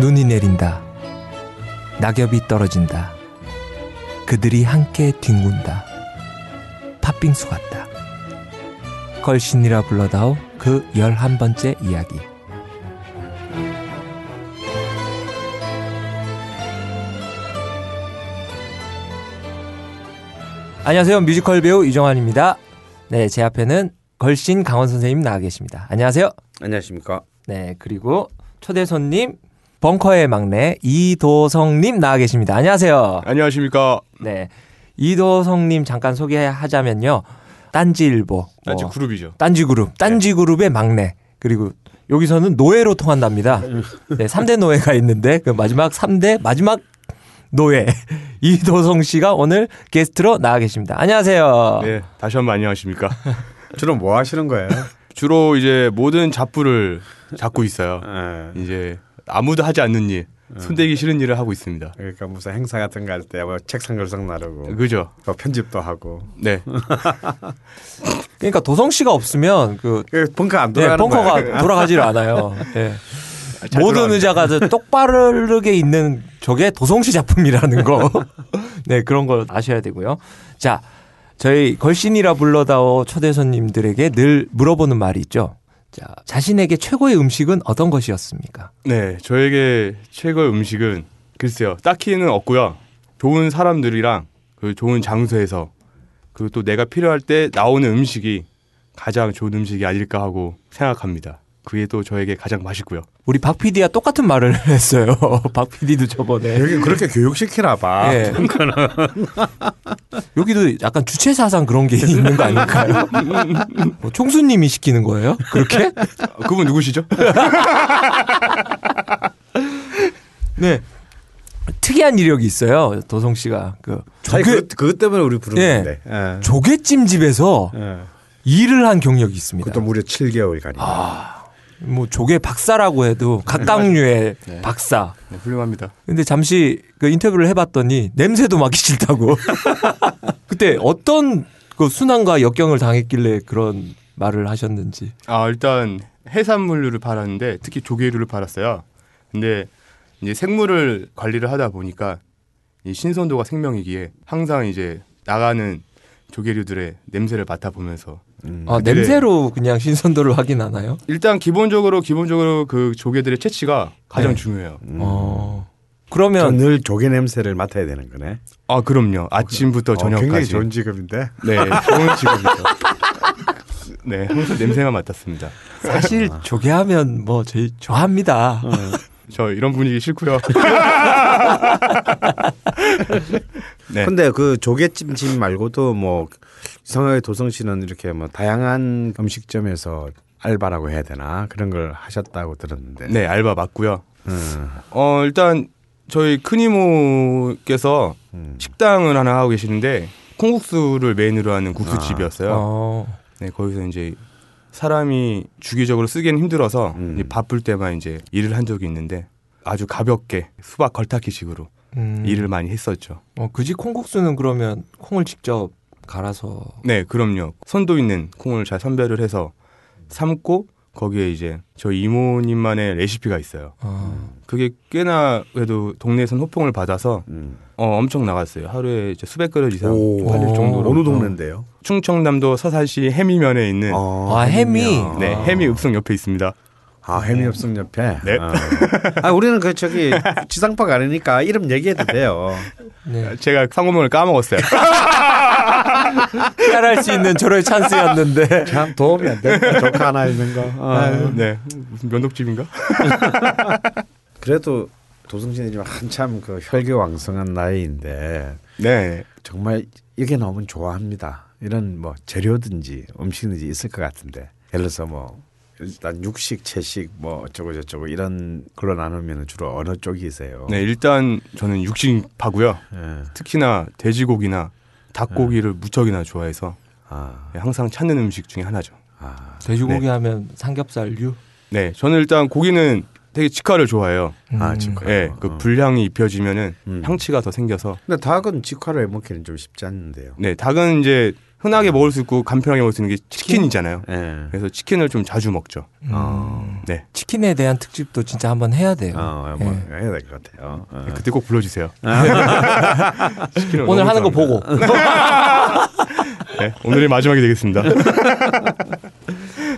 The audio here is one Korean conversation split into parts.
눈이 내린다. 낙엽이 떨어진다. 그들이 함께 뒹군다. 팥빙수 같다. 걸신이라 불러다오 그 열한 번째 이야기. 안녕하세요. 뮤지컬 배우 이정환입니다. 네, 제 앞에는 걸신 강원 선생님 나와 계십니다. 안녕하세요. 안녕하십니까. 네, 그리고 초대 손님 벙커의 막내 이도성님 나와 계십니다. 안녕하세요. 안녕하십니까. 네, 이도성님 잠깐 소개하자면요. 딴지일보, 딴지 뭐, 그룹이죠. 딴지 그룹, 딴지 그룹의 막내 그리고 여기서는 노예로 통한답니다. 네, 3대 노예가 있는데 그 마지막 3대 마지막 노예 이도성 씨가 오늘 게스트로 나와 계십니다. 안녕하세요. 네, 다시 한번 안녕하십니까. 주로 뭐 하시는 거예요? 주로 이제 모든 잡부를 잡고 있어요. 예. 이제 아무도 하지 않는 일, 손대기 싫은 일을 하고 있습니다. 그러니까 무슨 행사 같은 거 할 때 뭐 책상 결성 나르고 그죠? 또 편집도 하고 네. 그러니까 도성 씨가 없으면 그그 벙커 안 네, 돌아가는 벙커가. 돌아가지를 않아요. 네. 잘 모든 돌아갑니다. 의자가 저 똑바르게 있는 저게 도성시 작품이라는 거. 네, 그런 걸 아셔야 되고요. 자, 저희 걸신이라 불러다오 초대 손님들에게 늘 물어보는 말이 있죠. 자, 자신에게 최고의 음식은 어떤 것이었습니까? 네, 저에게 최고의 음식은 글쎄요. 딱히는 없고요. 좋은 사람들이랑 그 좋은 장소에서 그리고 또 내가 필요할 때 나오는 음식이 가장 좋은 음식이 아닐까 하고 생각합니다. 그게 또 저에게 가장 맛있고요. 우리 박 PD와 똑같은 말을 했어요. 박 PD도 저번에. 여기 그렇게 교육시키나 봐. 예. 여기도 약간 주체 사상 그런 게 있는 거 아닐까요? 뭐 총수님이 시키는 거예요? 그렇게? 아, 그분 누구시죠? 네. 특이한 이력이 있어요. 도성 씨가 그 조개, 그, 그것 때문에 우리 부른 예. 건데. 예. 조개찜 집에서 예. 일을 한 경력이 있습니다. 그것도 무려 7개월 간이. 뭐 조개 박사라고 해도 각각류의 네. 박사. 네, 훌륭합니다. 근데 잠시 그 인터뷰를 해봤더니 냄새도 맡기 싫다고. 그때 어떤 그 순환과 역경을 당했길래 그런 말을 하셨는지. 아 일단 해산물류를 팔았는데 특히 조개류를 팔았어요. 근데 이제 생물을 관리를 하다 보니까 이 신선도가 생명이기에 항상 이제 나가는 조개류들의 냄새를 맡아보면서 음. 아, 냄새로 그냥 신선도를 확인하나요? 일단 기본적으로 기본적으로 그 조개들의 채취가 가장 네. 중요해요. 어. 그러면 늘 조개 냄새를 맡아야 되는 거네. 아 그럼요. 아침부터 어, 굉장히 저녁까지. 좋은 직업인데. 네, 좋은 직업이죠. 네, 항상 냄새만 맡았습니다. 사실 조개하면 뭐 제일 좋아합니다. 저 이런 분위기 싫고요. 네. 근데 그 조개찜집 말고도 뭐 이상하게 도성 씨는 이렇게 뭐 다양한 음식점에서 알바라고 해야 되나 그런 걸 하셨다고 들었는데. 네, 알바 맞고요. 음, 어, 일단 저희 큰 이모께서 음. 식당을 하나 하고 계시는데 콩국수를 메인으로 하는 국수집이었어요. 어. 네, 거기서 이제 사람이 주기적으로 쓰기는 힘들어서 음. 바쁠 때만 이제 일을 한 적이 있는데 아주 가볍게 수박 걸타키식으로 음. 일을 많이 했었죠. 어, 그지 콩국수는 그러면 콩을 직접 갈아서 네, 그럼요. 선도 있는 콩을 잘 선별을 해서 삶고 거기에 이제 저희 이모님만의 레시피가 있어요. 어. 그게 꽤나 그래도 동네에선 호평을 받아서 음. 어, 엄청 나갔어요. 하루에 이제 수백 그릇 이상 오. 팔릴 오. 정도로. 어느 동네인데요? 충청남도 서산시 해미면에 있는 아, 아, 햄이. 햄이요. 네, 해미 읍성 옆에 있습니다. 아, 해미협성 옆에. 네. 아. 아, 우리는 그 저기 지상파가 아니니까 이름 얘기해도 돼요. 네. 제가 상호명을 까먹었어요. 깨알할 수 있는 저의 찬스였는데. 참 도움이 안 된다. 조카 하나 있는 거. 아. 네, 무슨 면도집인가? 그래도 도성진이 지금 한참 그 혈기 왕성한 나이인데 네, 정말 이게 너무 좋아합니다. 이런 뭐 재료든지 음식든지 있을 것 같은데 예를 들어서 뭐 일단 육식, 채식 뭐 어쩌고 저쩌고 이런 걸로 나누면 주로 어느 쪽이세요? 네 일단 저는 육식파고요. 예. 특히나 돼지고기나 닭고기를 무척이나 좋아해서 아, 네, 항상 찾는 음식 중에 하나죠. 아, 돼지고기 하면 삼겹살류. 네, 저는 일단 고기는 되게 직화를 좋아해요. 아, 음. 직화. 네, 그 어. 불향이 입혀지면은 음. 향치가 더 생겨서 근데 닭은 직화로 해먹기는 좀 쉽지 않는데요. 네, 닭은 이제 흔하게 먹을 수 있고 간편하게 먹을 수 있는 게 치킨이잖아요. 예. 그래서 치킨을 좀 자주 먹죠. 음. 어. 네. 치킨에 대한 특집도 진짜 한번 해야 돼요. 어, 뭐 예. 해야 될 것 같아요. 어. 그때 꼭 불러주세요. 오늘 하는 거 좋아합니다. 보고 네, 오늘이 마지막이 되겠습니다.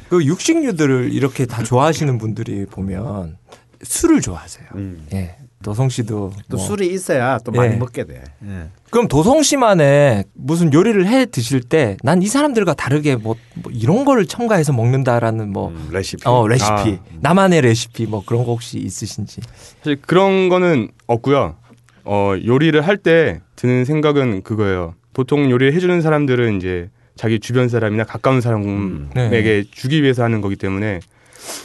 그 육식류들을 이렇게 다 좋아하시는 분들이 보면 술을 좋아하세요. 음. 예. 도성 씨도 또 뭐. 술이 있어야 또 많이 예. 먹게 돼. 예. 그럼 도성 씨만의 무슨 요리를 해 드실 때 난 이 사람들과 다르게 뭐, 뭐 이런 거를 첨가해서 먹는다라는 뭐 음, 레시피. 어, 레시피, 아. 나만의 레시피 뭐 그런 거 혹시 있으신지. 사실 그런 거는 없고요. 어, 요리를 할 때 드는 생각은 그거예요. 보통 요리를 해주는 사람들은 이제 자기 주변 사람이나 가까운 사람에게 네. 주기 위해서 하는 거기 때문에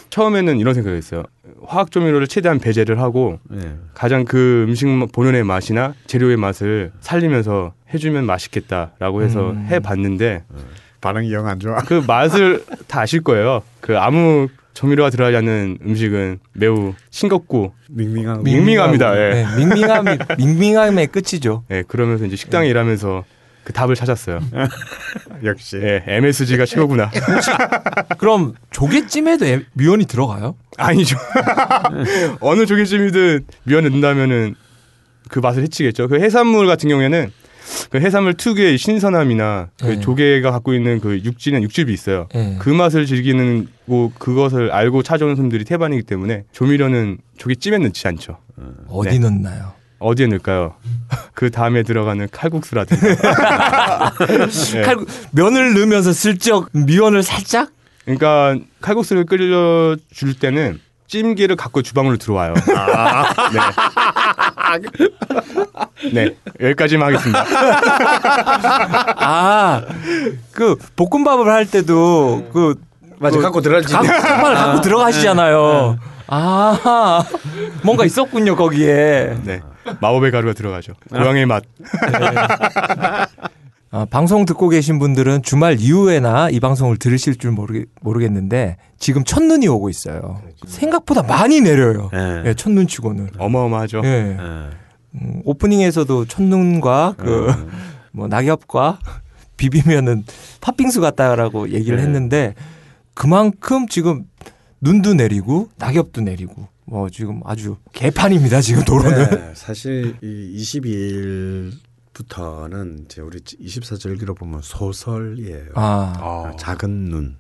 처음에는 이런 생각을 했어요. 화학 조미료를 최대한 배제를 하고 예. 가장 그 음식 본연의 맛이나 재료의 맛을 살리면서 해주면 맛있겠다라고 해서 음. 해봤는데 반응이 영 안 좋아. 그 맛을 다 아실 거예요. 그 아무 조미료가 들어가지 않는 음식은 매우 싱겁고 밍밍합니다, 예. 네, 밍밍함이 밍밍함의 끝이죠. 예, 그러면서 이제 식당에 일하면서 그 답을 찾았어요. 역시. 예, MSG가 최고구나. 그럼 조개찜에도 에- 미원이 들어가요? 아니죠. 어느 조개찜이든 미원에 넣는다면은 그 맛을 해치겠죠. 그 해산물 같은 경우에는 그 해산물 특유의 신선함이나 그 네. 조개가 갖고 있는 그 육질은 육즙이 있어요. 예. 그 맛을 즐기는 고 그것을 알고 찾아오는 손들이 태반이기 때문에 조미료는 조개찜에 넣지 않죠. 어디 네. 넣나요? 어디에 넣을까요? 그 다음에 들어가는 칼국수라든가. 예. 칼 면을 넣으면서 슬쩍 미원을 살짝 그러니까 칼국수를 끓여 줄 때는 찜기를 갖고 주방으로 들어와요. 네. 네, 여기까지만 하겠습니다. 아, 그 볶음밥을 할 때도 그 맞아. 그 갖고 들어가지. 각 닭발을 갖고 들어가시잖아요. 아, 뭔가 있었군요 거기에. 네, 마법의 가루가 들어가죠. 고향의 맛. 아, 방송 듣고 계신 분들은 주말 이후에나 이 방송을 들으실 줄 모르, 모르겠는데 지금 첫눈이 오고 있어요. 생각보다 많이 내려요. 예. 예, 첫눈 치고는. 어마어마하죠. 예. 예. 음, 오프닝에서도 첫눈과 그 뭐 낙엽과 비비면은 팥빙수 같다라고 얘기를 네. 했는데 그만큼 지금 눈도 내리고 낙엽도 내리고 뭐 지금 아주 개판입니다 지금 도로는. 네, 사실 이 22일 부터는 이제 우리 24절기로 보면 소설이에요. 아, 어. 작은 눈.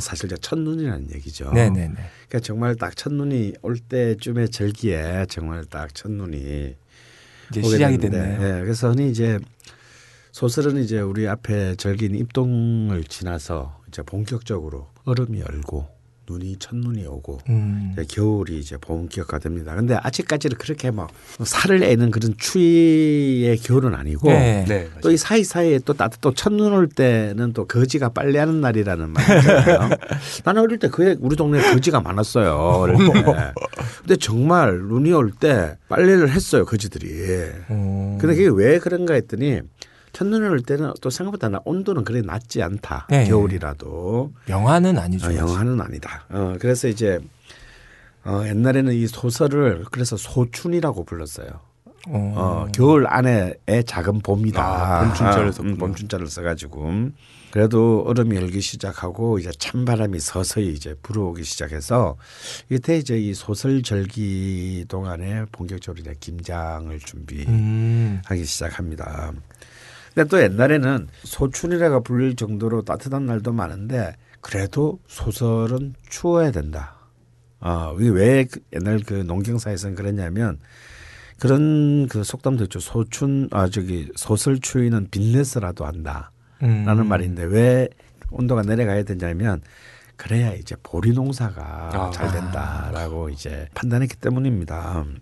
사실 이제 첫눈이라는 얘기죠. 음. 네네네. 그러니까 정말 딱 첫눈이 올 때쯤에 절기에 정말 딱 첫눈이 이제 오게 시작이 됐네요. 예, 그래서 흔히 이제 소설은 이제 우리 앞에 절기인 입동을 지나서 이제 본격적으로 얼음이 열고 눈이 첫눈이 오고 음. 이제 겨울이 이제 본격화 됩니다. 근데 아직까지는 그렇게 막 살을 내는 그런 추위의 겨울은 아니고 네. 네, 또이 사이 사이에 또 따뜻 또 첫눈 올 때는 또 거지가 빨래하는 날이라는 말이 있잖아요. 나는 어릴 때그 우리 동네에 거지가 많았어요. 어릴 때. 근데 정말 눈이 올 때 빨래를 했어요. 거지들이. 어. 근데 그게 왜 그런가 했더니 첫눈이 올 때는 또 생각보다 나 온도는 그래 낮지 않다. 네. 겨울이라도. 영화는 아니죠. 어, 영화는 아니다. 어, 그래서 이제 어, 옛날에는 이 소설을 그래서 소춘이라고 불렀어요. 어. 어, 겨울 안에의 작은 봄이다. 아, 봄춘자를. 음, 봄춘자를 써가지고 그래도 얼음이 열기 시작하고 이제 찬바람이 서서히 이제 불어오기 시작해서 이때 이제 이 소설 절기 동안에 본격적으로 이제 김장을 준비하기 음. 시작합니다. 근데 또 옛날에는 소춘이라가 불릴 정도로 따뜻한 날도 많은데 그래도 소설은 추워야 된다. 아, 왜 그- 옛날 그 농경사에서는 그랬냐면 그런 그 속담도 있죠. 소춘 아 저기 소설 추위는 빚내서라도 한다. 음. 라는 말인데 왜 온도가 내려가야 되냐면 그래야 이제 보리 농사가 아. 잘 된다라고 이제 판단했기 때문입니다. 그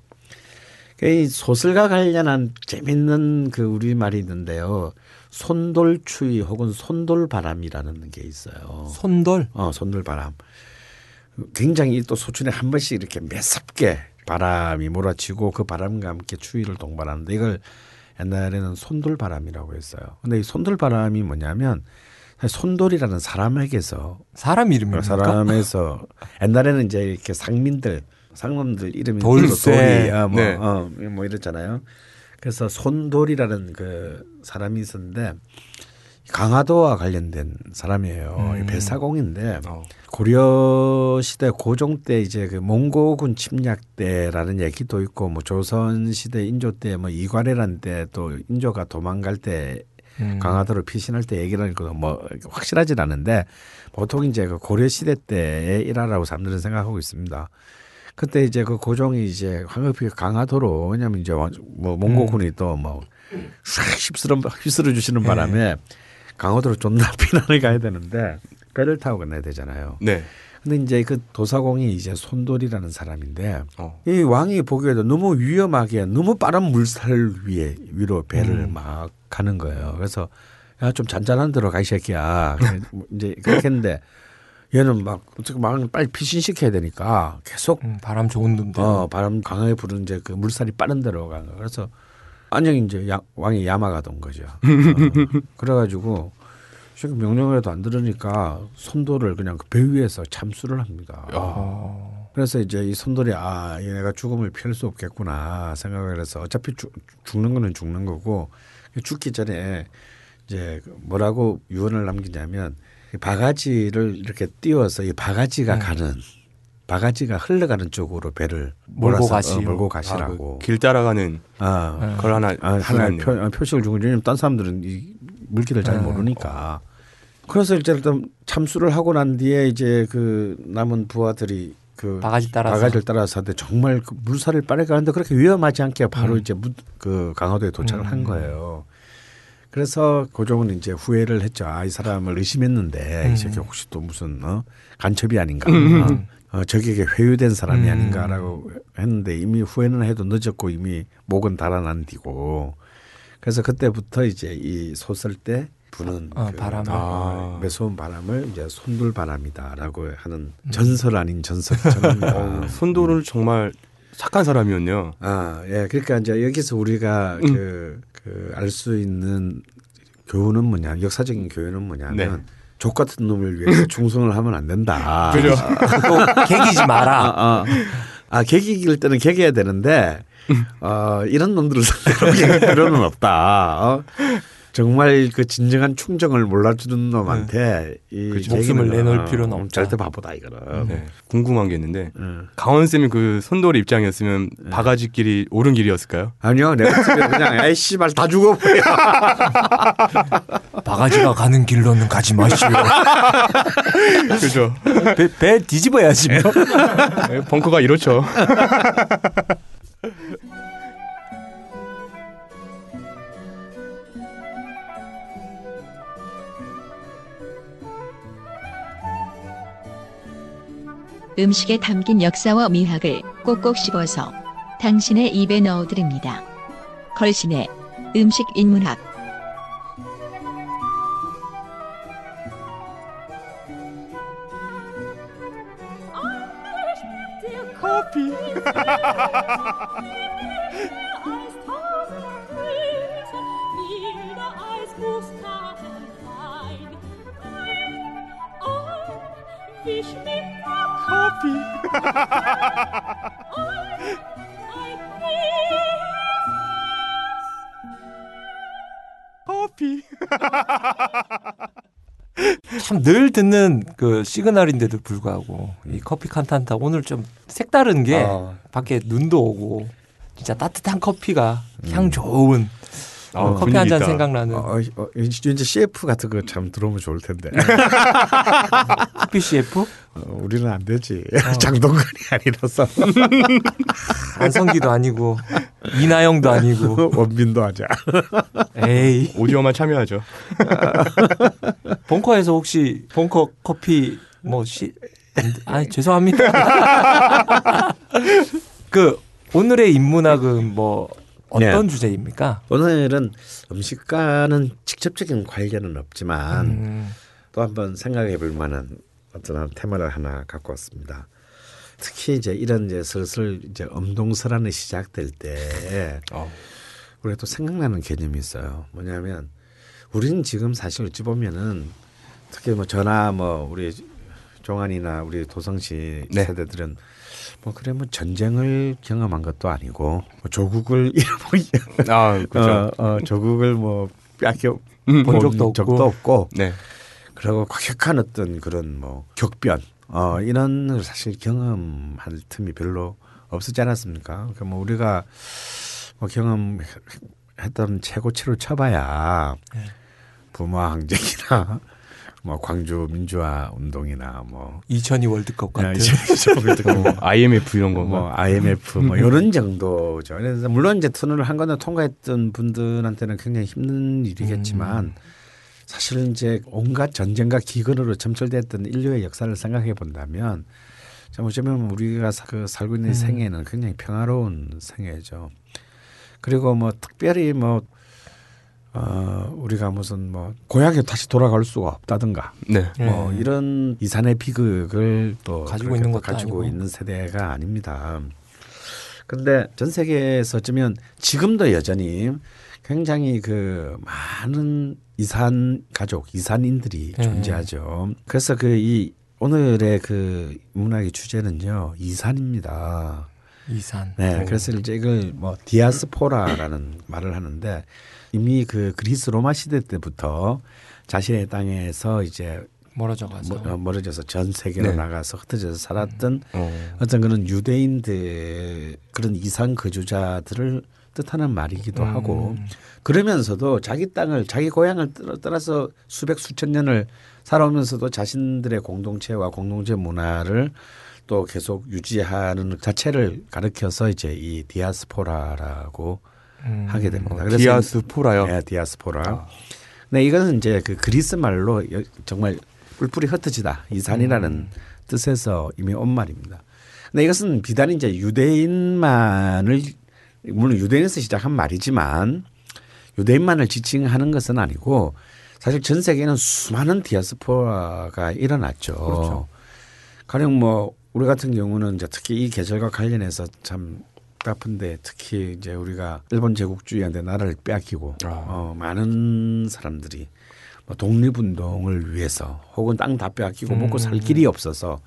이 소설과 관련한 재밌는 그 우리 말이 있는데요. 손돌추위 혹은 손돌바람이라는 게 있어요. 손돌. 어, 손돌바람. 굉장히 또 소춘에 한 번씩 이렇게 매섭게 바람이 몰아치고 그 바람과 함께 추위를 동반하는데 이걸 옛날에는 손돌바람이라고 했어요. 근데 이 손돌바람이 뭐냐면 손돌이라는 사람에게서 사람 이름입니까? 사람에서 옛날에는 이제 이렇게 상민들 상놈들 이름이 돌쇠. 아, 뭐, 네. 어, 뭐 이랬잖아요. 그래서 손돌이라는 그 사람이 있었는데 강화도와 관련된 사람이에요. 음. 배사공인데 어. 고려 시대 고종 때 이제 그 몽고군 침략 때라는 얘기도 있고 뭐 조선 시대 인조 때 뭐 이괄해란 때 또 인조가 도망갈 때 음. 강화도를 피신할 때 얘기를 하니까 뭐 확실하진 않은데 보통 이제 그 고려 시대 때의 일화라고 사람들은 생각하고 있습니다. 그때 이제 그 고종이 이제 황급히 강화도로 왜냐면 이제 완- 뭐 몽고군이 또뭐 휩쓸어 휩쓸어 주시는 바람에 강화도로 존나 피난을 가야 되는데 배를 타고 건너야 되잖아요. 네. 근데 이제 그 도사공이 이제 손돌이라는 사람인데 어. 이 왕이 보기에도 너무 위험하게 너무 빠른 물살 위에 위로 배를 음. 막 가는 거예요. 그래서 야 좀 잔잔한 데로 가 이 새끼야. 뭐 이제 그렇게 했는데 얘는 막 어떻게 막 빨리 피신시켜야 되니까 계속 음, 바람 좋은 놈들. 어 바람 강하게 부는 이제 그 물살이 빠른 데로 간 거야. 그래서 안녕히 이제 야, 왕이 야마가 된 거죠. 어, 그래가지고 지금 명령을 안 들으니까 손도를 그냥 그 배 위에서 참수를 합니다. 어. 그래서 이제 이 손돌이 아 얘네가 죽음을 피할 수 없겠구나 생각을 해서 어차피 죽, 죽는 거는 죽는 거고 죽기 전에 이제 뭐라고 유언을 남기냐면 이 바가지를 이렇게 띄워서 이 바가지가 음. 가는 바가지가 흘러가는 쪽으로 배를 몰고 가시오. 어, 몰고 아, 가시라고 그길 따라가는 아, 네. 걸 하나 아, 하나 하나네요. 표, 아, 표식을 주고 왜냐면 딴 사람들은 이 물길을 잘 네. 모르니까. 그래서 일단 참수를 하고 난 뒤에 이제 그 남은 부하들이 그 바가지 따라서. 바가지를 따라서 하는데 정말 그 물살을 빠르게 가는데 그렇게 위험하지 않게 바로 음. 이제 무, 그 강화도에 도착을 한 음. 거예요. 그래서 고종은 이제 후회를 했죠. 아, 이 사람을 의심했는데 음. 이 새끼 혹시 또 무슨 어? 간첩이 아닌가? 음. 어, 적에게 회유된 사람이 음. 아닌가라고 했는데 이미 후회는 해도 늦었고 이미 목은 달아난 뒤고 그래서 그때부터 이제 이 솟을 때 부는 어, 그, 바람을. 어, 매서운 바람을 이제 손돌 바람이다라고 하는 음. 전설 아닌 전설처럼입니다. 어, 손도를 정말 착한 사람이었네요. 아, 예. 그러니까 이제 여기서 우리가 음. 그, 그, 알 수 있는 교훈은 뭐냐, 역사적인 교훈은 뭐냐면, 네. 족 같은 놈을 위해서 충성을 하면 안 된다. 그죠? 또 개기지 마라. 아, 아, 아, 개기길 때는 개겨야 되는데, 어, 이런 놈들을 상대로 필요는 없다. 어? 정말 그 진정한 충정을 몰라주는 놈한테 이 그죠. 목숨을 내놓을 건 필요는 없다. 절대 바보다 이거는. 네. 궁금한 게 있는데 음. 강원 쌤이 그 손돌이 입장이었으면 네. 바가지길이 옳은 길이었을까요? 아니요, 내가 그냥 에이 씨발 다 죽어 버려. 바가지가 가는 길로는 가지 마시오. 그죠. 배, 배 뒤집어야지 뭐. 네, 벙커가 이렇죠. 음식에 담긴 역사와 미학을 꼭꼭 씹어서 당신의 입에 넣어드립니다. 걸신의 음식 인문학 늘 듣는 그 시그널인데도 불구하고 이 커피 칸탄타 오늘 좀 색다른 게 어. 밖에 눈도 오고 진짜 따뜻한 커피가 향 좋은 아, 커피 한 분위기 잔. 생각나는 어, 어, 이제 CF 같은 거 참 들어오면 좋을 텐데. 커피 CF 어, 우리는 안 되지. 장동건이 아니라서 안성기도 아니고 이나영도 아니고 원빈도 하자. 에이 오디오만 참여하죠. 벙커에서 혹시 벙커 커피 뭐 시 아 죄송합니다. 그 오늘의 인문학은 뭐 어떤 네. 주제입니까? 오늘은 음식과는 직접적인 관련은 없지만 음, 또 한번 생각해 볼 만한 어떤 한 테마를 하나 갖고 왔습니다. 특히 이제 이런 이제 슬슬 이제 엄동설안이 시작될 때 어. 우리가 또 생각나는 개념이 있어요. 뭐냐면 우리는 지금 사실 어찌 보면은 특히 뭐 저나 뭐 우리 종환이나 우리 도성 씨 네. 세대들은 뭐 그래 뭐 전쟁을 경험한 것도 아니고 뭐 조국을 잃어버리 아, 그렇죠. 어, 어, 조국을 뭐 뺏겨 음, 본 적도 없고. 적도 없고 네. 그리고 과격한 어떤 그런 뭐 격변 어 이런 걸 사실 경험할 틈이 별로 없었지 않았습니까? 그러니까 뭐 우리가 뭐 경험했던 최고치로 쳐봐야 네. 부마 항쟁이나 뭐 광주 민주화 운동이나 뭐 2002 월드컵 같은. 뭐 IMF 이런 거. 뭐 IMF 뭐 이런 정도죠. 그래서 물론 이제 터널을 한 건을 통과했던 분들한테는 굉장히 힘든 일이겠지만 음. 사실은 이제 온갖 전쟁과 기근으로 점철됐던 인류의 역사를 생각해 본다면 참 어쩌면 우리가 사- 그 살고 있는 음. 생애는 굉장히 평화로운 생애죠. 그리고 뭐 특별히 뭐 어, 우리가 무슨 뭐 고향에 다시 돌아갈 수가 없다든가 네. 뭐 네. 이런 이산의 비극을 또 가지고 있는 또 것도 가지고 아니고. 있는 세대가 아닙니다. 근데 전 세계에서 어쩌면 지금도 여전히 굉장히 그 많은 이산 가족, 이산인들이 네. 존재하죠. 그래서 그 이 오늘의 그 문학의 주제는요 이산입니다. 이산. 네, 오. 그래서 이제 이걸 뭐 디아스포라라는 말을 하는데 이미 그 그리스 로마 시대 때부터 자신의 땅에서 이제 멀어져 가서. 뭐- 어, 멀어져서 전 세계로 네. 나가서 흩어져서 살았던 어. 어떤 그런 유대인들 그런 이상 거주자들을 뜻하는 말이기도 음. 하고 그러면서도 자기 땅을 자기 고향을 떠- 떠나서 수백 수천 년을 살아오면서도 자신들의 공동체와 공동체 문화를 또 계속 유지하는 자체를 가르켜서 이제 이 디아스포라라고 음. 하게 됩니다. 어, 그래서 디아스포라요. 네, 디아스포라. 아. 네, 이거는 이제 그 그리스 말로 여- 정말 뿔뿔이 흩어지다 이 산이라는 음. 뜻에서 이미 온 말입니다. 근데 이것은 비단 이제 유대인만을 물론 유대인에서 시작한 말이지만 유대인만을 지칭하는 것은 아니고 사실 전 세계에는 수많은 디아스포라가 일어났죠. 그렇죠. 가령 뭐 우리 같은 경우는 이제 특히 이 계절과 관련해서 참 나쁜데 특히 이제 우리가 일본 제국주의한테 나라를 빼앗기고 아. 어, 많은 사람들이 뭐 독립운동을 위해서 혹은 땅 다 빼앗기고 먹고 살 길이 없어서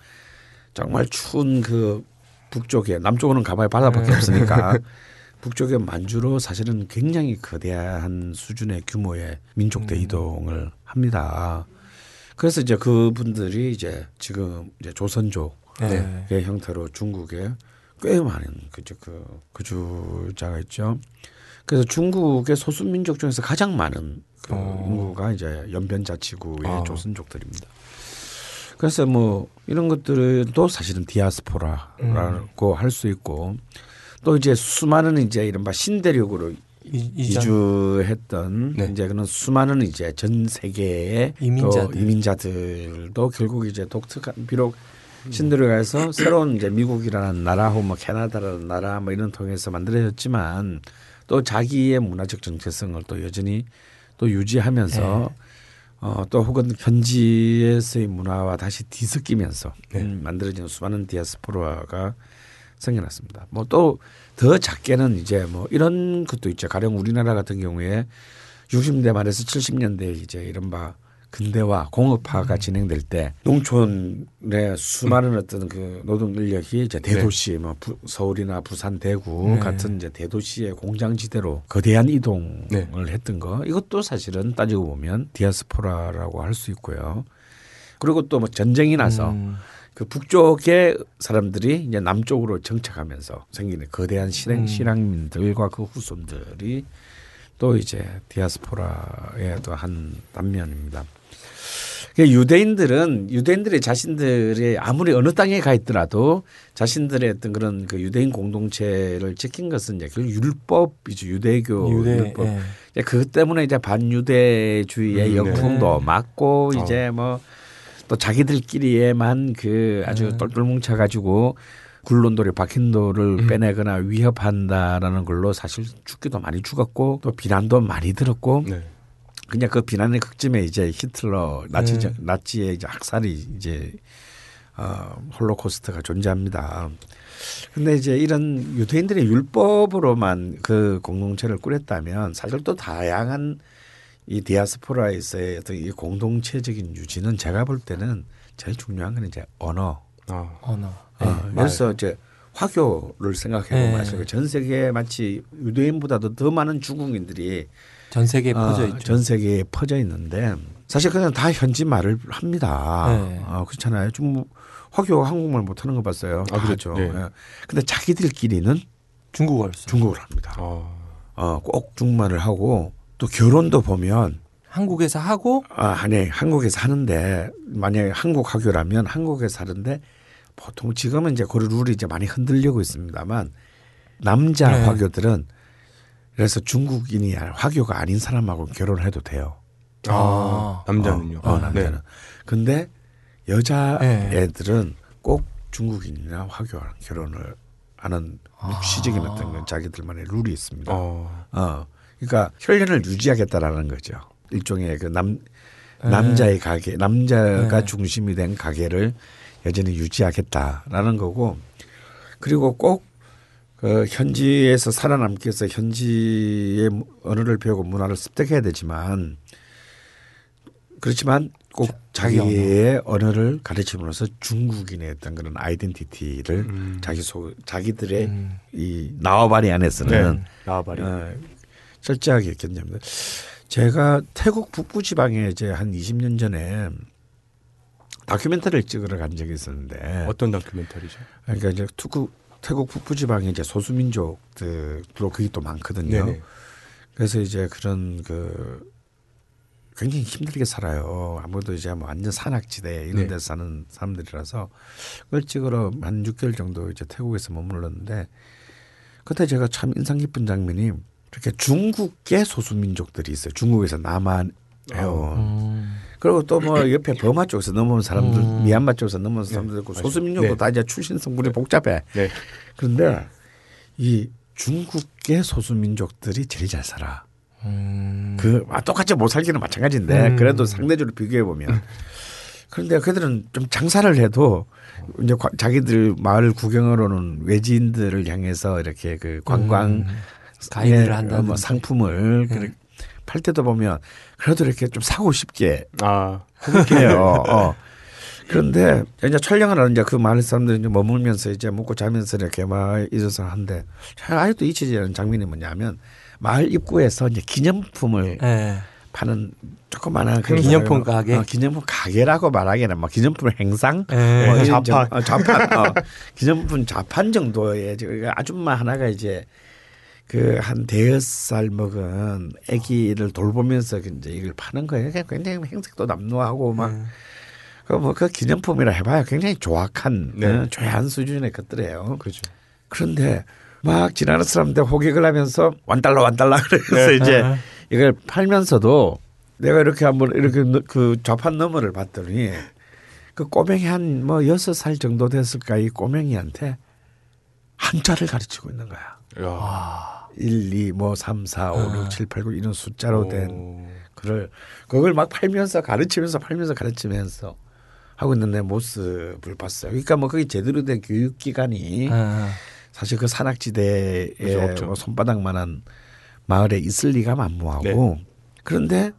정말 추운 그 북쪽에 남쪽으로는 가봐야 바다밖에 없으니까 북쪽의 만주로 사실은 굉장히 거대한 수준의 규모의 민족 대이동을 합니다. 그래서 이제 그분들이 이제 지금 이제 조선족의 네. 형태로 중국에 꽤 많은 그저 그 거주자가 있죠. 그래서 중국의 소수 민족 중에서 가장 많은 그 어. 인구가 이제 연변자치구의 아. 조선족들입니다. 그래서 뭐 이런 것들도 사실은 디아스포라라고 할수 있고 또 이제 수많은 이제 이른바 신대륙으로 이, 이전. 이주했던 네. 이제 그런 수많은 이제 전 세계의 이민자들. 또 이민자들도 결국 이제 독특한 비록 신대륙에서 새로운 이제 미국이라는 나라 혹은 뭐 캐나다라는 나라 뭐 이런 통해서 만들어졌지만 또 자기의 문화적 정체성을 또 여전히 또 유지하면서 어, 또 혹은 현지에서의 문화와 다시 뒤섞이면서 음, 만들어지는 수많은 디아스포라가 생겨났습니다. 뭐 또 더 작게는 이제 뭐 이런 것도 있죠. 가령 우리나라 같은 경우에 60년대 말에서 70년대 이제 이른바 근대화 공업화가 진행될 때 농촌의 수많은 어떤 그 노동 인력이 이제 대도시 뭐 부- 서울이나 부산 대구 네. 같은 이제 대도시의 공장 지대로 거대한 이동을 네. 했던 거 이것도 사실은 따지고 보면 디아스포라라고 할 수 있고요. 그리고 또 뭐 전쟁이 나서 음. 그 북쪽의 사람들이 이제 남쪽으로 정착하면서 생기는 거대한 실행 음. 실향민들과 그 후손들이 또 이제 디아스포라의 또 한 단면입니다. 그러니까 유대인들은 유대인들이 자신들이 아무리 어느 땅에 가 있더라도 자신들의 어떤 그런 그 유대인 공동체를 지킨 것은 이제 그 율법이죠 유대교 유대. 율법. 예. 이제 그것 때문에 이제 반유대주의의 음, 네. 역풍도 맞고 어. 이제 뭐또 자기들끼리에만 그 아주 네. 똘똘 뭉쳐 가지고 굴론돌이 박힌 돌을 음. 빼내거나 위협한다라는 걸로 사실 죽기도 많이 죽었고 또 비난도 많이 들었고 네. 그냥 그 비난의 극점에 이제 히틀러 나치 네. 나치의 이제 학살이 이제 어, 홀로코스트가 존재합니다. 근데 이제 이런 유대인들의 율법으로만 그 공동체를 꾸렸다면 사실 또 다양한 이 디아스포라에서의 어떤 이 공동체적인 유지는 제가 볼 때는 제일 중요한 건 이제 언어. 아. 언어. 어, 네, 그래서 이제 화교를 생각해 보면 네. 전 세계에 마치 유대인보다도 더 많은 중국인들이 전 세계에 어, 퍼져 있죠. 전 세계에 퍼져 있는데 사실 그냥 다 현지 말을 합니다. 네. 어, 그렇잖아요. 좀 뭐, 화교가 한국말 못하는 거 봤어요. 아, 다 그렇죠. 하죠. 네. 예. 근데 자기들끼리는 중국어를 써. 중국어를 합니다. 어. 어, 꼭 중국말을 하고 또 결혼도 보면 한국에서 하고 아, 아니 한국에서 하는데 만약에 한국 화교라면 한국에서 하는데 보통 지금은 이제 그 룰이 이제 많이 흔들리고 있습니다만 남자 네. 화교들은 그래서 중국인이 화교가 아닌 사람하고 결혼해도 돼요. 아, 남자는요. 어, 어, 남자는. 네. 근데 여자 네. 애들은 꼭 중국인이나 화교랑 결혼을 하는 아. 시적인 어떤 건 자기들만의 룰이 있습니다. 어. 어. 그러니까 혈연을 유지하겠다라는 거죠. 일종의 그남 네. 남자의 가게, 남자가 네. 중심이 된 가게를 여전히 유지하겠다라는 거고, 그리고 꼭 그 현지에서 살아남기 위해서 현지의 언어를 배우고 문화를 습득해야 되지만, 그렇지만 꼭 자기 자기의 언어를 가르침으로써 중국인의 어떤 그런 아이덴티티를 음. 자기 속 자기들의 음. 이 나와바리 안에서는 네. 나와바리. 어, 철저하게 견제합니다. 제가 태국 북부 지방에 이제 한 20년 전에 다큐멘터리를 찍으러 간 적이 있었는데 어떤 다큐멘터리죠? 그러니까 이제 투구, 태국 북부 지방에 이제 소수민족들로 그게 또 많거든요. 네네. 그래서 이제 그런 그 굉장히 힘들게 살아요. 아무래도 이제 뭐 완전 산악지대 이런 네. 데서 사는 사람들이라서 그걸 찍으러 한 6개월 정도 이제 태국에서 머물렀는데 그때 제가 참 인상 깊은 장면이 이렇게 중국계 소수민족들이 있어요. 중국에서 남한해요. 음. 그리고 또 뭐 옆에 버마 쪽에서 넘어온 사람들, 음. 미얀마 쪽에서 넘어온 사람들 있고. 소수민족도 네. 다 이제 출신 성분이 복잡해. 네. 그런데 이 중국계 소수민족들이 제일 잘 살아. 음. 그 아, 똑같이 못 살기는 마찬가지인데 음. 그래도 상대적으로 비교해 보면 그런데 그들은 좀 장사를 해도 이제 과- 자기들 마을 구경으로는 외지인들을 향해서 이렇게 그 관광 음. 가이드를 예, 한다든지. 뭐 상품을 네. 팔 때도 보면 그래도 이렇게 좀 사고 싶게 아, 해요. 어. 그런데 이제 촬영을 하는 이제 그 마을 사람들이 이제 머물면서 이제 먹고 자면서 이렇게 막 있어서 한데 참 아직도 잊히지 않는 장면이 뭐냐면 마을 입구에서 이제 기념품을 예. 파는 조그마한 그 기념품 가게? 어, 기념품 가게라고 말하기에는 뭐 기념품 행상 예. 뭐 자판. 정- 어, 자판 어, 기념품 자판 정도의 아줌마 하나가 이제 그 한 대여섯 살 먹은 아기를 돌보면서 이제 이걸 파는 거예요. 굉장히 행색도 남루하고 막 음. 그뭐그 기념품이라 해봐야 굉장히 조악한 네. 어, 조야한 수준의 것들이에요. 그렇죠. 그런데 막 지나는 사람들 호객을 하면서 완달러 완달러 그래서 네. 이제 아. 이걸 팔면서도 내가 이렇게 한번 이렇게 넣- 그 좌판 너머를 봤더니 그 꼬맹이 한 뭐 여섯 살 정도 됐을까 이 꼬맹이한테 한자를 가르치고 있는 거야. 야. 1, 2, 뭐 3, 4, 5, 아. 6, 7, 8, 9 이런 숫자로 된 오. 그걸 그걸 막 팔면서 가르치면서 팔면서 가르치면서 하고 있는 내 모습을 봤어요. 그러니까 뭐 그게 제대로 된 교육 기관이 아. 사실 그 산악지대에 그죠, 없죠. 뭐 손바닥만한 마을에 있을 리가 만무하고 그런데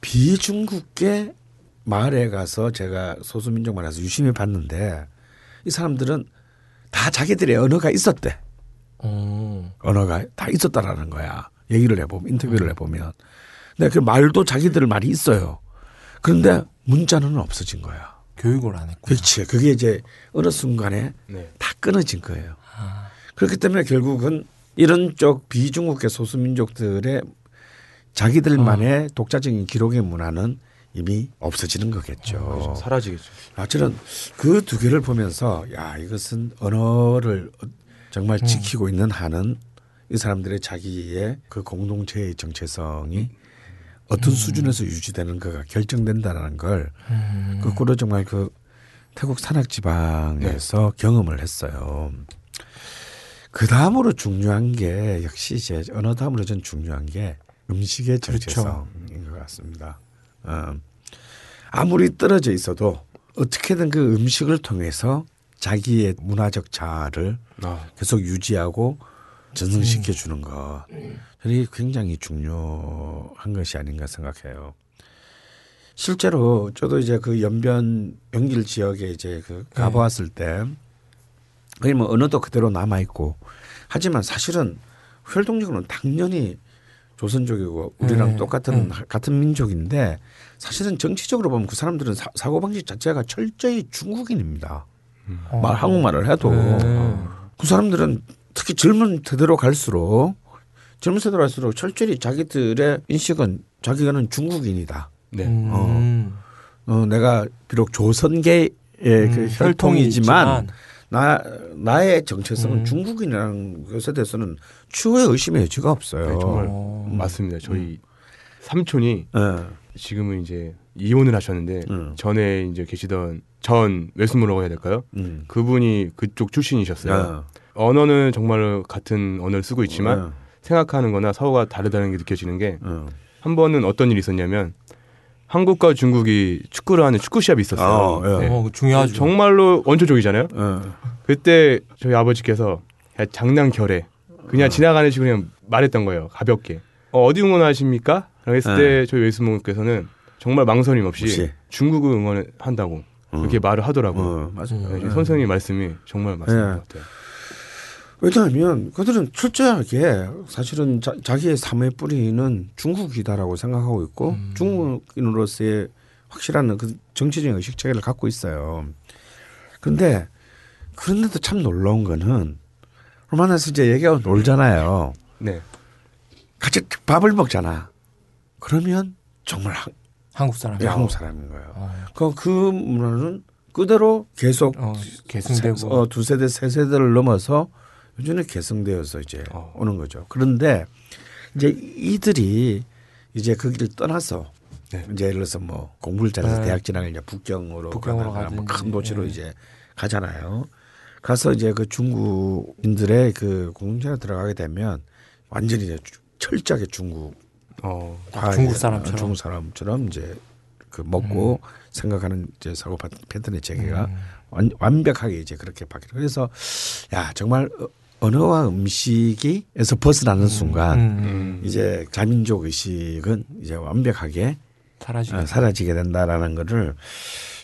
비중국계 마을에 가서 제가 소수민족 마을에서 유심히 봤는데 이 사람들은 다 자기들의 언어가 있었대. 음. 언어가 다 있었다라는 거야. 얘기를 해보면 인터뷰를 해보면. 근데 그 말도 자기들 말이 있어요. 그런데 문자는 없어진 거야. 교육을 안 했고. 그렇지. 그게 이제 어느 순간에 네. 다 끊어진 거예요. 아. 그렇기 때문에 결국은 이런 쪽 비중국계 소수민족들의 자기들만의 독자적인 기록의 문화는 이미 없어지는 거겠죠. 그렇죠. 사라지겠죠. 아, 저는 그 두 개를 보면서 야 이것은 언어를 정말 지키고 있는 한은 이 사람들의 자기의 그 공동체의 정체성이 어떤 수준에서 유지되는 거가 결정된다는 걸 음. 거꾸로 정말 그 태국 산악 지방에서 경험을 했어요. 그 다음으로 중요한 게 역시 이제 언어 다음으로 전 중요한 게 음식의 그렇죠. 정체성인 것 같습니다. 어, 아무리 떨어져 있어도 어떻게든 그 음식을 통해서 자기의 문화적 자아를 아, 계속 유지하고 전승시켜 주는 것. 이게 굉장히 중요한 것이 아닌가 생각해요. 실제로 저도 이제 그 연변 병길 지역에 이제 그 가보았을 때 거기 뭐 언어도 그대로 남아 있고 하지만 사실은 활동적으로는 당연히 조선족이고 우리랑 네. 똑같은 음. 같은 민족인데 사실은 정치적으로 보면 그 사람들은 사, 고 방식 자체가 철저히 중국인입니다. 어. 말 한국말을 해도 네. 그 사람들은 특히 젊은 세대로 갈수록 젊은 세대로 갈수록 철저히 자기들의 인식은 자기가는 중국인이다. 네. 음. 어, 내가 비록 조선계의 그 음, 혈통이지만 나 나의 정체성은 음. 중국인이라는 것에 대해서는 추후에 의심의 여지가 없어요. 네, 정말 어. 맞습니다. 저희 삼촌이 예. 지금은 이제 이혼을 하셨는데 음. 전에 이제 계시던 전 외숙모라고 해야 될까요? 음. 그분이 그쪽 출신이셨어요. 어. 언어는 정말 같은 언어를 쓰고 있지만 어. 생각하는 거나 사고가 다르다는 게 느껴지는 게한 어. 번은 어떤 일이 있었냐면 한국과 중국이 축구를 하는 축구 시합이 있었어요. 어, 예. 네. 어, 중요하죠. 정말로 원초적이잖아요. 어. 그때 저희 아버지께서 야, 장난 결에 그냥 지나가는 식으로 그냥 말했던 거예요. 가볍게. 어, 디 응원하십니까? 라고 했을 네. 때 저희 외숙모께서는 정말 망설임 없이 혹시? 중국을 응원을 한다고 어. 그렇게 말을 하더라고요. 어, 맞아요. 네, 예. 선생님 말씀이 정말 맞는 네. 것 같아요. 왜냐하면 그들은 철저하게 사실은 자, 자기의 삶의 뿌리는 중국이다라고 생각하고 있고 음. 중국인으로서의 확실한 그 정치적인 의식 체계를 갖고 있어요. 그런데 그런데도 참 놀라운 거는 만나서 이제 얘기하고 놀잖아요. 네. 같이 밥을 먹잖아. 그러면 정말 한, 한국 사람. 한국 사람인 거예요. 어, 그, 그 문화는 그대로 계속 어, 계승되고. 어, 두 세대 세 세대를 넘어서 요즘에 계승되어서 이제 어. 오는 거죠. 그런데 이제 이들이 이제 거기를 떠나서 네. 이제 예를 들어서 뭐 공부를 잘해서 네. 대학 진학을 이제 북경으로 북경으로 가다가 뭐큰. 도시로 네. 이제 가잖아요. 가서 이제 그 중국인들의 그 공동체에 들어가게 되면 완전히 이제 주- 철저하게 중국 어. 중국 사람처럼. 어, 중국 사람처럼 이제 그 먹고 생각하는 이제 사고 파- 패턴의 체계가 음. 완, 완벽하게 이제 그렇게 바뀌는 그래서 야 정말 어- 언어와 음식이에서 벗어나는 순간 음. 이제 자민족 의식은 이제 완벽하게 사라지게. 어, 사라지게 된다라는 거를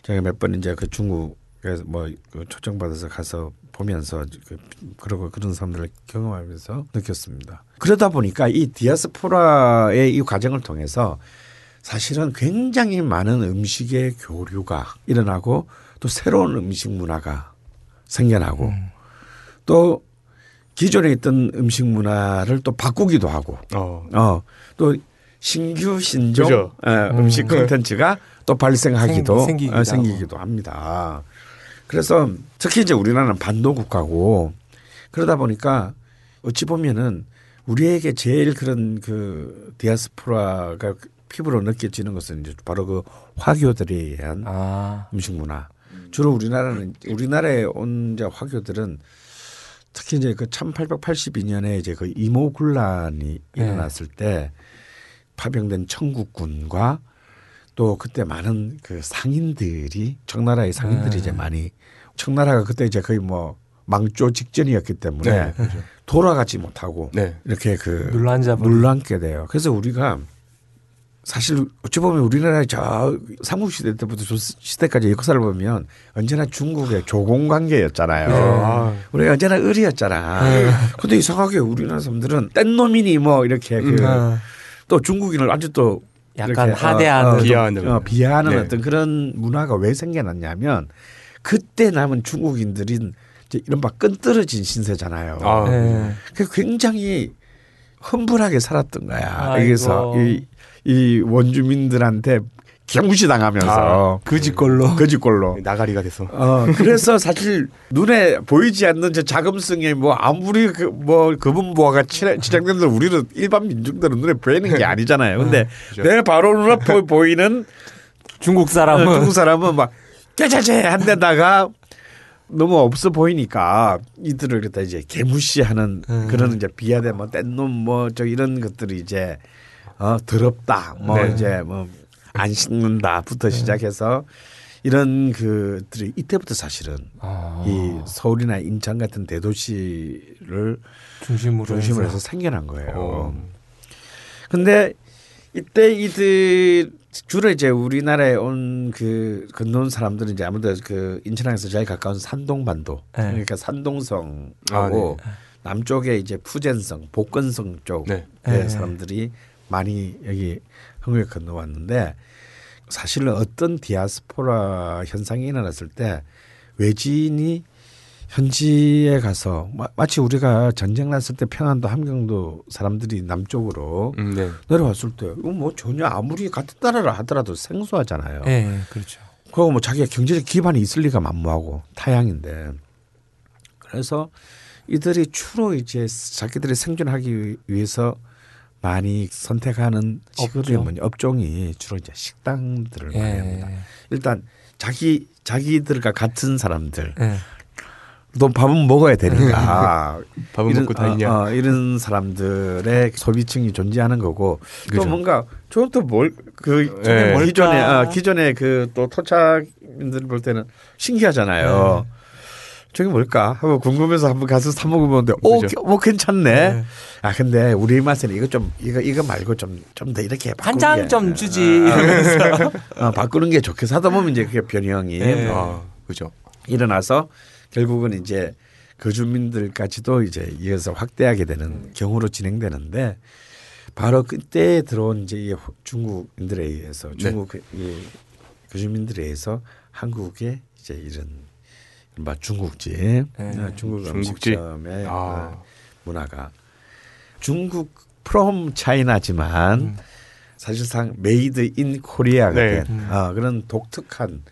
제가 몇 번 이제 그 중국에 뭐그 초청 받아서 가서 보면서 그 그러고 그런 사람들을 경험하면서 느꼈습니다. 그러다 보니까 이 디아스포라의 이 과정을 통해서 사실은 굉장히 많은 음식의 교류가 일어나고 또 새로운 음식 문화가 생겨나고 음. 또 기존에 있던 음식 문화를 또 바꾸기도 하고 어. 어, 또 신규 신종 그죠. 어, 음식 콘텐츠가 또 발생하기도 생- 생기기도 어, 생기기도 합니다. 그래서 특히 이제 우리나라는 반도 국가고 그러다 보니까 어찌 보면은 우리에게 제일 그런 그 디아스포라가 피부로 느껴지는 것은 이제 바로 그 화교들에 의한 아. 음식 문화. 주로 우리나라는 우리나라에 온 이제 화교들은 특히 이제 그 1882년에 이제 그 이모군란이 네. 일어났을 때 파병된 청국군과 또 그때 많은 그 상인들이 청나라의 상인들이 네. 이제 많이 청나라가 그때 이제 거의 뭐 망조 직전이었기 때문에 네. 그렇죠. 돌아가지 못하고 네. 이렇게 그 버린. 눌러앉게 돼요. 그래서 우리가 사실 어찌 보면 우리나라의 저 삼국시대 때부터 조시대까지 역사를 보면 언제나 중국의 조공 관계였잖아요. 아. 우리가 언제나 을이었잖아. 근데 이상하게 우리나라 사람들은 뗀 놈이니 뭐 이렇게 그 어, 또 중국인을 아주 또 약간 하대하는. 어, 어, 좀, 비하하는. 어, 비하하는 네. 어떤 그런 문화가 왜 생겨났냐면 그때 남은 중국인들인 이제 이른바 끈떨어진 신세잖아요. 아. 네. 그 굉장히 험불하게 살았던 거야. 아이고. 여기서 이, 이 원주민들한테 경무시 당하면서 그짓걸로. 거짓골로. 나가리가 돼서. 어 그래서 사실 눈에 보이지 않는 저 자금성에 뭐 아무리 그뭐 그분보아가 치장된들 우리는 일반 민중들은 눈에 보이는 게 아니잖아요. 근데 그죠. 내 바로 눈앞에 보이는 중국 사람은 어, 중국 사람은 막 짜자제 한 데다가 너무 없어 보이니까 이들을 갖다 이제 개무시하는 음. 그런 이제 비하대 뭐 뗀놈 뭐 저 이런 것들이 이제 어 더럽다 뭐 네. 이제 뭐 안 씻는다부터 시작해서 이런 그들이 이때부터 사실은 아, 이 서울이나 인천 같은 대도시를 중심으로 중심으로 해서. 해서 생겨난 거예요. 어. 근데 이때 이들 주로 이제 우리나라에 온 그 건너온 사람들은 이제 아무래도 그 인천항에서 제일 가까운 산동반도 네. 그러니까 산동성하고 아, 네. 남쪽에 이제 푸젠성, 복건성 쪽의 네. 사람들이 많이 여기 한국에 건너왔는데 사실은 어떤 디아스포라 현상이 일어났을 때 외지인이 현지에 가서 마- 마치 우리가 전쟁 났을 때 평안도 함경도 사람들이 남쪽으로 음, 네. 내려왔을 때 이거 뭐 전혀 아무리 같은 나라라 하더라도 생소하잖아요. 예, 그렇죠. 그리고 뭐 자기가 경제적 기반이 있을 리가 만무하고 타양인데 그래서 이들이 주로 이제 자기들이 생존하기 위해서 많이 선택하는 직업이 업종. 업종이 주로 이제 식당들을 많이 합니다. 예. 일단 자기 자기들과 같은 사람들 예. 또 밥은 먹어야 되니까 밥은 이런, 먹고 다니냐. 어, 어, 이런 사람들의 소비층이 존재하는 거고 또 그죠. 뭔가 저또뭘그 네. 기존에 뭘까? 아, 기존에 그 또 토착민들 볼 때는 신기하잖아요. 저게 뭘까 하고 궁금해서 한번 가서 사 먹어보는데 오, 그죠. 뭐 괜찮네. 네. 아 근데 우리 입맛에는 이거 좀 이거 이거 말고 좀 좀 더 이렇게 한 바꾸는 장 게- 좀 주지. 이러면서. 어, 바꾸는 게 좋겠어 하다 보면 이제 그게 변형이 네. 아, 그죠. 일어나서 결국은 이제 그 주민들까지도 이제 이어서 확대하게 되는 경우로 진행되는데 바로 그때 들어온 이제 이 중국인들에 의해서 네. 중국 그, 이, 그 주민들에 의해서 한국에 이제 이런 막 중국집, 네. 어, 중국. 음식점의 아. 어, 문화가 중국 from China지만 음. 사실상 made in Korea가 네. 된 어, 그런 독특한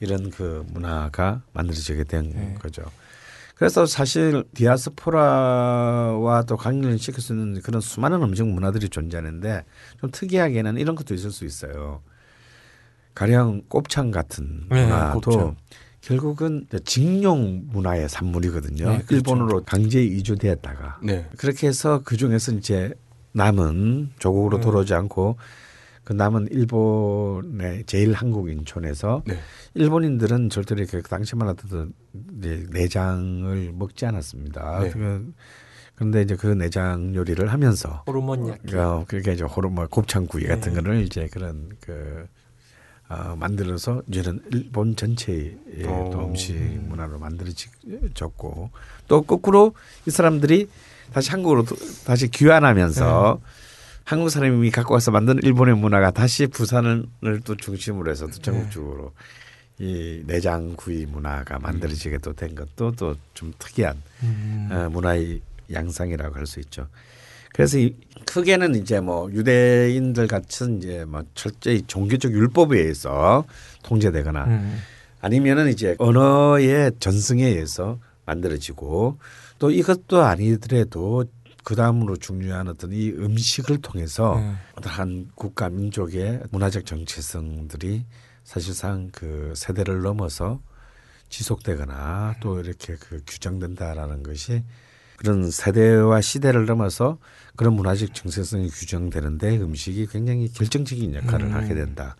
이런 그 문화가 만들어지게 된 네. 거죠. 그래서 사실 디아스포라와 또 관계를 시킬 수 있는 그런 수많은 음식 문화들이 존재하는데 좀 특이하게는 이런 것도 있을 수 있어요. 가령 곱창 같은 네, 문화도 곱창. 결국은 직용 문화의 산물이거든요. 네, 그렇죠. 일본으로 강제 이주되었다가 네. 그렇게 해서 그 중에서 이제 남은 조국으로 음. 돌아오지 않고 그 남은 일본의 제일 한국인촌에서 네. 일본인들은 절대로 그 당시만 하더라도 내장을 먹지 않았습니다. 네. 그- 그런데 이제 그 내장 요리를 하면서 호르몬 약. 어, 그러니까 이제 호르몬 곱창구이 같은 네. 거를 이제 그런 그 어, 만들어서 이제는 일본 전체의 오. 또 음식 문화로 만들어졌고 또 거꾸로 이 사람들이 다시 한국으로 도- 다시 귀환하면서 네. 한국 사람이 갖고 와서 만든 일본의 문화가 다시 부산을 또 중심으로 해서 또 네. 전국적으로 이 내장 구이 문화가 만들어지게 또 된 것도 또 좀 특이한 음. 어, 문화의 양상이라고 할 수 있죠. 그래서 이, 크게는 이제 뭐 유대인들 같은 이제 뭐 철저히 종교적 율법에 의해서 통제되거나 음. 아니면은 이제 언어의 전승에 의해서 만들어지고 또 이것도 아니더라도 그 다음으로 중요한 어떤 이 음식을 통해서 네. 어떤 한 국가 민족의 문화적 정체성들이 사실상 그 세대를 넘어서 지속되거나 또 이렇게 그 규정된다라는 것이 그런 세대와 시대를 넘어서 그런 문화적 정체성이 규정되는데 음식이 굉장히 결정적인 역할을 음. 하게 된다.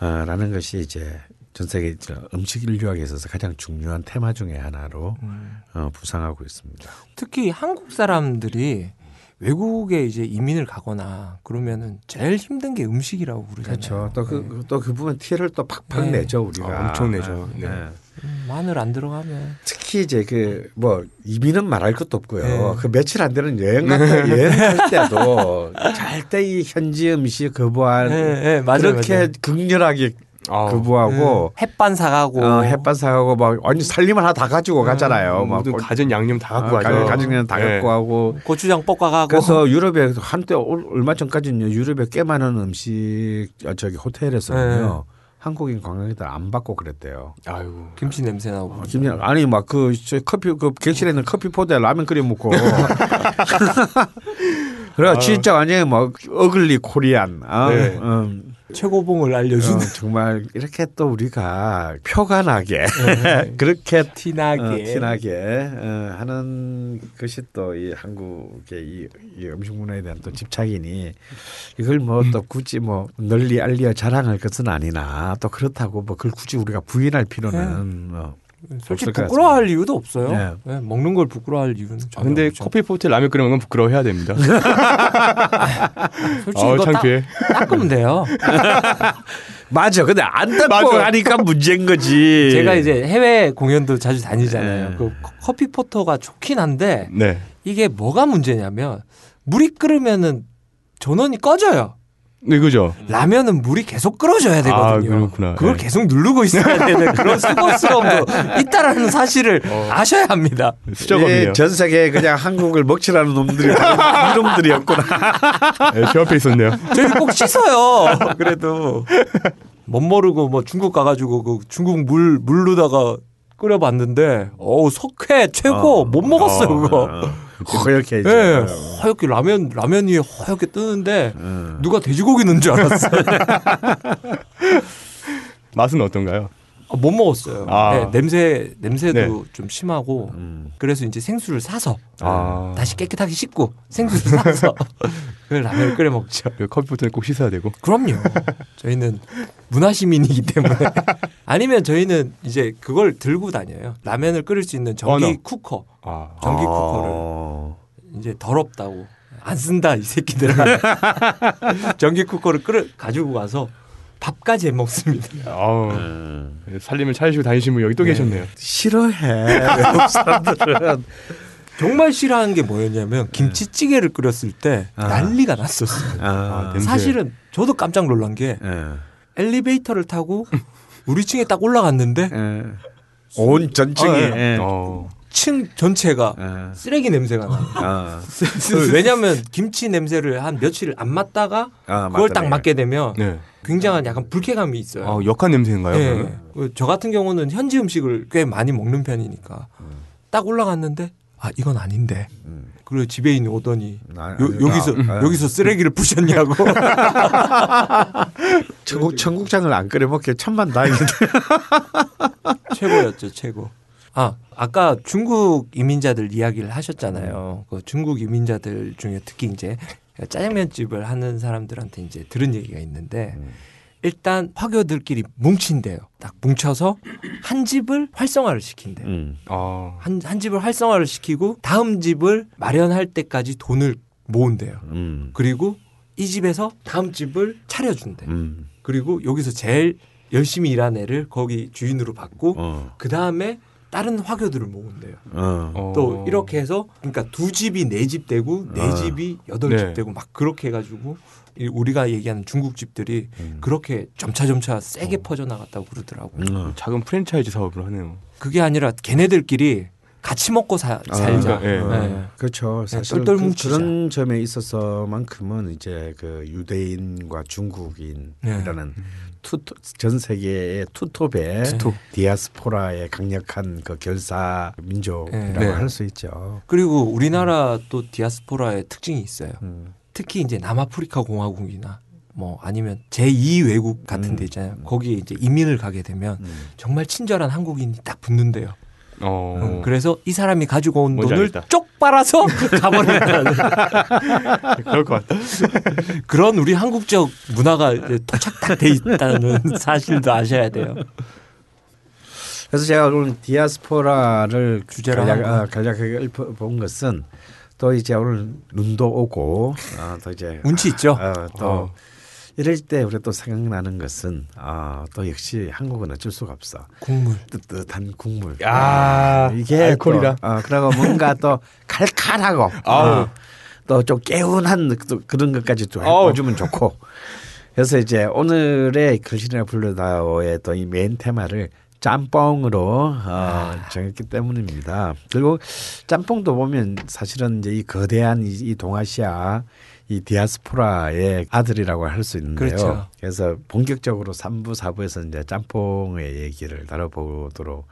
어, 라는 것이 이제 전 세계 저 음식 인류학에 있어서 가장 중요한 테마 중의 하나로 음. 어, 부상하고 있습니다. 특히 한국 사람들이 외국에 이제 이민을 가거나 그러면은 제일 힘든 게 음식이라고 그러잖아요. 그렇죠. 또그또그 부분 티를 또 팍팍 네. 내죠 우리가. 아, 엄청 내죠. 네. 음, 마늘 안 들어가면 특히 이제 그 뭐 이민은 말할 것도 없고요. 네. 그 며칠 안 되는 여행 갔다 여행 갈 때도 절대 이 현지 음식 거부할 예, 예, 맞아요, 그렇게 맞아요. 극렬하게 아, 거부하고 예, 햇반 사가고 어, 햇반 사가고 막 완전 살림 하나 다 가지고 가잖아요. 막 모든 고- 가전 양념 다 갖고 어, 가죠. 가정 가정 다 네. 갖고 하고 고추장 볶아 가고 그래서 유럽에 한때 얼- 얼마 전까지는 유럽에 꽤 많은 음식 어, 저기 호텔에서는요 한국인 관광객들 안 받고 그랬대요. 아유. 김치 냄새 나고 어, 김 아니 막 그 커피 그 객실에 있는 커피 포대에 라면 끓여 먹고 그래 진짜 완전히 막 어글리 코리안 아, 네. 음, 최고봉을 어, 알려준 정말 이렇게 또 우리가 표가 나게 그렇게 티나게. 어, 티나게 어, 하는 것이 또 이 한국의 이, 이 음식 문화에 대한 또 집착이니 이걸 뭐 또 굳이 뭐 널리 알려 자랑할 것은 아니나 또 그렇다고 뭐 그걸 굳이 우리가 부인할 필요는 어, 솔직히 부끄러워할 이유도 없어요. 네. 예, 먹는 걸 부끄러워할 이유는 아, 근데 없죠. 커피 포트 라면 끓여 먹으면 부끄러워해야 됩니다. 솔직히 아, 이거 딱, 창피해. 닦으면 돼요. 맞아. 근데 안 닦고. 하니까 문제인 거지. 제가 이제 해외 공연도 자주 다니잖아요. 네. 그 커피 포터가 좋긴 한데 네. 이게 뭐가 문제냐면 물이 끓으면은 전원이 꺼져요. 네, 그죠. 라면은 물이 계속 끓어줘야 되거든요. 아, 그렇구나. 그걸 네. 계속 누르고 있어야 되는 그런 수고스러움도 있다라는 사실을 아셔야 합니다. 수작업이에요. 예, 전 세계에 그냥 한국을 먹칠하는 놈들이 다 이놈들이었구나. 네, 제 옆에 있었네요. 저희 꼭 씻어요. 그래도 못 모르고 뭐 중국 가가지고 그 중국 물 물르다가 끓여봤는데 어우 석회 최고 어. 못 먹었어요 어, 그거. 어. 허옇게 예, 이제. 허옇게 라면 라면 위에 허옇게 뜨는데 음. 누가 돼지고기 넣은 줄 알았어요. 맛은 어떤가요? 아, 못 먹었어요. 아. 네, 냄새 냄새도 네. 좀 심하고 음. 그래서 이제 생수를 사서 아. 다시 깨끗하게 씻고 생수를 사서 그 라면을 끓여 먹죠. 그 커피부터는 꼭 씻어야 되고. 그럼요. 저희는 문화 시민이기 때문에 아니면 저희는 이제 그걸 들고 다녀요. 라면을 끓일 수 있는 전기 언어. 쿠커. 아. 전기 쿠커를 어. 이제 더럽다고 안 쓴다 이 새끼들아. 전기 쿠커를 끓여 가지고 가서 밥까지 해 먹습니다. 아우. 음. 살림을 차리시고 다니신 분 여기 또 네. 계셨네요. 싫어해 외국 사람들은 정말 싫어하는 게 뭐였냐면 김치찌개를 끓였을 때 아. 난리가 났었어요. 아, 냄새. 사실은 저도 깜짝 놀란 게 예. 엘리베이터를 타고 우리 층에 딱 올라갔는데 예. 온 전층이 아, 예. 예. 어. 층 전체가 예. 쓰레기 냄새가 나요. 아, 그 왜냐하면 김치 냄새를 한 며칠 안 맡다가 아, 그걸 딱 맞다네. 맡게 되면 네. 굉장한 약간 불쾌감이 있어요. 아, 역한 냄새인가요? 예. 그러면? 그저 같은 경우는 현지 음식을 꽤 많이 먹는 편이니까 딱 올라갔는데 아 이건 아닌데. 음. 그리고 지배인이 오더니 아, 요, 아니, 여기서 아, 여기서 쓰레기를 부셨냐고. 청국 청국장을 안 끓여 먹게 천만 다행인데. 최고였죠 최고. 아 아까 중국 이민자들 이야기를 하셨잖아요. 그 중국 이민자들 중에 특히 이제 짜장면 집을 하는 사람들한테 이제 들은 얘기가 있는데 일단 화교들끼리 뭉친대요. 딱 뭉쳐서 한 집을 활성화를 시킨대요. 음. 아. 한, 한 집을 활성화를 시키고 다음 집을 마련할 때까지 돈을 모은대요. 음. 그리고 이 집에서 다음 집을 차려준대. 음. 그리고 여기서 제일 열심히 일한 애를 거기 주인으로 받고 어. 그 다음에 다른 화교들을 모은대요. 어. 어. 또 이렇게 해서 그러니까 두 집이 네 집 되고 네 아. 집이 여덟 네. 집 되고 막 그렇게 해가지고 이 우리가 얘기하는 중국 집들이 음. 그렇게 점차 점차 세게 퍼져 나갔다고 그러더라고요. 음. 작은 프랜차이즈 사업을 하네요. 그게 아니라 걔네들끼리 같이 먹고 사, 아, 살자. 그러니까, 예. 네. 그렇죠. 사실 그, 뭉치자. 런 점에 있어서만큼은 이제 그 유대인과 중국인이라는 투토, 전 세계의 투톱의 투톱. 디아스포라의 강력한 그 결사 민족이라고 네. 할수 있죠. 그리고 우리나라 또 디아스포라의 특징이 있어요. 음. 특히 이제 남아프리카 공화국이나 뭐 아니면 제2 외국 같은 데 있잖아요. 거기에 이제 이민을 가게 되면 음. 정말 친절한 한국인이 딱 붙는데요. 어. 음, 그래서 이 사람이 가지고 온 돈을 알겠다. 쪽 빨아서 가버린다는 그럴 것 같다. 그런 우리 한국적 문화가 이제 토착 딱돼 있다는 사실도 아셔야 돼요. 그래서 제가 오늘 디아스포라를 주제로 간략, 한 거. 아, 본 것은 또 이제 오늘 눈도 오고 아, 또 이제 운치 있죠. 어, 또 어. 이럴 때 우리가 또 생각나는 것은 아, 또 역시 한국은 어쩔 수가 없어. 국물. 뜨뜻한 국물. 야, 아, 이게 알코올이라. 또, 어, 그리고 뭔가 또 칼칼하고 아우. 또좀 개운한 또 그런 것까지 또. 해주면 좋고. 그래서 이제 오늘의 글씨나 불러다오의 또 이 메인 테마를 짬뽕으로 어, 정했기 때문입니다. 그리고 짬뽕도 보면 사실은 이제 이 거대한 이, 이 동아시아 이 디아스포라의 아들이라고 할 수 있는데요. 그렇죠. 그래서 본격적으로 3부, 4부에서 이제 짬뽕의 얘기를 다뤄보도록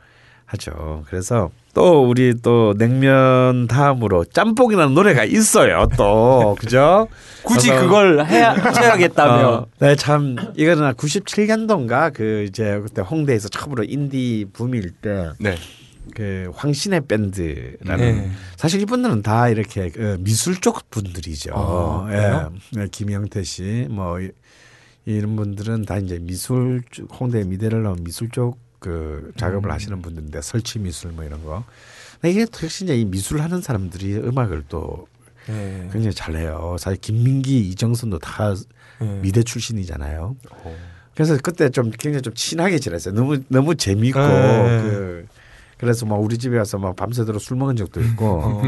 하죠. 그래서 또 우리 또 냉면 다음으로 짬뽕이라는 노래가 있어요. 또 그죠? 굳이 그걸 해야 해야겠다며. 어, 네, 참 이거는 97년도인가 그 이제 그때 홍대에서 처음으로 인디 붐일 때 네. 그 황신의 밴드라는 네. 사실 이분들은 다 이렇게 그 미술 쪽 분들이죠. 아? 예. 네, 김영태 씨, 뭐 이- 이런 분들은 다 이제 미술 쪽, 홍대 미대를 나온 미술 쪽 그 작업을 하시는 분들인데 설치 미술 뭐 이런 거. 이게 또 역시 이제 이 미술 하는 사람들이 음악을 또 네. 굉장히 잘해요. 사실 김민기, 이정선도 다 네. 미대 출신이잖아요. 그래서 그때 좀 굉장히 좀 친하게 지냈어요. 너무 너무 재밌고 네. 그 그래서 막 우리 집에 와서 막 밤새도록 술 먹은 적도 있고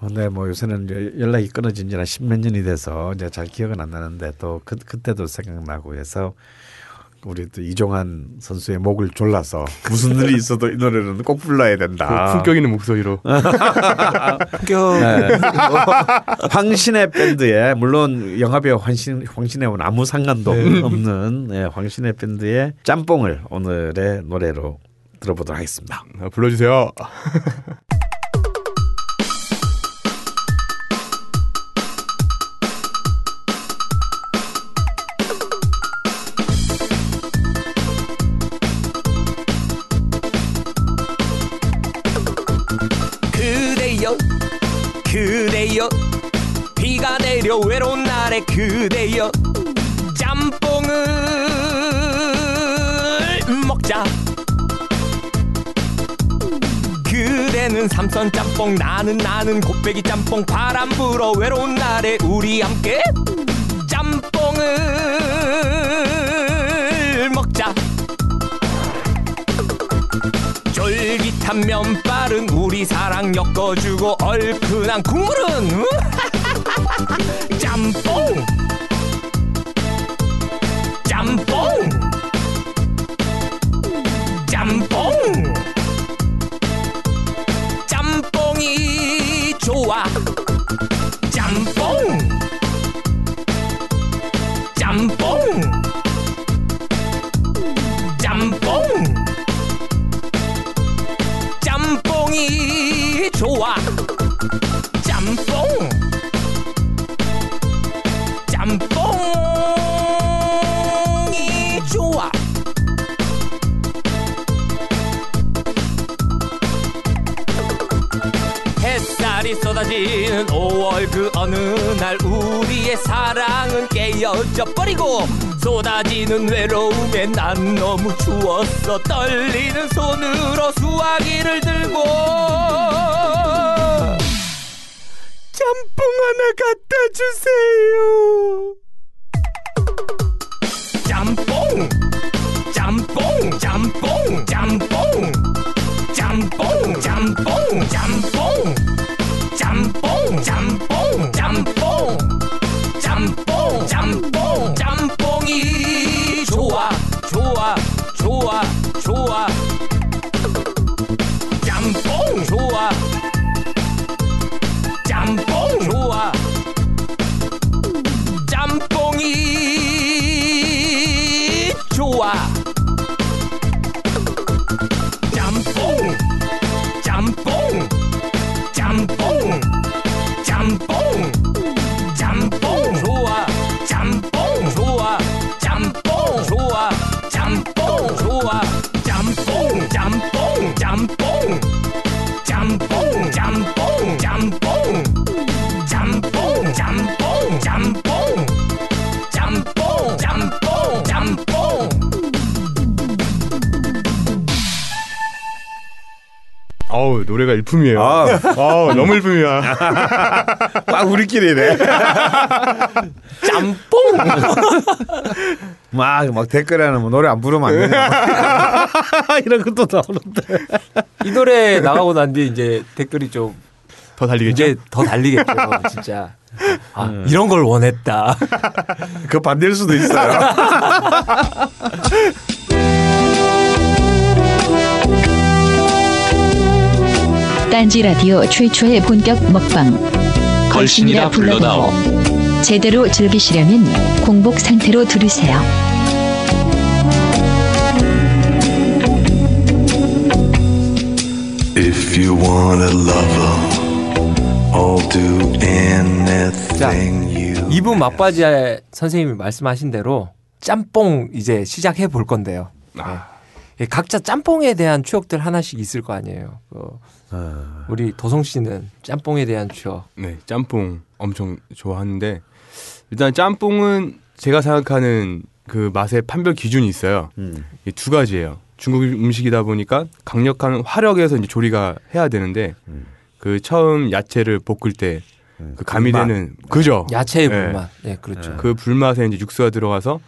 어, 네, 뭐 요새는 연락이 끊어진 지한 십몇 년이 돼서 이제 잘 기억은 안 나는데 또 그, 그때도 생각나고 해서 우리 또 이종환 선수의 목을 졸라서 무슨 일이 있어도 이 노래는 꼭 불러야 그 된다. 품격 있는 목소리로. 품격 네. 황신의 밴드에 물론 영화배우 황신 황신혜와는 아무 상관도 없는 네, 황신혜 밴드의 짬뽕을 오늘의 노래로 들어보도록 하겠습니다. 아, 불러주세요. 그대여 그대여 비가 내려 외로운 날에 그대여 그대는 삼선 짬뽕 나는 나는 곱빼기 짬뽕. 바람 불어 외로운 날에 우리 함께 짬뽕을 먹자. 쫄깃한 면발은 우리 사랑 엮어주고 얼큰한 국물은 짬뽕. 짬뽕 좋아. 짬뽕. 짬뽕. 짬뽕. 짬뽕이 좋아. 짬뽕 그 어느 날 우리의 사랑은 깨어져 버리고 쏟아지는 외로움에 난 너무 추웠어 떨리는 손으로 수화기를 들고 짬뽕 하나 갖다 주세요. 짬뽕 짬뽕 짬뽕 짬뽕 짬뽕 짬뽕 짬뽕. 노래가 일품이에요. 아. 어우 너무 일품이야. 막 우리끼리네. 짬뽕 막, 막 댓글에는 뭐 노래 안 부르면 안 되냐. 이런 것도 나오는데. 이 노래 나가고 난 뒤에 이제 댓글이 좀 더 달리겠죠? 이제 더 달리겠죠 진짜 아 이런 걸 원했다 그 반대일 수도 있어요. 딴지 라디오 최초의 본격 먹방. 걸신이라 불러다오. 제대로 즐기시려면 공복 상태로 들으세요. If you want a lover, I'll do anything you 2부 막바지 선생님이 말씀하신 대로 짬뽕 이제 시작해 볼 건데요. 예, 각자 짬뽕에 대한 추억들 하나씩 있을 거 아니에요. 그 우리 도성 씨는 짬뽕에 대한 추억 네, 짬뽕 엄청 좋아하는데 일단 짬뽕은 제가 생각하는 그 맛의 판별 기준이 있어요. 음. 두 가지예요. 중국 음식이다 보니까 강력한 화력에서 이제 조리가 해야 되는데 음. 그 처음 야채를 볶을 때그 음, 감이 불맛. 되는 그죠? 야채의 네. 불맛 네 그렇죠 그 불맛에 이제 육수가 들어가서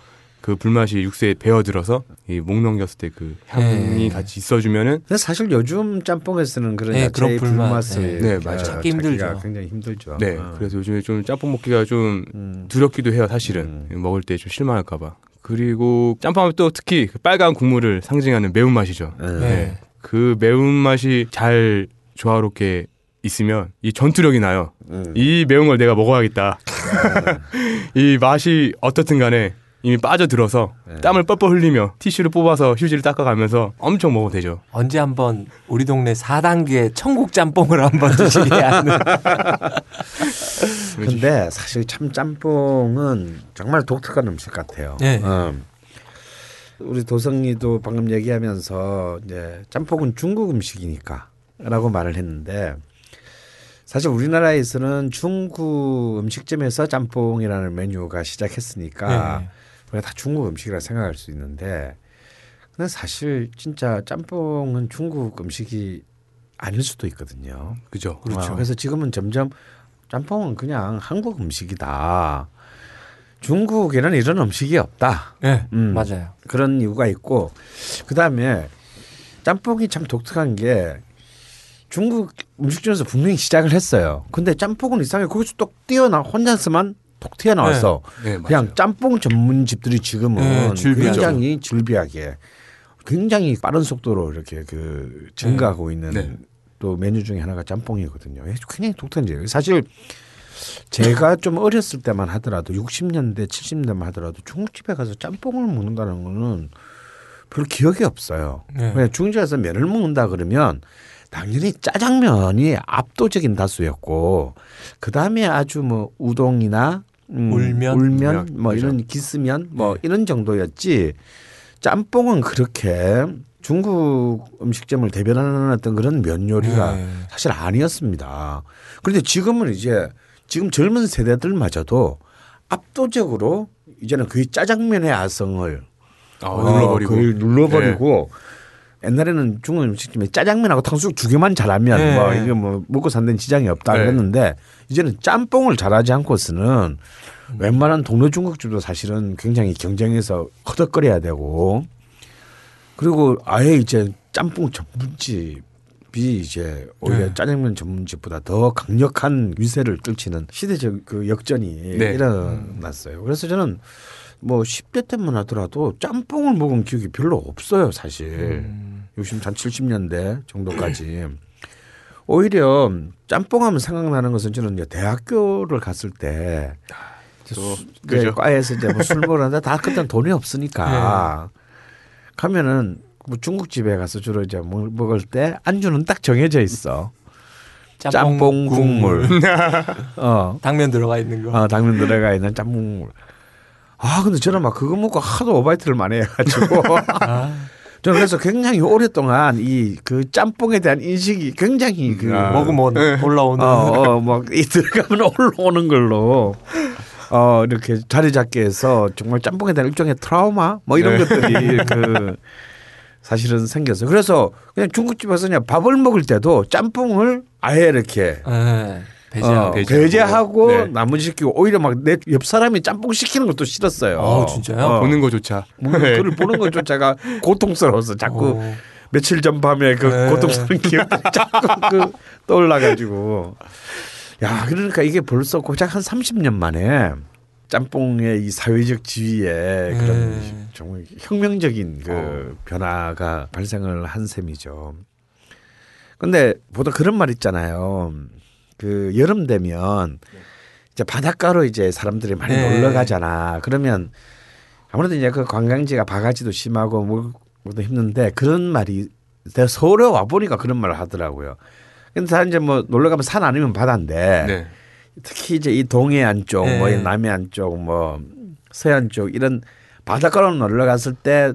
그 불맛이 육수에 배어들어서 이목 넘겼을 때 그 향이 네. 같이 있어주면은 근데 사실 요즘 짬뽕에서는 그런 네, 야채의 그런 불맛, 불맛을 네. 네, 맞아요. 어, 찾기 힘들죠. 굉장히 힘들죠. 네 어. 그래서 요즘에 좀 짬뽕 먹기가 좀 음. 두렵기도 해요 사실은 먹을 때 좀 실망할까봐 그리고 짬뽕하면 또 특히 그 빨간 국물을 상징하는 매운 맛이죠. 네. 네. 그 매운 맛이 잘 조화롭게 있으면 이 전투력이 나요. 음. 이 매운 걸 내가 먹어야겠다. 이 맛이 어떻든 간에 이미 빠져들어서 네. 땀을 뻘뻘 흘리며 티슈를 뽑아서 휴지를 닦아가면서 엄청 먹어도 되죠. 언제 한번 우리 동네 4단계 천국 짬뽕을 한번 드시게 하는. 근데 사실 참 짬뽕은 정말 독특한 음식 같아요. 네. 어. 우리 도성이도 방금 얘기하면서 이제 짬뽕은 중국 음식이니까라고 말을 했는데 사실 우리나라에서는 중국 음식점에서 짬뽕이라는 메뉴가 시작했으니까 네. 우리가 다 중국 음식이라 생각할 수 있는데 근데 사실 진짜 짬뽕은 중국 음식이 아닐 수도 있거든요. 그죠. 어, 그래서 지금은 점점 짬뽕은 그냥 한국 음식이다. 중국에는 이런 음식이 없다. 네, 음. 맞아요. 그런 이유가 있고 그 다음에 짬뽕이 참 독특한 게 중국 음식점에서 분명히 시작을 했어요. 근데 짬뽕은 이상하게 거기서 또 뛰어나 혼자서만 톡 튀어나와서 네, 그냥 맞아요. 짬뽕 전문 집들이 지금은 네. 굉장히 줄비하게 굉장히 빠른 속도로 이렇게 그 증가하고 있는 네. 또 메뉴 중에 하나가 짬뽕이거든요. 굉장히 독특한 지 사실 제가 좀 어렸을 때만 하더라도 60년대 70년대만 하더라도 중국집에 가서 짬뽕을 먹는다는 거는 별 기억이 없어요. 네. 그냥 중국집에서 면을 먹는다 그러면 당연히 짜장면이 압도적인 다수였고 그 다음에 아주 뭐 우동이나 음, 울면? 울면 뭐 그죠. 이런 기스면 뭐 이런 정도였지 짬뽕은 그렇게 중국 음식점을 대변하는 어떤 그런 면 요리가 네. 사실 아니었습니다. 그런데 지금은 이제 지금 젊은 세대들마저도 압도적으로 이제는 거의 짜장면의 아성을 아, 어, 눌러버리고. 눌러버리고 옛날에는 중국 음식점에 짜장면하고 탕수육 두 개만 잘하면 네. 뭐 이게 뭐 먹고 산다는 지장이 없다 네. 그랬는데 이제는 짬뽕을 잘하지 않고서는 웬만한 동네 중국집도 사실은 굉장히 경쟁해서 허덕거려야 되고 그리고 아예 이제 짬뽕 전문집이 이제 오히려 네. 짜장면 전문집보다 더 강력한 위세를 떨치는 시대적 그 역전이 네. 일어났어요. 그래서 저는 뭐 10대 때만 하더라도 짬뽕을 먹은 기억이 별로 없어요, 사실. 음. 60, 한 70년대 정도까지. 오히려 짬뽕하면 생각나는 것은 저는 이제 대학교를 갔을 때 이제 또, 수- 그죠. 과에서 이제 뭐술 먹으는데 다 그때는 돈이 없으니까 네. 가면은 뭐 중국집에 가서 주로 이제 먹- 먹을 때 안주는 딱 정해져 있어. 짬뽕 국물. 어. 당면 들어가 있는 거. 아, 당면 들어가 있는 짬뽕 국물. 아, 근데 저는 막 그거 먹고 하도 오바이트를 많이 해가지고. 아, 저는 그래서 굉장히 오랫동안 이 그 짬뽕에 대한 인식이 굉장히 그 아. 먹으면 올라오는. 어, 어, 막이 들어가면 올라오는 걸로 어 이렇게 자리 잡게 해서 정말 짬뽕에 대한 일종의 트라우마 뭐 이런 네. 것들이 그 사실은 생겼어요. 그래서 그냥 중국집에서 그냥 밥을 먹을 때도 짬뽕을 아예 이렇게 네. 배제하고. 어, 배제하고. 배제하고 네. 나머지 시키고 오히려 막 내 옆 사람이 짬뽕 시키는 것도 싫었어요. 어, 진짜요? 어. 보는 거조차. 뭐 그걸 보는 것조차가 고통스러워서 자꾸 어. 며칠 전 밤에 그 네. 고통스러운 기억들이 자꾸 그 떠올라가지고 야 그러니까 이게 벌써 고작 한 30년 만에 짬뽕의 이 사회적 지위에 그런 네. 정말 혁명적인 그 어. 변화가 발생을 한 셈이죠. 근데 보다 그런 말 있잖아요. 그 여름 되면 이제 바닷가로 이제 사람들이 많이 네. 놀러 가잖아. 그러면 아무래도 이제 그 관광지가 바가지도 심하고 뭐도 힘든데 그런 말이 내가 서울에 와 보니까 그런 말을 하더라고요. 근데 다 이제 뭐 놀러 가면 산 아니면 바다인데 네. 특히 이제 이 동해안 쪽, 네. 뭐이 남해안 쪽, 뭐 서해안 쪽 이런 바닷가로 놀러 갔을 때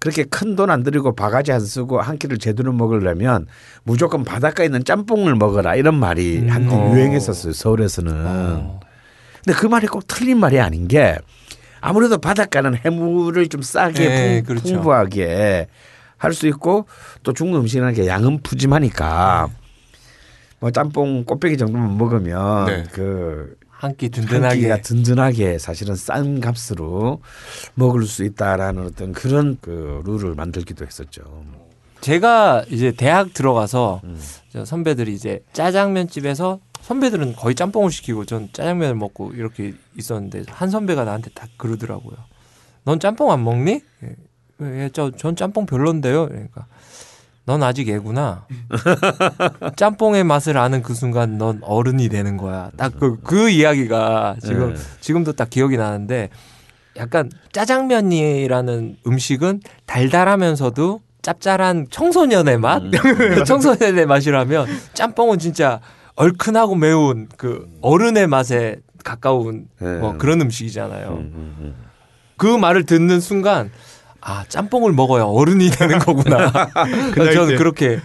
그렇게 큰 돈 안 들이고 바가지 안 쓰고 한 끼를 제대로 먹으려면 무조건 바닷가에 있는 짬뽕을 먹어라 이런 말이 한때 어. 유행했었어요 서울에서는. 어. 근데 그 말이 꼭 틀린 말이 아닌 게 아무래도 바닷가는 해물을 좀 싸게 네, 풍, 그렇죠. 부하게 할 수 있고 또 중국 음식이라는 게 양은 푸짐하니까 뭐 짬뽕 꽃배기 정도만 먹으면 네. 그 한끼한 든든하게 끼가 든든하게 사실은 싼 값으로 먹을 수 있다라는 어떤 그런 그 룰을 만들기도 했었죠. 제가 이제 대학 들어가서 음. 저 선배들이 이제 짜장면 집에서 선배들은 거의 짬뽕을 시키고 전 짜장면을 먹고 이렇게 있었는데 한 선배가 나한테 딱 그러더라고요. 넌 짬뽕 안 먹니? 예, 예, 저, 전 짬뽕 별론데요. 그러니까 넌 아직 애구나. 짬뽕의 맛을 아는 그 순간 넌 어른이 되는 거야. 딱그 그 이야기가 지금 네. 지금도 딱 기억이 나는데 약간 짜장면이라는 음식은 달달하면서도 짭짤한 청소년의 맛, 청소년의 맛이라면 짬뽕은 진짜 얼큰하고 매운 그 어른의 맛에 가까운 네. 뭐 그런 음식이잖아요. 음, 음, 음. 그 말을 듣는 순간 아 짬뽕을 먹어야 어른이 되는 거구나. 저는 때. 그렇게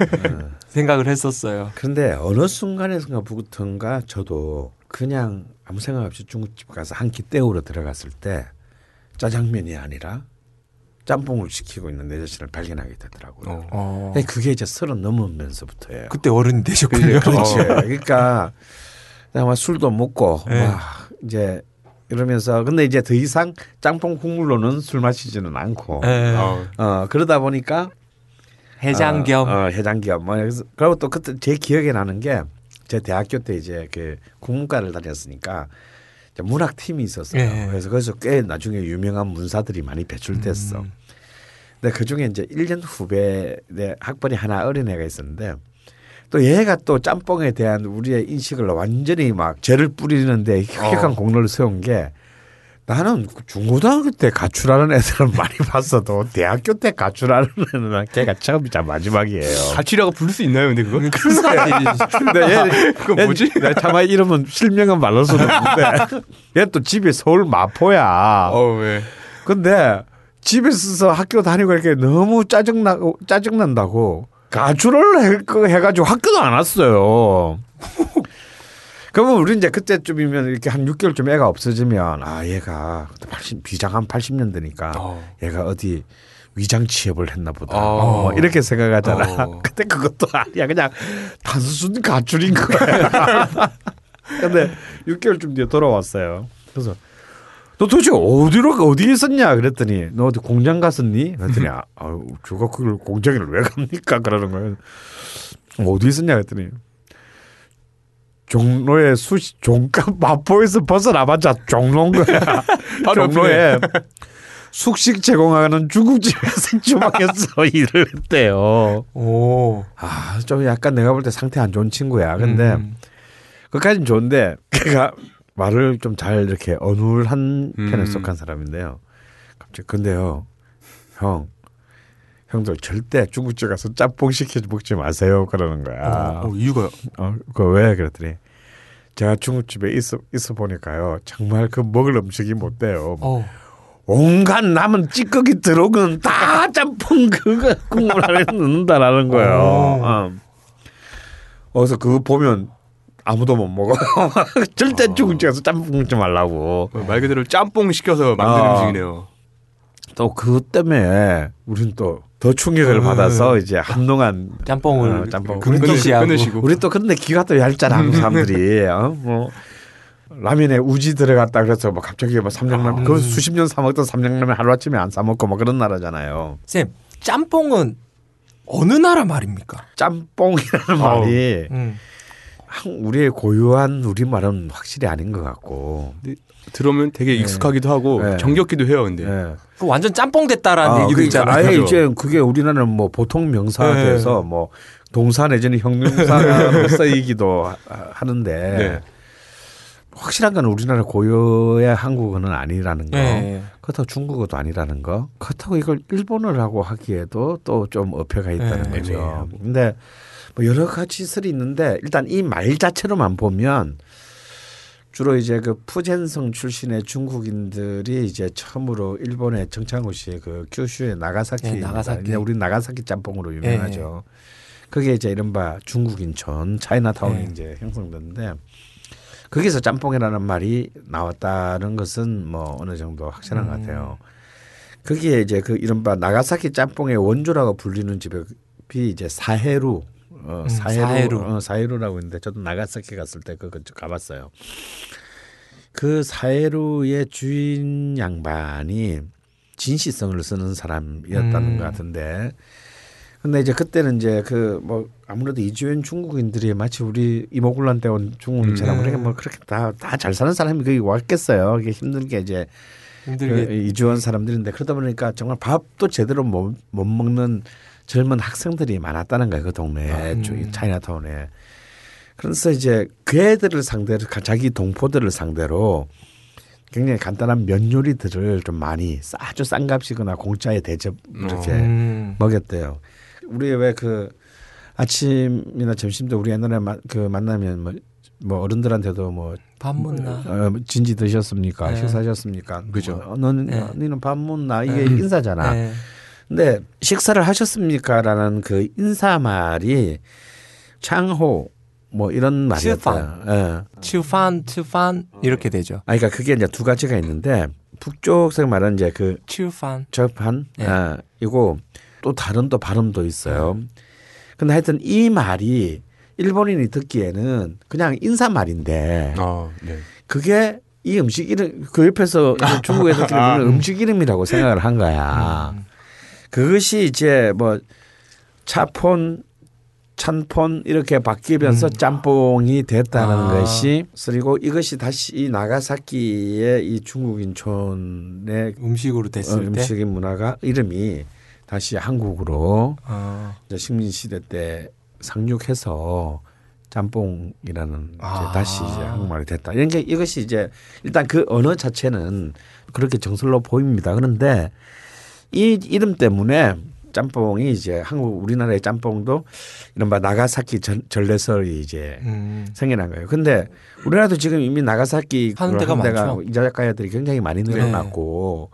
생각을 했었어요. 그런데 어느 순간에서부터인가 저도 그냥 아무 생각 없이 중국집 가서 한 끼 때우러 들어갔을 때 짜장면이 아니라 짬뽕을 시키고 있는 내 자신을 발견하게 되더라고요. 어. 근데 그게 이제 서른 넘으면서부터예요. 그때 어른이 되셨군요. 그렇지. 그러니까 막 술도 먹고 네. 막 이제 이러면서 근데 이제 더 이상 짬뽕 국물로는 술 마시지는 않고 예. 어. 어 그러다 보니까 해장 겸 어, 어, 해장 겸. 뭐 그래서 그리고 또 그때 제 기억에 나는 게 제 대학교 때 이제 그 국문과를 다녔으니까 문학 팀이 있었어요. 예. 그래서 거기서 꽤 나중에 유명한 문사들이 많이 배출됐어. 음. 근데 그 중에 이제 1년 후배 내 학번이 하나 어린 애가 있었는데 또 얘가 또 짬뽕에 대한 우리의 인식을 완전히 막 죄를 뿌리는데 혁혁한 어. 공로를 세운 게 나는 중고등학교 때 가출하는 애들은 많이 봤어도 대학교 때 가출하는 애는 걔가 처음이자 마지막이에요. 가출이라고 부를 수 있나요, 근데 그거? 근데 얘, 그거 뭐지? 얘, 차마 이름은 실명은 말할 수는 없는데 얘 또 집이 서울 마포야. 어, 왜? 근데 집에서 학교 다니고 이렇게 너무 짜증나고 짜증난다고 가출을 해, 그 해가지고 학교도 안 왔어요. 그러면 우리 이제 그때쯤이면 이렇게 한 6개월쯤 애가 없어지면 아 얘가 그때 80 비장 한 80년대니까 어. 얘가 어디 위장 취업을 했나 보다 어. 뭐 이렇게 생각하잖아. 어. 근데 그것도 아니야 그냥 단순 가출인 거야. 근데 6개월쯤 뒤에 돌아왔어요. 그래서 너 도대체 어디로 어디에 있었냐 그랬더니 너 어디 공장 갔었니? 그랬더니 아, 아유, 저가 그걸 공장을 왜 갑니까? 그러는 거예요. 어디 있었냐 그랬더니 종로에 수시 종가 마포에서 벗어나봤자 종로인 거야. 종로에 숙식 제공하는 중국집에서 주방에서 일을 했대요. 오. 아, 좀 약간 내가 볼 때 상태 안 좋은 친구야. 근데 음. 그까진 좋은데 걔가 말을 좀 잘 이렇게 어눌한 편에 음. 속한 사람인데요. 갑자기 근데요, 형, 형들 절대 중국집 가서 짬뽕 시켜 먹지 마세요. 그러는 거야. 어, 이유가 어, 그왜 그랬더니 제가 중국집에 있어 있어 보니까요, 정말 그 먹을 음식이 못 돼요. 어. 온갖 남은 찌꺼기 들어오면 다 짬뽕 그거 국물 안에 넣는다라는 거예요. 오. 어. 그래서 그거 보면 아무도 못 먹어. 절대 중국집 가서 짬뽕 먹지 말라고. 말 그대로 짬뽕 시켜서 만든 아. 음식이네요. 또 그것 때문에 우리는 또더 충격을 음. 받아서 이제 한동안 짬뽕을 어, 짬뽕. 끊으시고. 우리 또 근데 기가 또 얇잖아 한국 사람들이 어? 뭐 라면에 우지 들어갔다 그래서 뭐 갑자기 뭐 삼양라면 아. 그 수십 년 사 먹던 삼양라면 하루 아침에 안 사 먹고 뭐 그런 나라잖아요. 쌤 짬뽕은 어느 나라 말입니까? 짬뽕이라는. 말이 음. 한- 우리의 고유한 우리 말은 확실히 아닌 것 같고. 들어오면 되게 익숙하기도 하고 네. 정겹기도 해요, 근데. 예. 그 완전 짬뽕 됐다라는 아, 얘기도 그러니까 있잖아요. 아예 그죠? 이제 그게 우리나라는 뭐 보통 명사가 네. 돼서 뭐 동사 내지는 형용사로 쓰이기도 하- 하는데 네. 확실한 건 우리나라 고유의 한국어는 아니라는 거. 네. 그렇다고 중국어도 아니라는 거. 그렇다고 이걸 일본어라고 하기에도 또 좀 어폐가 있다는 네, 거죠. 근데 뭐 여러 가지 설이 있는데 일단 이 말 자체로만 보면 주로 이제 그 푸젠성 출신의 중국인들이 이제 처음으로 일본의 정창호 씨의 그 규슈의 나가사키, 네, 나가사키. 우리 나가사키 짬뽕으로 유명하죠. 그게 이제 이른바 중국인촌 차이나타운이 네. 이제 형성됐는데 거기서 짬뽕이라는 말이 나왔다는 것은 뭐 어느 정도 확실한 것 음. 같아요. 거기에 이제 그 이른바 나가사키 짬뽕의 원조라고 불리는 집이 이제 사해루 어, 음, 사해루 사해루. 어, 사해루라고 있는데 저도 나가사키 갔을 때 그거 가봤어요. 그 사해루의 주인 양반이 진시성을 쓰는 사람이었다는 음. 것 같은데 근데 이제 그때는 이제 그 뭐 아무래도 이주연 중국인들이 마치 우리 이모군란 때 온 중국인처럼 음. 그렇게 뭐 그렇게 다 다 잘 사는 사람이 거기 왔겠어요. 이게 힘들게 이제 힘들게 그 이주원 사람들인데 그러다 보니까 정말 밥도 제대로 못, 못 먹는 젊은 학생들이 많았다는 거예요 그 동네에 음. 저 차이나타운에 그래서 이제 그 애들을 상대로 가- 자기 동포들을 상대로 굉장히 간단한 면 요리들을 좀 많이 아주 싼 값이거나 공짜에 대접 이렇게 음. 먹였대요. 우리 왜 그 아침이나 점심때 우리 옛날에 마, 그 만나면 뭐, 뭐 어른들한테도 뭐밥 못나. 어, 진지 드셨습니까? 네. 식사하셨습니까? 그죠. 뭐, 너는 네. 너는 밥 못나 이게 네. 인사잖아. 네. 근데 식사를 하셨습니까 라는 그 인사말이 창호 뭐 이런 말이었어요. 예. 치우판, 치우판 이렇게 되죠. 아, 그러니까 그게 이제 두 가지가 있는데 북쪽색 말은 이제 그 치우판. 접한 네. 아, 이고 또 다른 또 발음도 있어요. 근데 하여튼 이 말이 일본인이 듣기에는 그냥 인사말인데 아, 네. 그게 이 음식 이름 그 옆에서 중국에 듣기는 아, 그걸 음식 이름이라고 생각을 한 거야. 음. 그것이 이제 뭐 차폰 찬폰 이렇게 바뀌면서 음. 짬뽕이 됐다는 아. 것이 그리고 이것이 다시 이 나가사키의 이 중국 인촌의 음식으로 어, 됐을 때. 음식의 문화가 이름이 다시 한국으로 어. 이제 식민 시대 때 상륙해서 짬뽕이라는 아. 이제 다시 이제 한국말이 됐다. 이런 게 이것이 이제 일단 그 언어 자체는 그렇게 정설로 보입니다. 그런데 이 이름 때문에 짬뽕이 이제 한국 우리나라의 짬뽕도 이른바 나가사키 전, 전래설이 이제 음. 생겨난 거예요. 근데 우리나라도 지금 이미 나가사키 하는 데가 많죠. 이자카야들이 굉장히 많이 늘어났고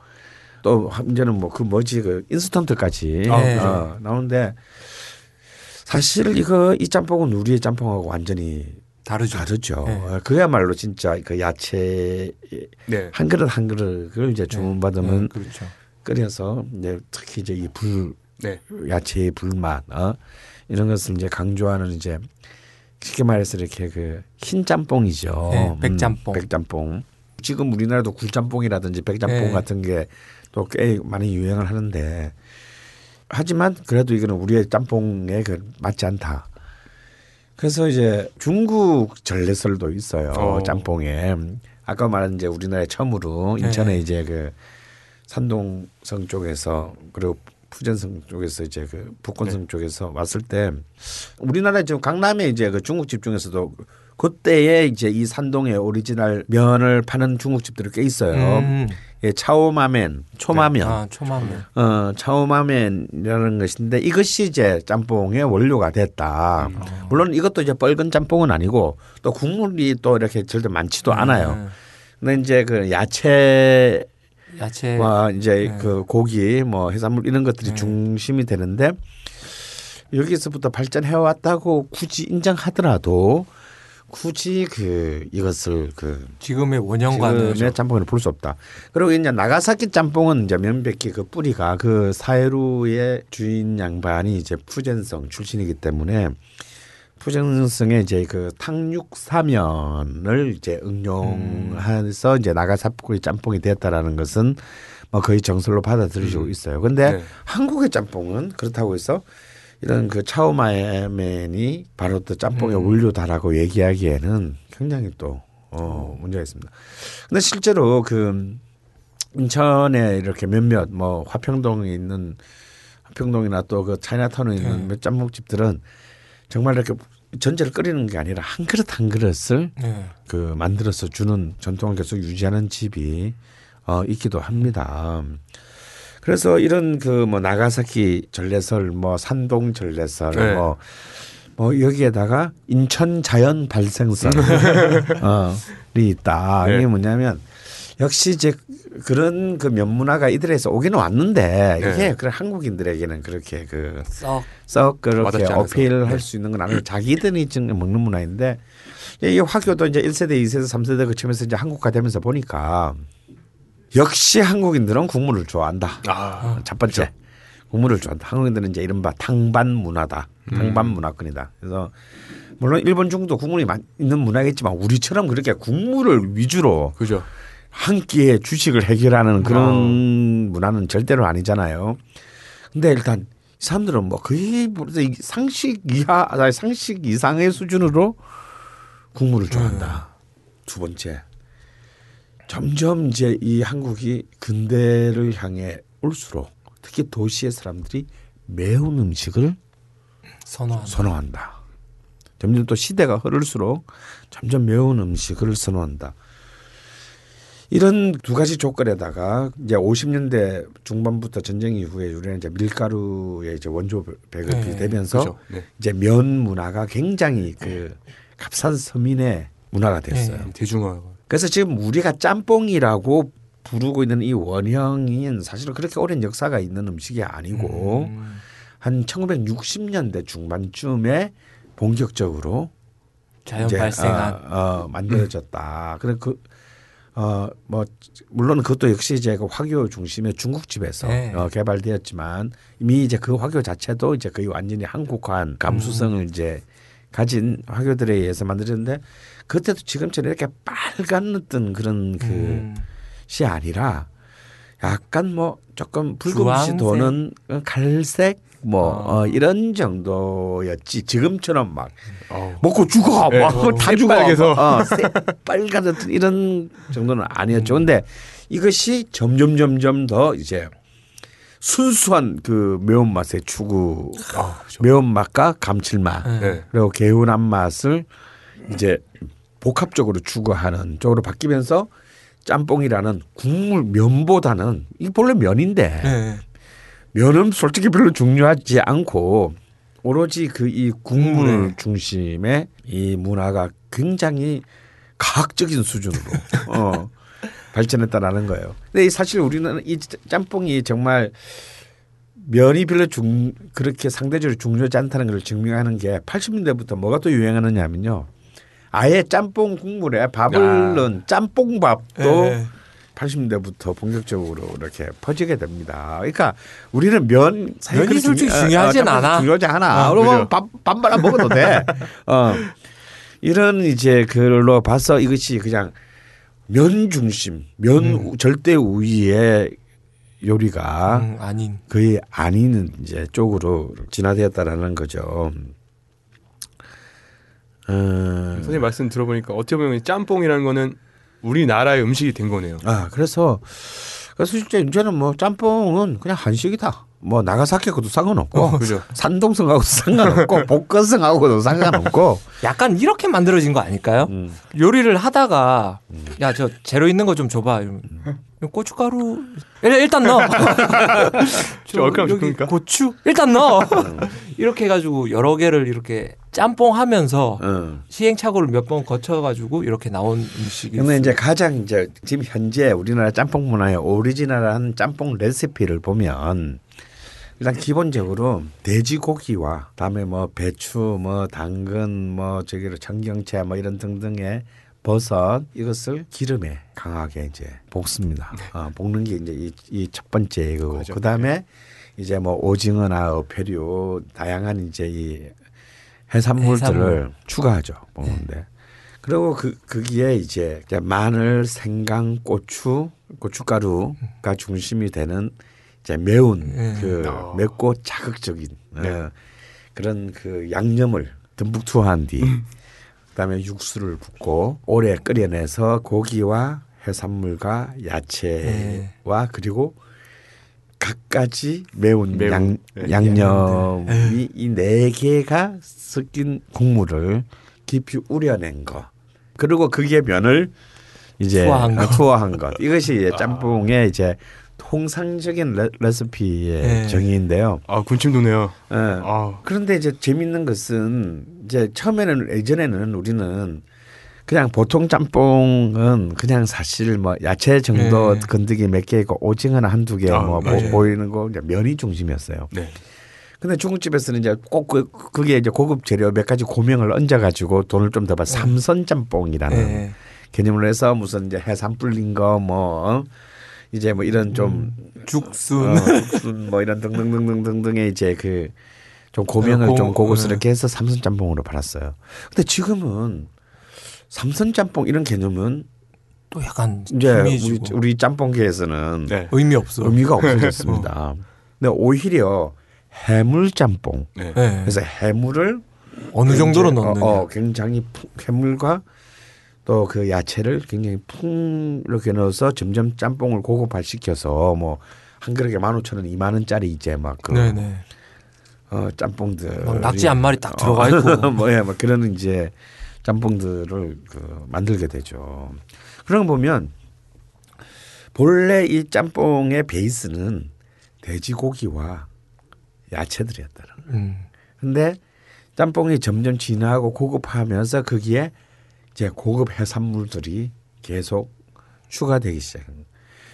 또 이제는 뭐 그 뭐지 그 인스턴트까지 네. 어, 나오는데 사실 이거 이 짬뽕은 우리의 짬뽕하고 완전히 다르죠. 다르죠. 네. 어, 그야말로 진짜 그 야채 네. 한 그릇 한 그릇을 이제 주문받으면 네, 그렇죠. 끓여서 이제 특히 이제 이불 네. 야채의 불맛 어? 이런 것을 이제 강조하는 이제 쉽게 말해서 이렇게 그 흰 짬뽕이죠. 네, 백짬뽕. 음, 백짬뽕. 지금 우리나라도 굴짬뽕이라든지 백짬뽕 네. 같은 게 또 꽤 많이 유행을 하는데 하지만 그래도 이거는 우리의 짬뽕에 그 맞지 않다. 그래서 이제 중국 전래설도 있어요. 어. 짬뽕에 아까 말한 이제 우리나라에 처음으로 네. 인천에 이제 그 산동성 쪽에서 그리고 푸젠성 쪽에서 이제 그 복건성 네. 쪽에서 왔을 때 우리나라 지금 강남에 이제 그 중국집 중에서도 그때에 이제 이 산동의 오리지널 면을 파는 중국집들이 꽤 있어요. 음. 예, 炒码面, 초마면. 아, 초마면. 어, 炒码面이라는 것인데 이것이 이제 짬뽕의 원료가 됐다. 음. 물론 이것도 이제 뻘건 짬뽕은 아니고 또 국물이 또 이렇게 절대 많지도 않아요. 음. 근데 이제 그 야채와 야채. 이제 네. 그 고기 뭐 해산물 이런 것들이 네. 중심이 되는데 여기서부터 발전해 왔다고 굳이 인정하더라도 굳이 그 이것을 그 지금의 원형과는 지금의 짬뽕을 볼 수 없다. 그리고 이제 나가사키 짬뽕은 이제 면백기 그 뿌리가 그 사해루의 주인 양반이 이제 푸젠성 출신이기 때문에 푸젠성의 이제 그 탕육 사면을 이제 응용해서 이제 나가사키 짬뽕이 됐다라는 것은 뭐 거의 정설로 받아들이고 있어요. 근데 네. 한국의 짬뽕은 그렇다고 해서 이런 그 차오마멘이 바로 또 짬뽕의 음. 원료다라고 얘기하기에는 굉장히 또 어, 문제가 있습니다. 근데 실제로 그 인천에 이렇게 몇몇 뭐 화평동에 있는 화평동이나 또 그 차이나타운에 있는 네. 몇 짬뽕집들은 정말 이렇게 전체를 끓이는 게 아니라 한 그릇 한 그릇을 네. 그 만들어서 주는 전통을 계속 유지하는 집이 어 있기도 합니다. 그래서 이런 그 뭐 나가사키 전래설, 뭐 산동 전래설, 네. 뭐, 뭐 여기에다가 인천 자연 발생설이 있다. 네. 이게 뭐냐면 역시 이제 그런 그 면문화가 이들에서 오기는 왔는데 네. 이게 그래 한국인들에게는 그렇게 그 썩. 썩 그렇게. 어필할 네. 수 있는 건 아니고 자기들이 지금 먹는 문화인데 이 화교도 이제 1세대, 2세대, 3세대 그치면서 이제 한국화 되면서 보니까 역시 한국인들은 국물을 좋아한다. 아, 첫 번째. 국물을 좋아한다. 한국인들은 이제 이른바 탕반 문화다. 탕반 문화권이다. 그래서 물론 일본 중도 국물이 많- 있는 문화겠지만 우리처럼 그렇게 국물을 위주로 그죠. 한 끼에 주식을 해결하는 그런 문화는 절대로 아니잖아요. 근데 일단 이 사람들은 뭐 거의 뭐 상식 이하, 아니, 상식 이상의 수준으로 국물을 좋아한다. 두 번째, 점점 이제 이 한국이 근대를 향해 올수록 특히 도시의 사람들이 매운 음식을 선호한다. 선호한다. 점점 또 시대가 흐를수록 점점 매운 음식을 선호한다. 이런 두 가지 조건에다가 이제 50년대 중반부터 전쟁 이후에 우리는 이제 밀가루의 이제 원조 배급이 네, 되면서 그죠. 네. 이제 면 문화가 굉장히 그 값싼 서민의 문화가 됐어요. 네. 대중화. 그래서 지금 우리가 짬뽕이라고 부르고 있는 이 원형인 사실은 그렇게 오랜 역사가 있는 음식이 아니고 음. 한 1960년대 중반쯤에 본격적으로 자연 이제, 발생한 어, 어, 만들어졌다. 그래 그 어뭐 물론 그것도 역시 이제 그 화교 중심의 중국집에서 네. 어, 개발되었지만 이미 이제 그 화교 자체도 이제 거의 완전히 한국화한 감수성을 음. 이제 가진 화교들에 의해서 만들어졌는데 그때도 지금처럼 이렇게 빨간 어떤 그런 그 음. 시 아니라 약간 뭐 조금 붉은빛이? 도는 갈색 뭐 어. 어, 이런 정도였지 지금처럼 막 어우. 먹고 죽어 네. 막다 죽어 새빨개서. 어, 새빨간 어떤 이런 정도는 아니었죠 근데 이것이 점점 점점 더 이제 순수한 그 매운맛의 추구 아, 그죠. 매운맛과 감칠맛 네. 네. 그리고 개운한 맛을 이제 복합적으로 추구하는 쪽으로 바뀌면서 짬뽕이라는 국물 면보다는 이게 본래 면인데 네. 면은 솔직히 별로 중요하지 않고 오로지 그 이 국물 국물에. 중심의 이 문화가 굉장히 과학적인 수준으로 어, 발전했다라는 거예요. 근데 이 사실 우리는 이 짬뽕이 정말 면이 별로 중 그렇게 상대적으로 중요하지 않다는 걸 증명하는 게 80년대부터 뭐가 또 유행하느냐면요. 아예 짬뽕 국물에 밥을 아. 넣은 짬뽕밥도 네. 80년대부터 본격적으로 이렇게 퍼지게 됩니다. 그러니까 우리는 면 사실 면이 솔직히 중요- 중요하진 짬뽕 않아. 중요하지 않아. 어, 그러면. 밥, 밥 말아 먹어도 돼. 어. 이런 이제 그걸로 봐서 이것이 그냥 면 중심, 면 음. 우- 절대 우위의 요리가 음, 아닌 거의 아닌 이제 쪽으로 진화되었다라는 거죠. 어, 선생님 말씀 들어보니까 어떻게 보면 짬뽕이라는 거는 우리나라의 음식이 된 거네요. 아 그래서 그래서 실제 이제는 뭐 짬뽕은 그냥 한식이다. 뭐 나가사키하고도 상관없고 어, 그죠. 산동성하고도 상관없고 복건성하고도 상관없고 약간 이렇게 만들어진 거 아닐까요? 음. 요리를 하다가 야 저 재료 있는 거 좀 줘봐. 이러면 이거 고춧가루 일- 일단 넣어. 저 여기 좋으니까. 고추 일단 넣어. 이렇게 해가지고 여러 개를 이렇게 짬뽕 하면서 어. 시행착오를 몇 번 거쳐가지고 이렇게 나온 음식이. 근데 이제. 가장 이제 지금 현재 우리나라 짬뽕 문화의 오리지널한 짬뽕 레시피를 보면 일단 기본적으로 돼지고기와 다음에 뭐 배추, 뭐 당근, 뭐 저기로 청경채 뭐 이런 등등의 버섯 이것을 기름에 강하게 이제 볶습니다. 어, 볶는 게 이제 이첫 번째 그거. 맞아. 그 다음에 이제 뭐 오징어나 어패류 다양한 이제 이 해산물들을 해산물. 추가하죠 볶는데. 그리고 그 거기에 이제 마늘, 생강, 고추, 고춧가루가 중심이 되는 이제 매운 음. 그 어. 맵고 자극적인 네. 어, 그런 그 양념을 듬뿍 투하한 뒤 그다음에 육수를 붓고 오래 끓여내서 고기와 해산물과 야채와 그리고 갖가지 매운, 매운, 양, 네. 양념이 이 네 개가 섞인 국물을 깊이 우려낸 거. 그리고 그게 면을 이제 투하한 거. 어, 투하한 것. 이것이 이제 짬뽕의 이제 통상적인 레, 레시피의 네. 정의인데요. 아 군침 도네요. 예. 아 그런데 이제 재밌는 것은 이제 처음에는 예전에는 우리는 그냥 보통 짬뽕은 그냥 사실 뭐 야채 정도 네. 건더기 몇 개 있고 오징어나 한두 개 아, 뭐 맞아요. 보이는 거 면이 중심이었어요. 네. 근데 중국집에서는 이제 꼭 그, 그게 이제 고급 재료 몇 가지 고명을 얹어 가지고 돈을 좀 더 받. 삼선 짬뽕이라는 네. 개념으로 해서 무슨 이제 해산 불린 거뭐 이제 뭐 이런 좀 죽순. 어, 죽순 뭐 이런 등등등등등등의 이제 그 좀 고명을 고- 좀 고급스럽게 해서 삼선 짬뽕으로 팔았어요. 근데 지금은 삼선 짬뽕 이런 개념은 또 약간 이제 우리, 우리 짬뽕계에서는 네. 의미 없어. 의미가 없어졌습니다. 근데 오히려 해물 짬뽕. 네. 네. 그래서 해물을 어느 정도로 굉장히- 넣느냐. 어, 어, 굉장히 풍- 해물과 또 그 야채를 굉장히 풍 이렇게 넣어서 점점 짬뽕을 고급화시켜서 뭐 한 그릇에 만 오천 원, 이만 원짜리 이제 막그. 어, 짬뽕들 막 낙지 한 마리 딱 들어가 있고. 뭐야 막 그런 이제 짬뽕들을 그 만들게 되죠. 그런 거 보면 본래 이 짬뽕의 베이스는 돼지고기와 야채들이었다는. 음. 근데 짬뽕이 점점 진화하고 고급화하면서 거기에 이제 고급 해산물들이 계속 추가되기 시작합니다.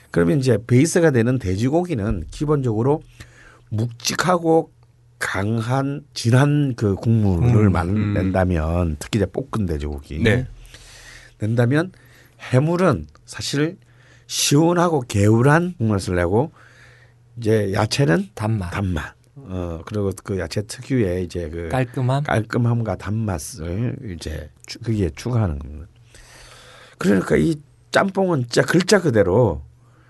그러면 이제 베이스가 되는 돼지고기는 기본적으로 묵직하고 강한 진한 그 국물을 음, 만 낸다면 특히 이제 볶은 돼지고기 네. 낸다면 해물은 사실 시원하고 개울한 국물을 내고 이제 야채는 단맛. 단맛. 어 그리고 그 야채 특유의 이제 그 깔끔함. 깔끔함과 단맛을 이제 추- 거기에 추가하는 겁니다. 그러니까 이 짬뽕은 진짜 글자 그대로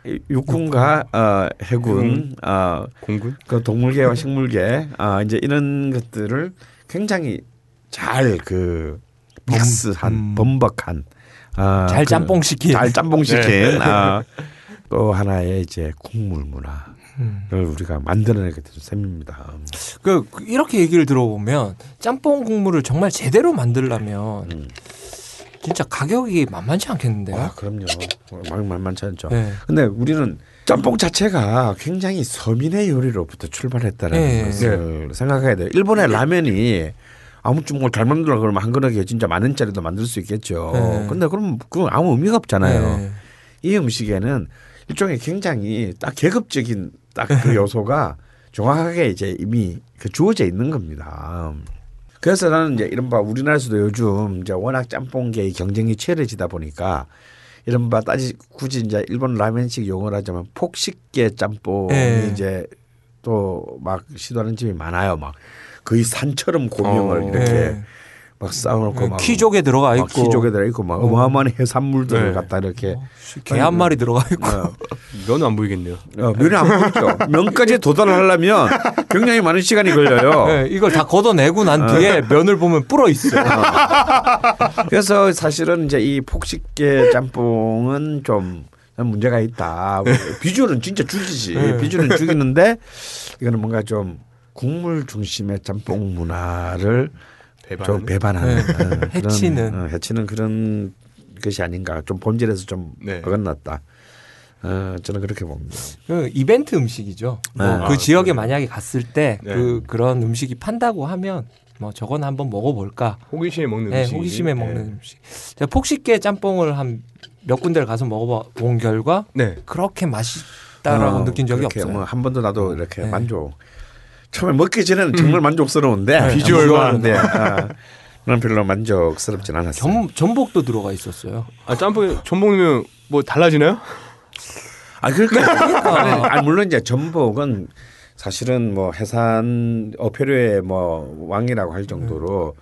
이 육군과 어, 해군, 어, 공군? 그 동물계와 식물계, 아 이제 이런 것들을 굉장히 잘 그 믹스한 음. 범벅한 아, 잘 그- 짬뽕 시킨. 잘 짬뽕 시킨 아, 또 하나의 이제 국물 문화를 음. 우리가 만들어내게 된 셈입니다. 그그 이렇게 얘기를 들어보면 짬뽕 국물을 정말 제대로 만들려면 음. 진짜 가격이 만만치 않겠는데요. 아 그럼요. 말 만만치 않죠. 네. 근데 우리는 짬뽕 자체가 굉장히 서민의 요리로부터 출발했다는 네. 것을 생각해야 돼요. 일본의 라면이 아무 짬뽕을 잘 만들어 그러면 한 그릇에 진짜 만 원짜리도 만들 수 있겠죠. 네. 근데 그럼 그건 아무 의미가 없잖아요. 네. 이 음식에는 일종의 굉장히 딱 계급적인 딱 그 요소가 정확하게 이제 이미 그 주어져 있는 겁니다. 그래서 나는 이제 이른바 우리나라에서도 요즘 이제 워낙 짬뽕계의 경쟁이 치열해지다 보니까 이른바 따지 굳이 이제 일본 라면식 용어를 하자면 폭식계 짬뽕이 네. 이제 또 막 시도하는 집이 많아요. 막 거의 산처럼 고명을 어. 이렇게 네. 막 쌓아놓고 막 키족에 들어가 막 있고 키족에 들어 있고 막 어. 어마어마한 해산물들을 네. 갖다 이렇게 개 한 마리 들어가 있고 어, 면은 안 보이겠네요. 어, 면이 안 보이죠. 면까지 도달하려면 굉장히 많은 시간이 걸려요. 네, 이걸 다 걷어내고 난 뒤에 면을 보면 불어 있어. 그래서 사실은 이제 이 폭식계 짬뽕은 좀 문제가 있다. 비주얼은 진짜 죽이지. 네. 비주얼은 죽이는데 이거는 뭔가 좀 국물 중심의 짬뽕 문화를 배반. 좀 배반하는 네. 어, 그런, 해치는. 어, 해치는 그런 것이 아닌가. 좀 본질에서 좀 네. 어긋났다. 어, 저는 그렇게 봅니다. 그 이벤트 음식이죠. 뭐 네. 그 아, 지역에 그래요? 만약에 갔을 때그 네. 그런 음식이 판다고 하면 뭐 저건 한번 먹어볼까. 호기심에 먹는 네, 음식. 호기심에 먹는 음식. 제가 폭식계 짬뽕을 한 몇 군데를 가서 먹어본 결과 네. 그렇게 맛있 다라고 어, 느낀 적이 그렇게 없어요. 뭐 한 번도 나도 이렇게 네. 만족. 처음에 먹기 전에는 정말 만족스러운데 네, 비주얼만 네, 아, 별로 만족스럽진 않았어요. 전, 전복도 들어가 있었어요. 아 짬뽕에 전복이면 뭐 달라지나요? 아 그러니까 아니, 아니, 물론 이제 전복은 사실은 뭐 해산 어패류의 뭐 왕이라고 할 정도로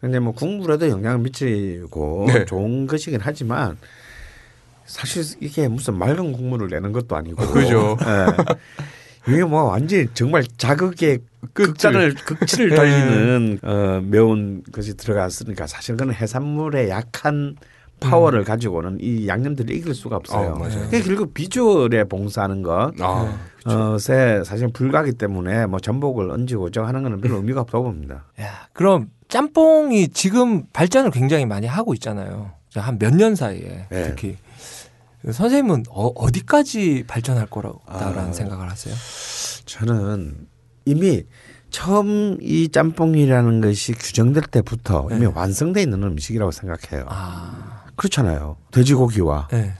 근데 뭐 국물에도 영향을 미치고 네. 좋은 것이긴 하지만 사실 이게 무슨 맑은 국물을 내는 것도 아니고 그죠. 예. 이게 뭐 완전히 정말 자극의 극단을 극치를 네. 달리는 어, 매운 것이 들어갔으니까 사실 그는 해산물의 약한 파워를 가지고는 이 양념들을 이길 수가 없어요. 어. 그게 결국 비주얼에 봉사하는 것. 아, 어,에 사실 불가기 때문에 뭐 전복을 얹고 저 하는 거는 별로 의미가 없다고 봅니다. 야, 그럼 짬뽕이 지금 발전을 굉장히 많이 하고 있잖아요. 한 몇 년 사이에 네. 특히 선생님은 어, 디까지 발전할 거라고다라는 아. 생각을 하세요? 저는 이미 처음 이 짬뽕이라는 것이 규정될 때부터 이미 네. 완성돼 있는 음식이라고 생각해요. 아, 그렇잖아요. 돼지고기와 네.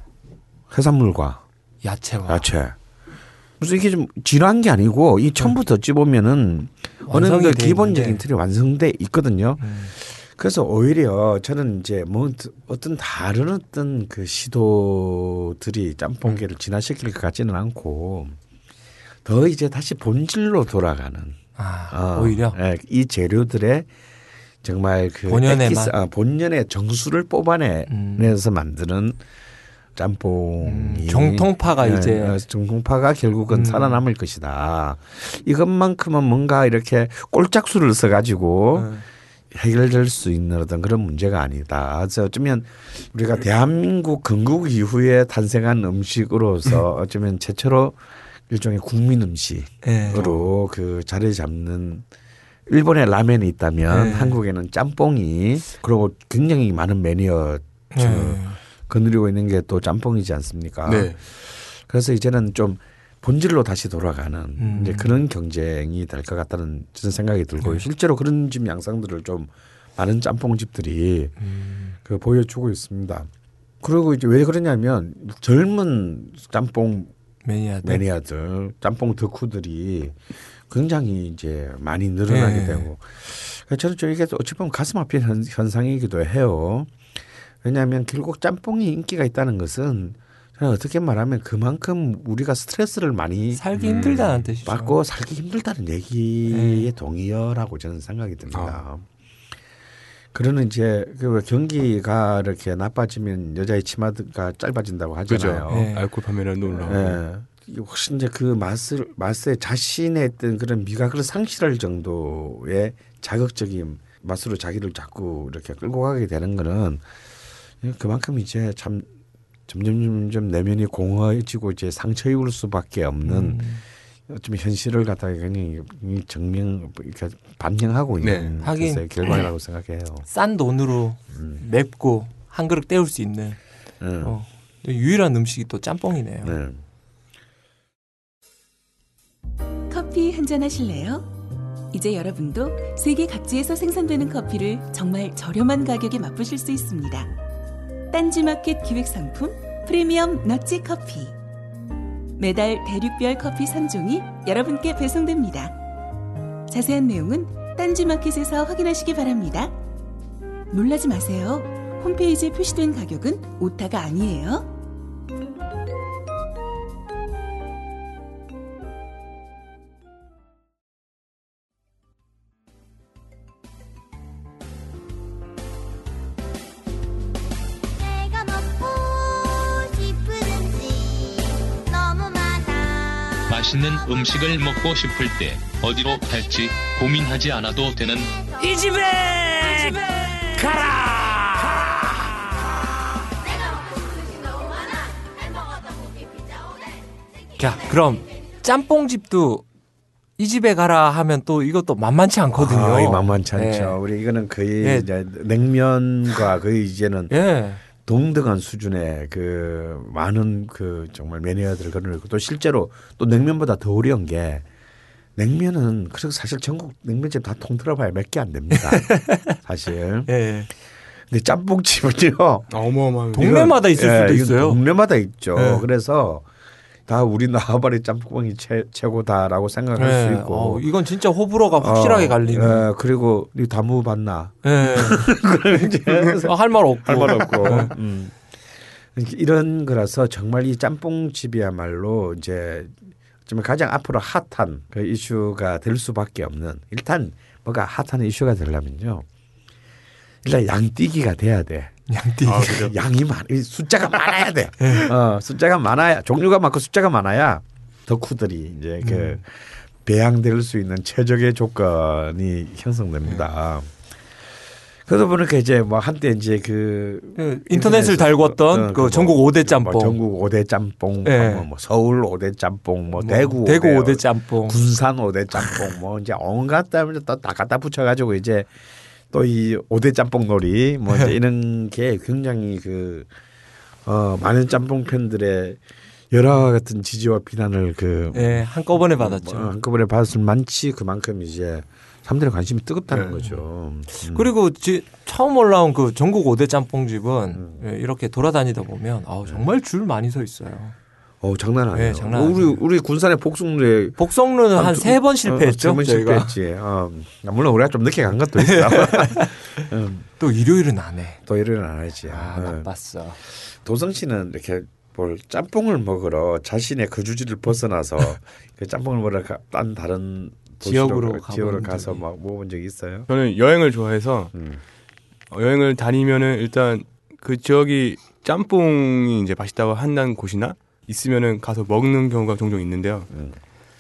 해산물과 야채와 야채. 무슨 이게 좀 진한 게 아니고 이 처음부터 어찌 보면은 어느 정도 돼 기본적인. 틀이 완성돼 있거든요. 음. 그래서 오히려 저는 이제 뭐 어떤 다른 어떤 그 시도들이 짬뽕계를 진화시킬 것 같지는 않고 더 이제 다시 본질로 돌아가는 아, 어, 오히려 예, 이 재료들의 정말 그 본연의 액기스, 맛. 아, 본연의 정수를 뽑아내서 음. 만드는 짬뽕이 음, 정통파가 예, 이제 어, 정통파가 결국은 음. 살아남을 것이다. 이것만큼은 뭔가 이렇게 꼴짝수를 써가지고 음. 해결될 수 있는 어떤 그런 문제가 아니다. 그래서 어쩌면 우리가 대한민국 건국 이후에 탄생한 음식으로서 어쩌면 최초로 일종의 국민 음식으로 예. 그 자리 잡는 일본에 라면이 있다면 네. 한국에는 짬뽕이 그리고 굉장히 많은 매니어 저 예. 거느리고 있는 게 또 짬뽕이지 않습니까? 네. 그래서 이제는 좀 본질로 다시 돌아가는 음. 이제 그런 경쟁이 될 것 같다는 저는 생각이 들고 네. 실제로 그런 집 양상들을 좀 많은 짬뽕집들이 음. 그 보여주고 있습니다. 그리고 이제 왜 그러냐면 젊은 짬뽕 매니아들 매니아들, 짬뽕 덕후들이 굉장히 이제 많이 늘어나게 네. 되고 그래서 저는 좀 이게 어찌 보면 가슴 아픈 현- 현상이기도 해요. 왜냐하면 결국 짬뽕이 인기가 있다는 것은 저는 어떻게 말하면 그만큼 우리가 스트레스를 많이 살기 힘들다는 뜻이죠. 받고 살기 힘들다는 얘기의 네. 동의어라고 저는 생각이 듭니다. 아. 그러는 이제 그 경기가 이렇게 나빠지면 여자의 치마가 짧아진다고 그죠. 하잖아요. 네. 알코올 판매량도 올라오고. 예. 혹시 이제 그 맛을 맛에 자신의 어떤 그런 미각을 상실할 정도의 자극적인 맛으로 자기를 자꾸 이렇게 끌고 가게 되는 거는 그만큼 이제 참 점점 점점 내면이 공허해지고 이제 상처 입을 수밖에 없는 음. 어쩌면 현실을 갖다가 굉장히 정명 이렇게 반영하고 있는 네. 하긴. 결과라고 생각해요. 싼 돈으로 음. 맵고 한 그릇 때울 수 있는 네. 어, 유일한 음식이 또 짬뽕이네요. 네. 커피 한 잔 하실래요? 이제 여러분도 세계 각지에서 생산되는 커피를 정말 저렴한 가격에 맛보실 수 있습니다. 딴지마켓 기획 상품 프리미엄 너치 커피. 매달 대륙별 커피 3종이 여러분께 배송됩니다. 자세한 내용은 딴지마켓에서 확인하시기 바랍니다. 놀라지 마세요. 홈페이지에 표시된 가격은 오타가 아니에요. 맛있는 음식을 먹고 싶을 때 어디로 갈지 고민하지 않아도 되는 이 집에 가라 자, 그럼 짬뽕집도 이 집에 가라 하면 또 이것도 만만치 않거든요. 아, 이 만만치 않죠. 예. 우리 이거는 거의 예. 이제 냉면과 거의 이제는 예. 동등한 수준의 그 많은 그 정말 매니아들을 거느리고 또 실제로 또 냉면보다 더 어려운 게 냉면은 그래서 사실 전국 냉면집 다 통틀어봐야 몇 개 안 됩니다. 사실. 예. 근데 짬뽕집은요. 어마어마한. 동네마다 있을 예, 수도 이건 있어요. 동네마다 있죠. 예. 그래서 다 우리 나와바리 짬뽕이 최, 최고다라고 생각할 예. 수 있고. 어, 이건 진짜 호불호가 확실하게 어, 갈리는. 예, 그리고 이 다무 봤나? 예. 어, 할말 없고. 할 말 없고. 음. 이런 거라서 정말 이 짬뽕집이야말로 이제 좀 가장 앞으로 핫한 그 이슈가 될 수밖에 없는 일단 뭐가 핫한 이슈가 되려면요. 일단 양띠기가 돼야 돼. 양띠. 아. 양이 많, 이 숫자가 많아야 돼. 어, 숫자가 많아야 종류가 많고 숫자가 많아야 덕후들이 이제 그 배양될 수 있는 최적의 조건이 형성됩니다. 그러다 보니까 이제 뭐 한때 이제 그그 인터넷을 달궜던 어, 그뭐 전국 5대 짬뽕. 뭐 전국 5대 짬뽕, 예. 뭐, 뭐 서울 5대 짬뽕, 뭐, 뭐 대구 대구 5대, 5대 짬뽕. 군산 5대 짬뽕, 뭐 이제 온갖 다음에 또 다 갖다 붙여가지고 이제 또이 5대 짬뽕 놀이 뭐 이제 이런 게 굉장히 그 어, 많은 짬뽕 팬들의 여러 같은 지지와 비난을 그 예, 한꺼번에 받았죠. 뭐 한꺼번에 받았을 만치 그만큼 이제 사람들의 관심이 뜨겁다는 네. 거죠. 음. 그리고 지, 처음 올라온 그 전국 5대 짬뽕집은 음. 예, 이렇게 돌아다니다 보면 아우, 정말 줄 많이 서 있어요. 어 장난 아니에요. 네, 장난 우리 아니에요. 우리 군산의 복숭루에 복성루는 한 두- 세번 실패했죠. 세번 실패했지. 어, 물론 우리가 좀 늦게 간 것도 있어. 음, 또 일요일은 안 해. 또 일을 안 하지. 아, 어. 나빴어. 도성 씨는 이렇게 뭘 짬뽕을 먹으러 자신의 거주지를 벗어나서 그 짬뽕을 먹으러 가, 딴 다른 지역으로 가- 지역으로 가서 적이. 막 먹어본 적 있어요? 저는 여행을 좋아해서 음. 어, 여행을 다니면은 일단 그 지역이 짬뽕이 이제 맛있다고 한다는 곳이나 있으면은 가서 먹는 경우가 종종 있는데요. 음.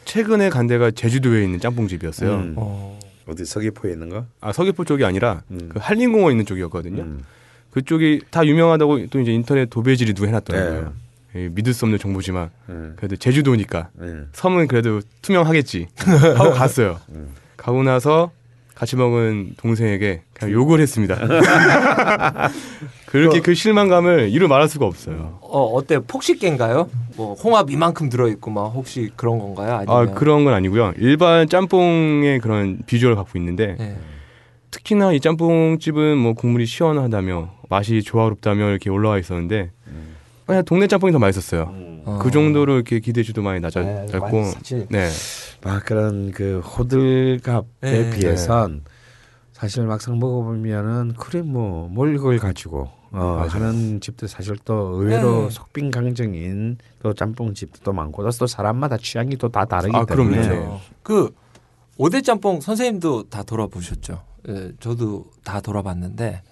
최근에 간 데가 제주도에 있는 짬뽕집이었어요. 음. 어. 어디 서귀포에 있는 거? 아 서귀포 쪽이 아니라 음. 그 한림공원 있는 쪽이었거든요. 음. 그쪽이 다 유명하다고 또 이제 인터넷 도배지 리뷰 해놨더라고요. 네. 예, 믿을 수 없는 정보지만 음. 그래도 제주도니까 음. 섬은 그래도 투명하겠지 하고 갔어요. 음. 가고 나서 같이 먹은 동생에게 그냥 욕을 했습니다. 그렇게 그 실망감을 이루 말할 수가 없어요. 어 어때 폭식계인가요? 뭐 홍합 이만큼 들어있고 막 혹시 그런 건가요? 아 아니면 그런 건 아니고요. 일반 짬뽕의 그런 비주얼을 갖고 있는데 네. 특히나 이 짬뽕집은 뭐 국물이 시원하다며 맛이 조화롭다며 이렇게 올라와 있었는데 그냥 동네 짬뽕이 더 맛있었어요. 어. 그 정도로 이렇게 기대치도 많이 네, 낮았고 많이 사실 네. 막 그런 그 호들갑에 네. 비해선 사실 막상 먹어보면은 그래 뭐 뭘 이걸 가지고 어, 맞아요. 하는 집도 사실 또 의외로 네. 속빈강정인 또 짬뽕집도 또 많고 또 사람마다 취향이 또 다 다르기 아. 때문에 그렇죠. 그 오대 짬뽕 선생님도 다 돌아보셨죠? 예, 저도 다 돌아봤는데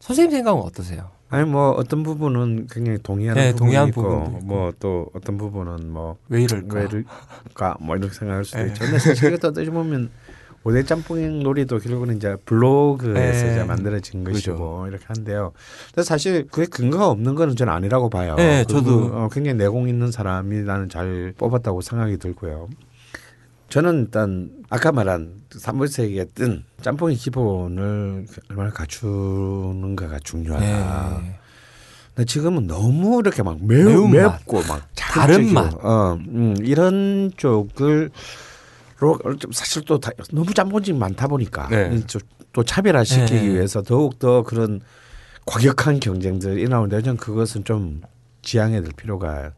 선생님 생각은 어떠세요? 아니 뭐 어떤 부분은 굉장히 동의하는 네, 부분이 있고. 뭐 또 어떤 부분은 뭐 왜 이럴까? 왜일까 뭐 이렇게 생각할 수도 네. 있죠. 근데 사실 이것도 어떻게 보면 오대 짬뽕 놀이도 결국은 이제 블로그에서 네. 이제 만들어진 그렇죠. 것이고 이렇게 한데요. 근데 사실 그게 근거가 없는 거는 저는 아니라고 봐요. 네, 저도. 어, 굉장히 내공 있는 사람이 나는 잘 뽑았다고 생각이 들고요. 저는 일단 아까 말한 삼불세기에 뜬 짬뽕의 기본을 얼마나 갖추는가가 중요하다. 네. 근데 지금은 너무 이렇게 막 매우. 맵고 막 다른 맛. 어, 음, 이런 쪽을 사실 또 다, 너무 짬뽕집이 많다 보니까 네. 또, 또 차별화시키기 네. 위해서 더욱 더 그런 과격한 경쟁들이 일어나는데 저는 그것은 좀 지양해야 될 필요가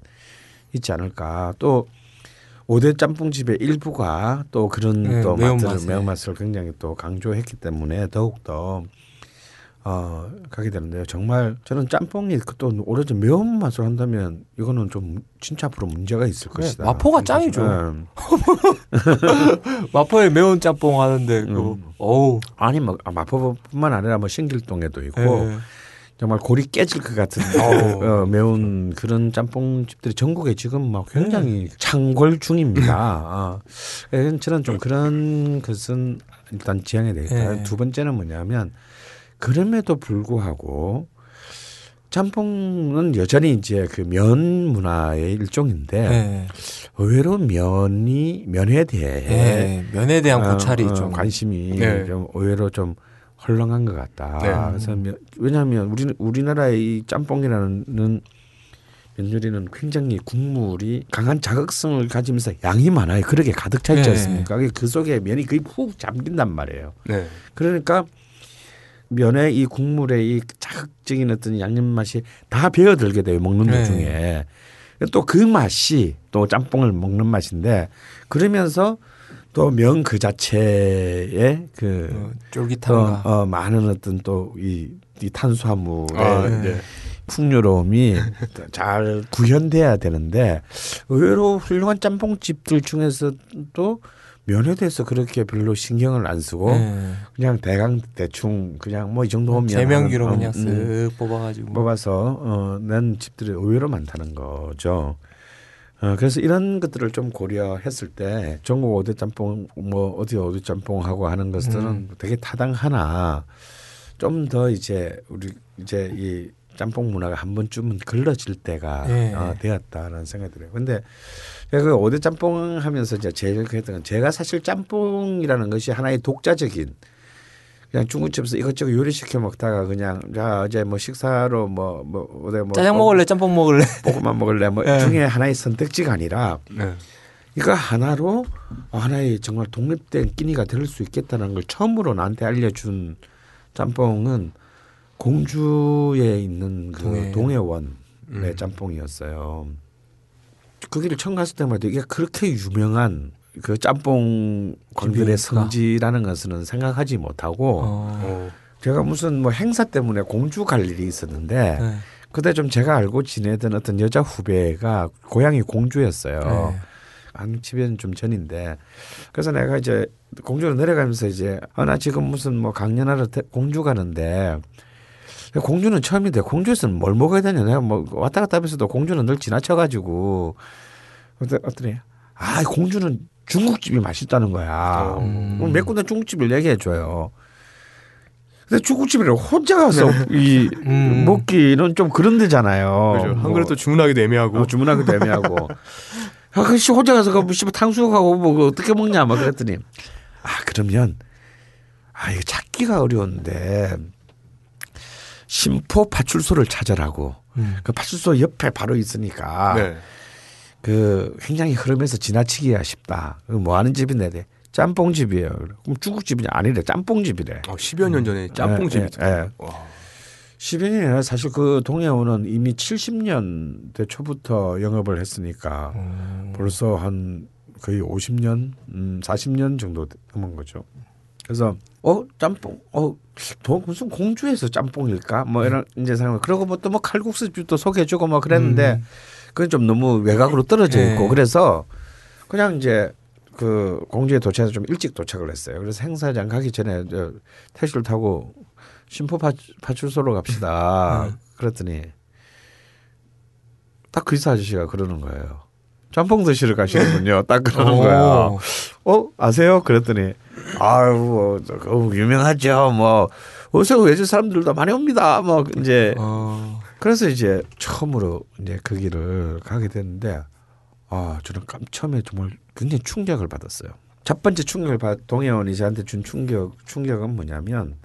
있지 않을까. 또 오대 짬뽕집의 일부가 또 그런 네, 또 매운맛을. 맛을 매운맛을 굉장히 또 강조했기 때문에 더욱 더 어, 가게 되는데요. 정말 저는 짬뽕이 그또 오래전 매운맛을 한다면 이거는 좀 진짜 앞으로 문제가 있을 그래, 것이다. 마포가 짱이죠. 네. 마포에 매운 짬뽕 하는데 그 음. 어우 아니 뭐 아, 마포뿐만 아니라 뭐 신길동에도 있고 예. 정말 골이 깨질 것 같은. 어, 매운 그런 짬뽕 집들이 전국에 지금 막 굉장히 창궐 중입니다. 아, 예, 저는 좀 그런 것은 일단 지양해야 되겠다. 예. 두 번째는 뭐냐면 그럼에도 불구하고 짬뽕은 여전히 이제 그 면 문화의 일종인데 예. 의외로 면이 면에 대해 예. 면에 대한 어, 고찰이 어, 좀 관심이 네. 좀 의외로 좀 헐렁한 것 같다. 네. 그래서 면- 왜냐하면 우리 우리나라의 이 짬뽕이라는 면 요리는 굉장히 국물이 강한 자극성을 가지면서 양이 많아요. 그렇게 가득 차 있지 네. 않습니까? 그 속에 면이 거의 푹 잠긴단 말이에요. 네. 그러니까 면의 이 국물의 이 자극적인 어떤 양념 맛이 다 배어들게 돼요 먹는 네. 도중에 또 그 맛이 또 짬뽕을 먹는 맛인데 그러면서 또면그 자체의 그 어, 또, 쫄깃함과 어, 많은 어떤 또이 이 탄수화물의 아, 네. 네. 풍요로움이 잘 구현돼야 되는데 의외로 훌륭한 짬뽕집들 중에서도 면에 대해서 그렇게 별로 신경을 안 쓰고 예. 그냥 대강 대충 그냥 뭐 이 정도면 제명기로 하는, 그냥 음, 음, 쓱 뽑아가지고 뽑아서 어, 낸 집들이 의외로 많다는 거죠. 어, 그래서 이런 것들을 좀 고려했을 때 전국 오대 짬뽕 뭐 어디 어디 짬뽕 하고 하는 것들은 음. 되게 타당하나 좀 더 이제 우리 이제 이 짬뽕 문화가 한 번쯤은 걸러질 때가 예. 어, 되었다라는 생각이 들어요. 근데 그 오대 짬뽕 하면서 이제 제일 그랬던 건 제가 사실 짬뽕이라는 것이 하나의 독자적인 그냥 중국집에서 이것저것 요리시켜 먹다가 그냥 자 어제 뭐 식사로 뭐뭐 어디 뭐 짜장 먹을래 짬뽕 먹을래 볶음밥 먹을래 뭐 예. 중에 하나의 선택지가 아니라 네. 이거 하나로 하나의 정말 독립된 끼니가 될 수 있겠다는 걸 처음으로 나한테 알려준 짬뽕은 공주에 있는 그 동해. 동해원의 음. 짬뽕이었어요. 거기를 처음 갔을 때마다 이게 그렇게 유명한 그 짬뽕 집이니까. 성지라는 것은 생각하지 못하고 어. 어. 제가 무슨 뭐 행사 때문에 공주 갈 일이 있었는데 네. 그때 좀 제가 알고 지내던 어떤 여자 후배가 고향이 공주였어요. 네. 한 10년 좀 전인데 그래서 내가 이제 공주로 내려가면서 이제 아 나 지금 무슨 뭐 강연하러 대- 공주 가는데 공주는 처음인데 공주에서는 뭘 먹어야 되냐 내가 뭐 왔다 갔다 하면서도 공주는 늘 지나쳐가지고 어떤 어떠네 아 공주는 중국집이 맛있다는 거야 음. 몇 군데 중국집을 얘기해 줘요 근데 중국집을 혼자 가서 이 음. 먹기는 좀 그런 데잖아요 그죠. 한 뭐. 그릇도 주문하기도 애매하고. 어, 주문하기도 애매하고. 아, 그씨 혼자 가서 그 씨발 탕수육하고 뭐 어떻게 먹냐 막 그랬더니 아 그러면 아 이거 찾기가 어려운데 심포 파출소를 찾아라고. 음. 그 파출소 옆에 바로 있으니까 네. 그 굉장히 흐름에서 지나치기가 쉽다. 그뭐 하는 집인데 네. 짬뽕집이에요. 그럼 중국집이 아니래 짬뽕집이래. 어, 10여 년 전에 짬뽕집이죠. 예, 예. 와. 10여 년이 아니라 사실 그 동해오는 이미 70년대 초부터 영업을 했으니까 음. 벌써 한 거의 50년, 음, 40년 정도 넘은 거죠. 그래서 어 짬뽕, 어뭐 무슨 공주에서 짬뽕일까? 뭐 이런 이제 생각. 그러고 뭐또뭐 칼국수집도 소개해주고 뭐 그랬는데 그건 좀 너무 외곽으로 떨어져 있고 네. 그래서 그냥 이제 그 공주에 도착해서 좀 일찍 도착을 했어요. 그래서 행사장 가기 전에 저 택시를 타고 심포 파, 파출소로 갑시다. 그랬더니 딱그 의사 아저씨가 그러는 거예요. 짬뽕 드시러 가시는군요. 딱 그러는 거예요. 어 아세요? 그랬더니 아유 뭐, 저, 어, 유명하죠. 뭐 오세요 외주 사람들도 많이 옵니다. 뭐 이제 어. 그래서 이제 처음으로 이제 그 길을 가게 됐는데 아 저는 깜 처음에 정말 굉장히 충격을 받았어요. 첫 번째 충격을 받 동해원이 저한테 준 충격 충격은 뭐냐면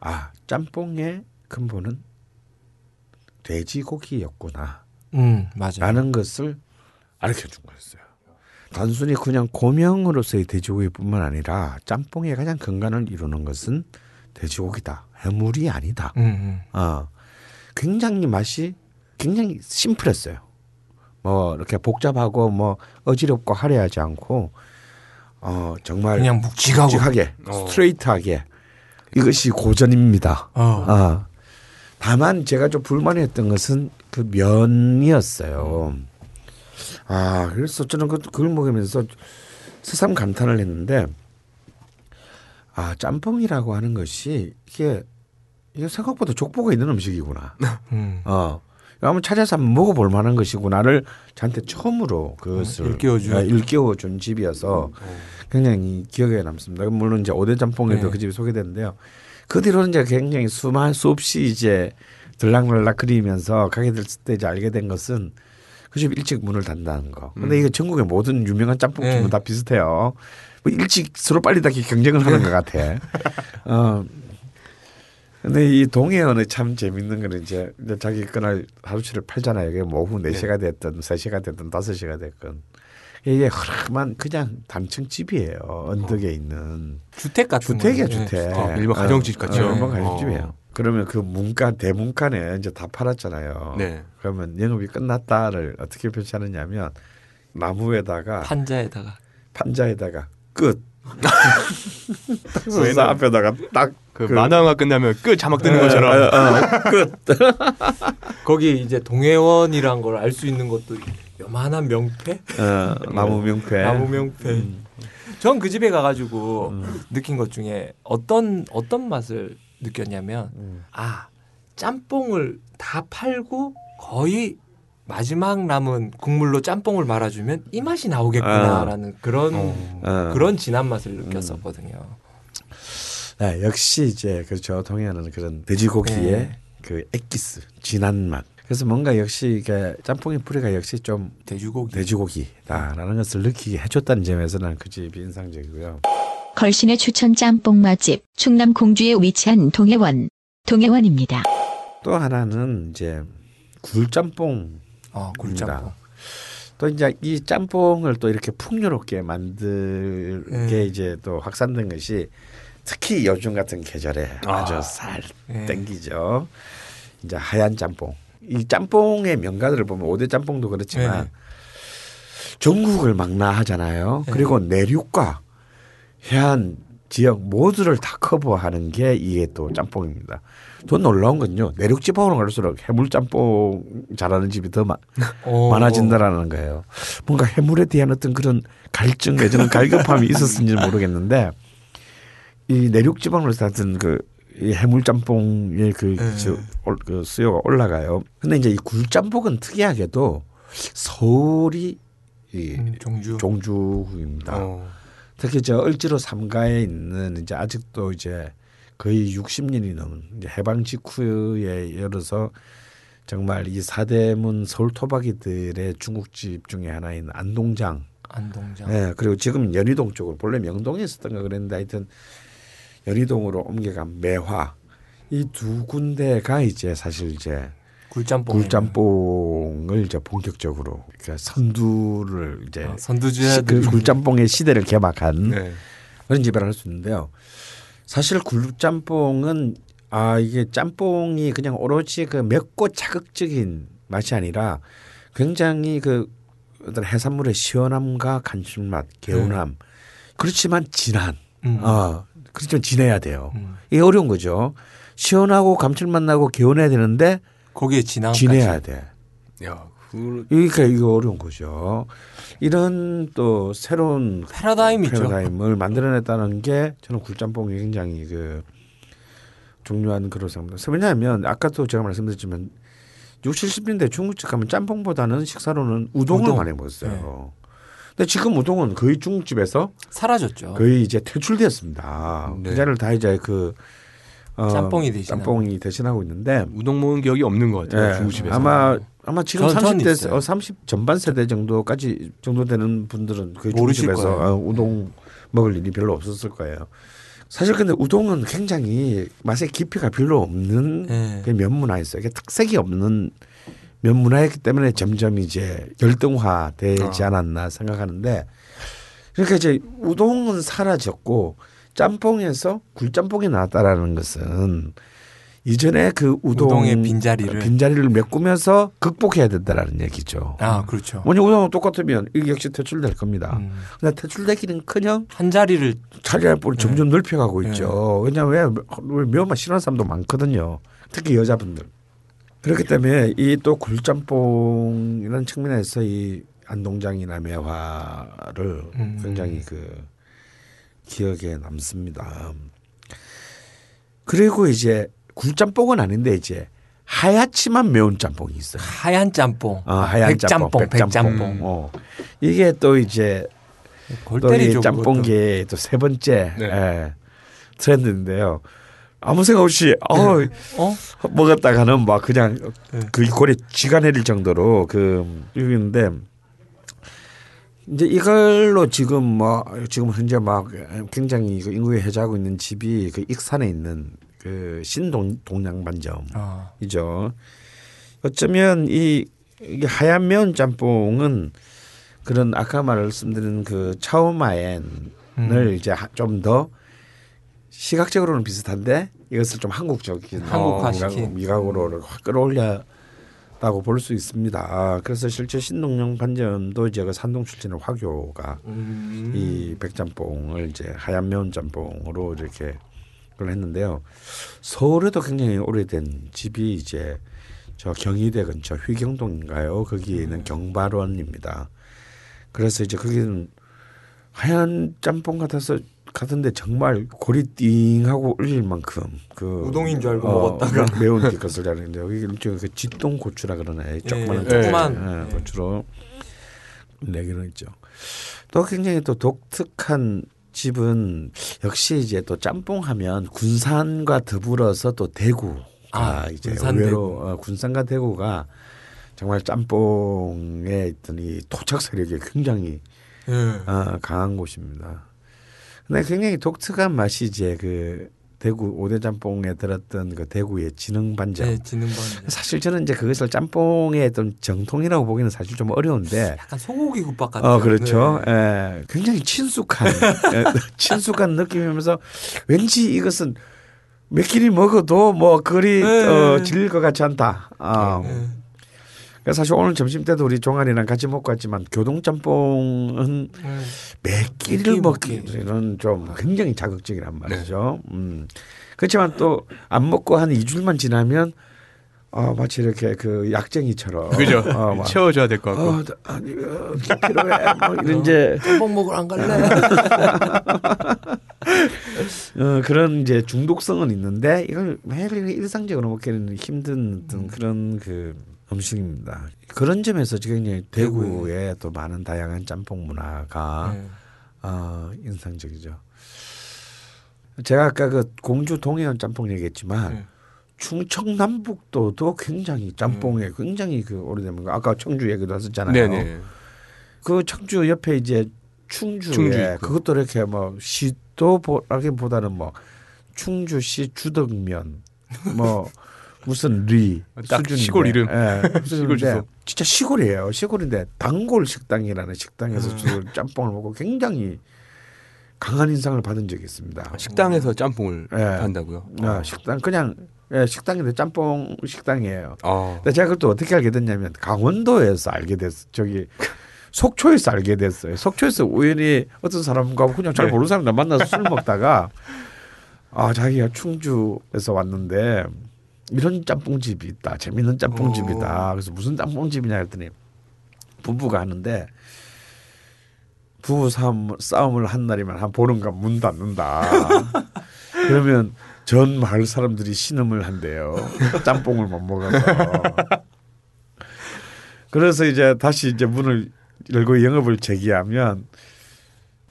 아 짬뽕의 근본은 돼지고기였구나. 음, 맞아. 라는 것을 알려 준 거였어요. 단순히 그냥 고명으로서의 돼지고기뿐만 아니라 짬뽕의 가장 근간을 이루는 것은 돼지고기다. 해물이 아니다. 음, 음. 어, 굉장히 맛이 굉장히 심플했어요. 뭐 이렇게 복잡하고 뭐 어지럽고 화려하지 않고 어 정말 그냥 묵직하고. 묵직하게 어. 스트레이트하게 이것이 고전입니다. 어. 아, 다만 제가 좀 불만이었던 것은 그 면이었어요. 아, 그래서 저는 그- 그걸 먹으면서 새삼 감탄을 했는데, 아, 짬뽕이라고 하는 것이 이게, 이게 생각보다 족보가 있는 음식이구나. 음. 어. 한번 찾아서 한번 먹어볼 만한 것이구나를 저한테 처음으로 그것을 어, 일깨워준. 아, 일깨워준 집이어서 굉장히 기억에 남습니다. 물론 이제 오대 짬뽕에도 네. 그 집이 소개됐는데요. 그 뒤로는 이제 굉장히 수만 수없이 이제 들락날락 그리면서 가게 됐을 때 이제 알게 된 것은 그 집 일찍 문을 닫는다는 거. 근데 이게 전국의 모든 유명한 짬뽕집은 네. 다 비슷해요. 뭐 일찍 서로 빨리 닫기 경쟁을 하는 것 같아. 어. 근데 이 동해안은 참 재밌는 거는 이제 자기 그날 하루치를 팔잖아요. 이게 뭐 오후 4시가 됐든 3시가 됐든 5시가 됐든 이게 흐름한 그냥 단층 집이에요. 언덕에 있는 주택 같은 주택이야 거예요. 주택. 네, 어, 일반 가정집 같죠. 어, 일반 어. 가정집이에요. 그러면 그 문간 대문간에 이제 다 팔았잖아요. 네. 그러면 영업이 끝났다를 어떻게 표시하느냐면 나무에다가 판자에다가 판자에다가 끝. 딱 써서 앞에다가 딱 그, 그- 만화가 끝나면 끝 자막 뜨는 어, 것처럼. 어, 어, 끝. 거기 이제 동해원이란 걸 알 수 있는 것도 요만한 명패, 어, 나무 명패. 나무 명패. 전그 집에 가가지고 느낀 것 중에 어떤 어떤 맛을 느꼈냐면 아 짬뽕을 다 팔고 거의 마지막 남은 국물로 짬뽕을 말아주면 이 맛이 나오겠구나라는 그런 어. 그런 진한 맛을 느꼈었거든요. 네, 역시 이제 그렇죠. 동해안은 그런 돼지고기의 네. 그 액기스, 진한 맛. 그래서 뭔가 역시 이게 짬뽕의 뿌리가 역시 좀 돼지고기. 돼지고기다라는 것을 느끼게 해줬다는 점에서 는그 집이 인상적이고요. 걸신의 추천 짬뽕 맛집 충남 공주에 위치한 동해원 동해원입니다. 또 하나는 이제 굴짬뽕. 어, 굴짬뽕. 또 이제 이 짬뽕을 또 이렇게 풍요롭게 만들게 네. 이제 또 확산된 것이 특히 요즘 같은 계절에 아주 살 네. 땡기죠. 이제 하얀 짬뽕. 이 짬뽕의 명가들을 보면 오대 짬뽕도 그렇지만 네. 전국을 망라하잖아요. 네. 그리고 내륙과 해안 지역 모두를 다 커버하는 게 이게 또 짬뽕입니다. 더 놀라운 건요. 내륙 지방으로 갈수록 해물 짬뽕 잘하는 집이 더 마- 어. 많아진다라는 거예요. 뭔가 해물에 대한 어떤 그런 갈증 내지는 갈급함이 있었는지 는 모르겠는데 이 내륙 지방으로 사던 그이 해물 짬뽕의 그, 네. 그 수요가 올라가요. 근데 이제 이 굴짬뽕은 특이하게도 서울이 이 음, 종주. 종주입니다. 어. 특히 저 을지로 삼가에 있는 이제 아직도 이제 거의 60년이 넘은 해방 직후에 열어서 정말 이 사대문 서울 토박이들의 중국집 중에 하나인 안동장. 안동장. 예, 그리고 지금 연희동 쪽으로 본래 명동에 있었던가 그랬는데 하여튼 연희동으로 옮겨간 매화 이 두 군데가 이제 사실 이제 굴짬뽕. 굴짬뽕을 이제 본격적으로 그러니까 선두를 이제 아, 선두주야 시- 그 굴짬뽕의 시대를 개막한 네. 그런 집이라 할 수 있는데요. 사실 굴짬뽕은 아 이게 짬뽕이 그냥 오로지 그 맵고 자극적인 맛이 아니라 굉장히 그 어떤 해산물의 시원함과 감칠맛, 개운함 그렇지만 진한 음. 아 그렇지만 진해야 돼요. 음. 이게 어려운 거죠. 시원하고 감칠맛 나고 개운해야 되는데 거기에 진한 진해야 돼. 야, 그 그러니까 이거 어려운 거죠. 이런 또 새로운 패러다임이죠. 패러다임을 만들어냈다는 게 저는 굴짬뽕이 굉장히 그 중요한 그런 생각입니다. 왜냐하면 아까도 제가 말씀드렸지만 60, 70년대 중국집 가면 짬뽕보다는 식사로는 우동을 우동. 많이 먹었어요. 근데 지금 우동은 거의 중국집에서 사라졌죠. 거의 이제 퇴출되었습니다. 네. 그 자리를 다 이제 그 어, 짬뽕이 대신하고. 짬뽕이 대신하고 있는데 우동 먹은 기억이 없는 것 같아요. 예, 중국집에서. 아마 아마 지금 전- 전 30대 있어요. 어, 30 전반 세대 정도까지 정도 되는 분들은 그 모르실 중국집에서. 어, 우동 먹을 일이 별로 없었을 거예요. 사실 근데 우동은 굉장히 맛의 깊이가 별로 없는 네. 그 면문화였어요. 이게 특색이 없는 면 문화였기 때문에 점점 이제 열등화되지 아. 않았나 생각하는데 그러니까 이제 우동은 사라졌고 짬뽕에서 굴짬뽕이 나왔다라는 것은 이전에 그 우동 우동 의 빈자리를. 빈자리를 메꾸면서 극복해야 된다라는 얘기죠. 아 그렇죠. 뭐냐 우동은 똑같으면 이게 역시 퇴출될 겁니다. 음. 근데 퇴출되기는커녕 한 자리를 자리를 점점 넓혀가고 네. 있죠. 왜냐하면 왜, 왜 매운맛 싫어하는 사람도 많거든요. 특히 여자분들. 그렇기 때문에 이 또 굴짬뽕이라는 측면에서 이 안동장이나 매화를 음. 굉장히 그 기억에 남습니다. 그리고 이제 굴짬뽕은 아닌데 이제 하얗지만 매운 짬뽕이 있어요. 하얀 짬뽕, 아, 하얀 백짬뽕, 짬뽕, 백짬뽕. 어. 이게 또 이제 골또 때리죠. 이 짬뽕계의 또세 번째 네. 예, 트렌드인데요. 아무 생각 없이 어, 어? 먹었다가는 막 그냥 네. 그 골에 쥐가 내릴 정도로 그 이는데 이제 이걸로 지금 뭐 지금 현재 막 굉장히 그 인구에 해자하고 있는 집이 그 익산에 있는 그 신동 동양반점 아, 이죠. 어쩌면 이 이게 하얀 매운 짬뽕은 그런 아까 말씀드린 그 차오마엔을 음. 이제 좀 더 시각적으로는 비슷한데 이것을 좀 한국적인 한국화시킨. 어, 미각으로 확 끌어올렸다고 볼 수 있습니다. 그래서 실제 신동영 반점도 이제 그 산동 출신의 화교가 음. 이 백짬뽕을 이제 하얀 매운 짬뽕으로 이렇게 그걸 했는데요. 서울에도 굉장히 오래된 집이 이제 저 경희대 근처 휘경동인가요? 거기에 있는 경발원입니다. 그래서 이제 거기는 하얀 짬뽕 같아서 같은데 정말 골이 띵하고 울릴 만큼 그 우동인 줄 알고 먹었다가. 매운 것을 잘했는데 여기 일종의 그 쥐똥 고추라 그러나요? 조그만 예, 조그만. 예, 고추로 내기는 있죠. 또 굉장히 또 독특한 집은 역시 이제 또 짬뽕 하면 군산과 더불어서 또 대구가 아, 이제 군산, 의외로 대구. 어, 군산과 대구가 정말 짬뽕에 있던 이 토착 세력이 굉장히 예. 어, 강한 곳입니다. 근데 굉장히 독특한 맛이 이제 그 대구 오대 짬뽕에 들었던 그 대구의 지능 반점. 네, 지능반. 사실 저는 이제 그것을 짬뽕의 어떤 정통이라고 보기는 사실 좀 어려운데. 약간 소고기 국밥 같은. 어 그렇죠. 네. 예, 굉장히 친숙한 예, 친숙한 느낌이면서 왠지 이것은 몇 끼리 먹어도 뭐 그리 네. 어, 질릴 것 같지 않다. 아, 네. 그래서 사실 오늘 점심 때도 우리 종아리랑 같이 먹고 왔지만 교동짬뽕은 매 끼를 먹기, 먹기는 좀 굉장히 자극적이란 말이죠. 음. 그렇지만 또 안 먹고 한 2주만 지나면 어, 마치 이렇게 그 약쟁이처럼 그죠? 어, 막, 채워줘야 될 것 같고. 어, 나- 아니 어, 필요해. 뭐 이런 이제 짬뽕 먹으러 안 갈래? 어, 그런 이제 중독성은 있는데 이걸 매일 일상적으로 먹기는 힘든 어떤 그런 그 음식입니다. 그런 점에서 지금 이제 대구에 또 많은 다양한 짬뽕 문화가 네. 어, 인상적이죠. 제가 아까 그 공주 동해안 짬뽕 얘기했지만 네. 충청남북도도 굉장히 짬뽕에 굉장히 그 오래된 거 아까 청주 얘기도 했었잖아요. 네네. 그 청주 옆에 이제 충주에 충주. 그것도 이렇게 뭐 시도라기보다는 뭐 충주시 주덕면 뭐 무슨 리딱 수준인데, 시골 이름. 예, 시골 주소. 진짜 시골이에요. 시골인데 단골 식당이라는 식당에서 음. 짬뽕을 먹고 굉장히 강한 인상을 받은 적이 있습니다. 식당에서 짬뽕을 예. 한다고요? 아, 식당 그냥 예, 식당인데 짬뽕 식당이에요. 아, 근데 제가 그것도 어떻게 알게 됐냐면 강원도에서 알게 됐어. 저기 속초에서 알게 됐어요. 속초에서 우연히 어떤 사람과 그냥 잘 네. 모르는 사람들 만나서 술 먹다가 아 자기가 충주에서 왔는데 이런 짬뽕집이 있다. 재밌는 짬뽕집이다. 그래서 무슨 짬뽕집이냐 했더니 부부가 하는데 부부 싸움, 싸움을 한 날이면 한 보름간 문 닫는다. 그러면 전 마을 사람들이 신음을 한대요. 짬뽕을 못 먹어서. 그래서 이제 다시 이제 문을 열고 영업을 재개하면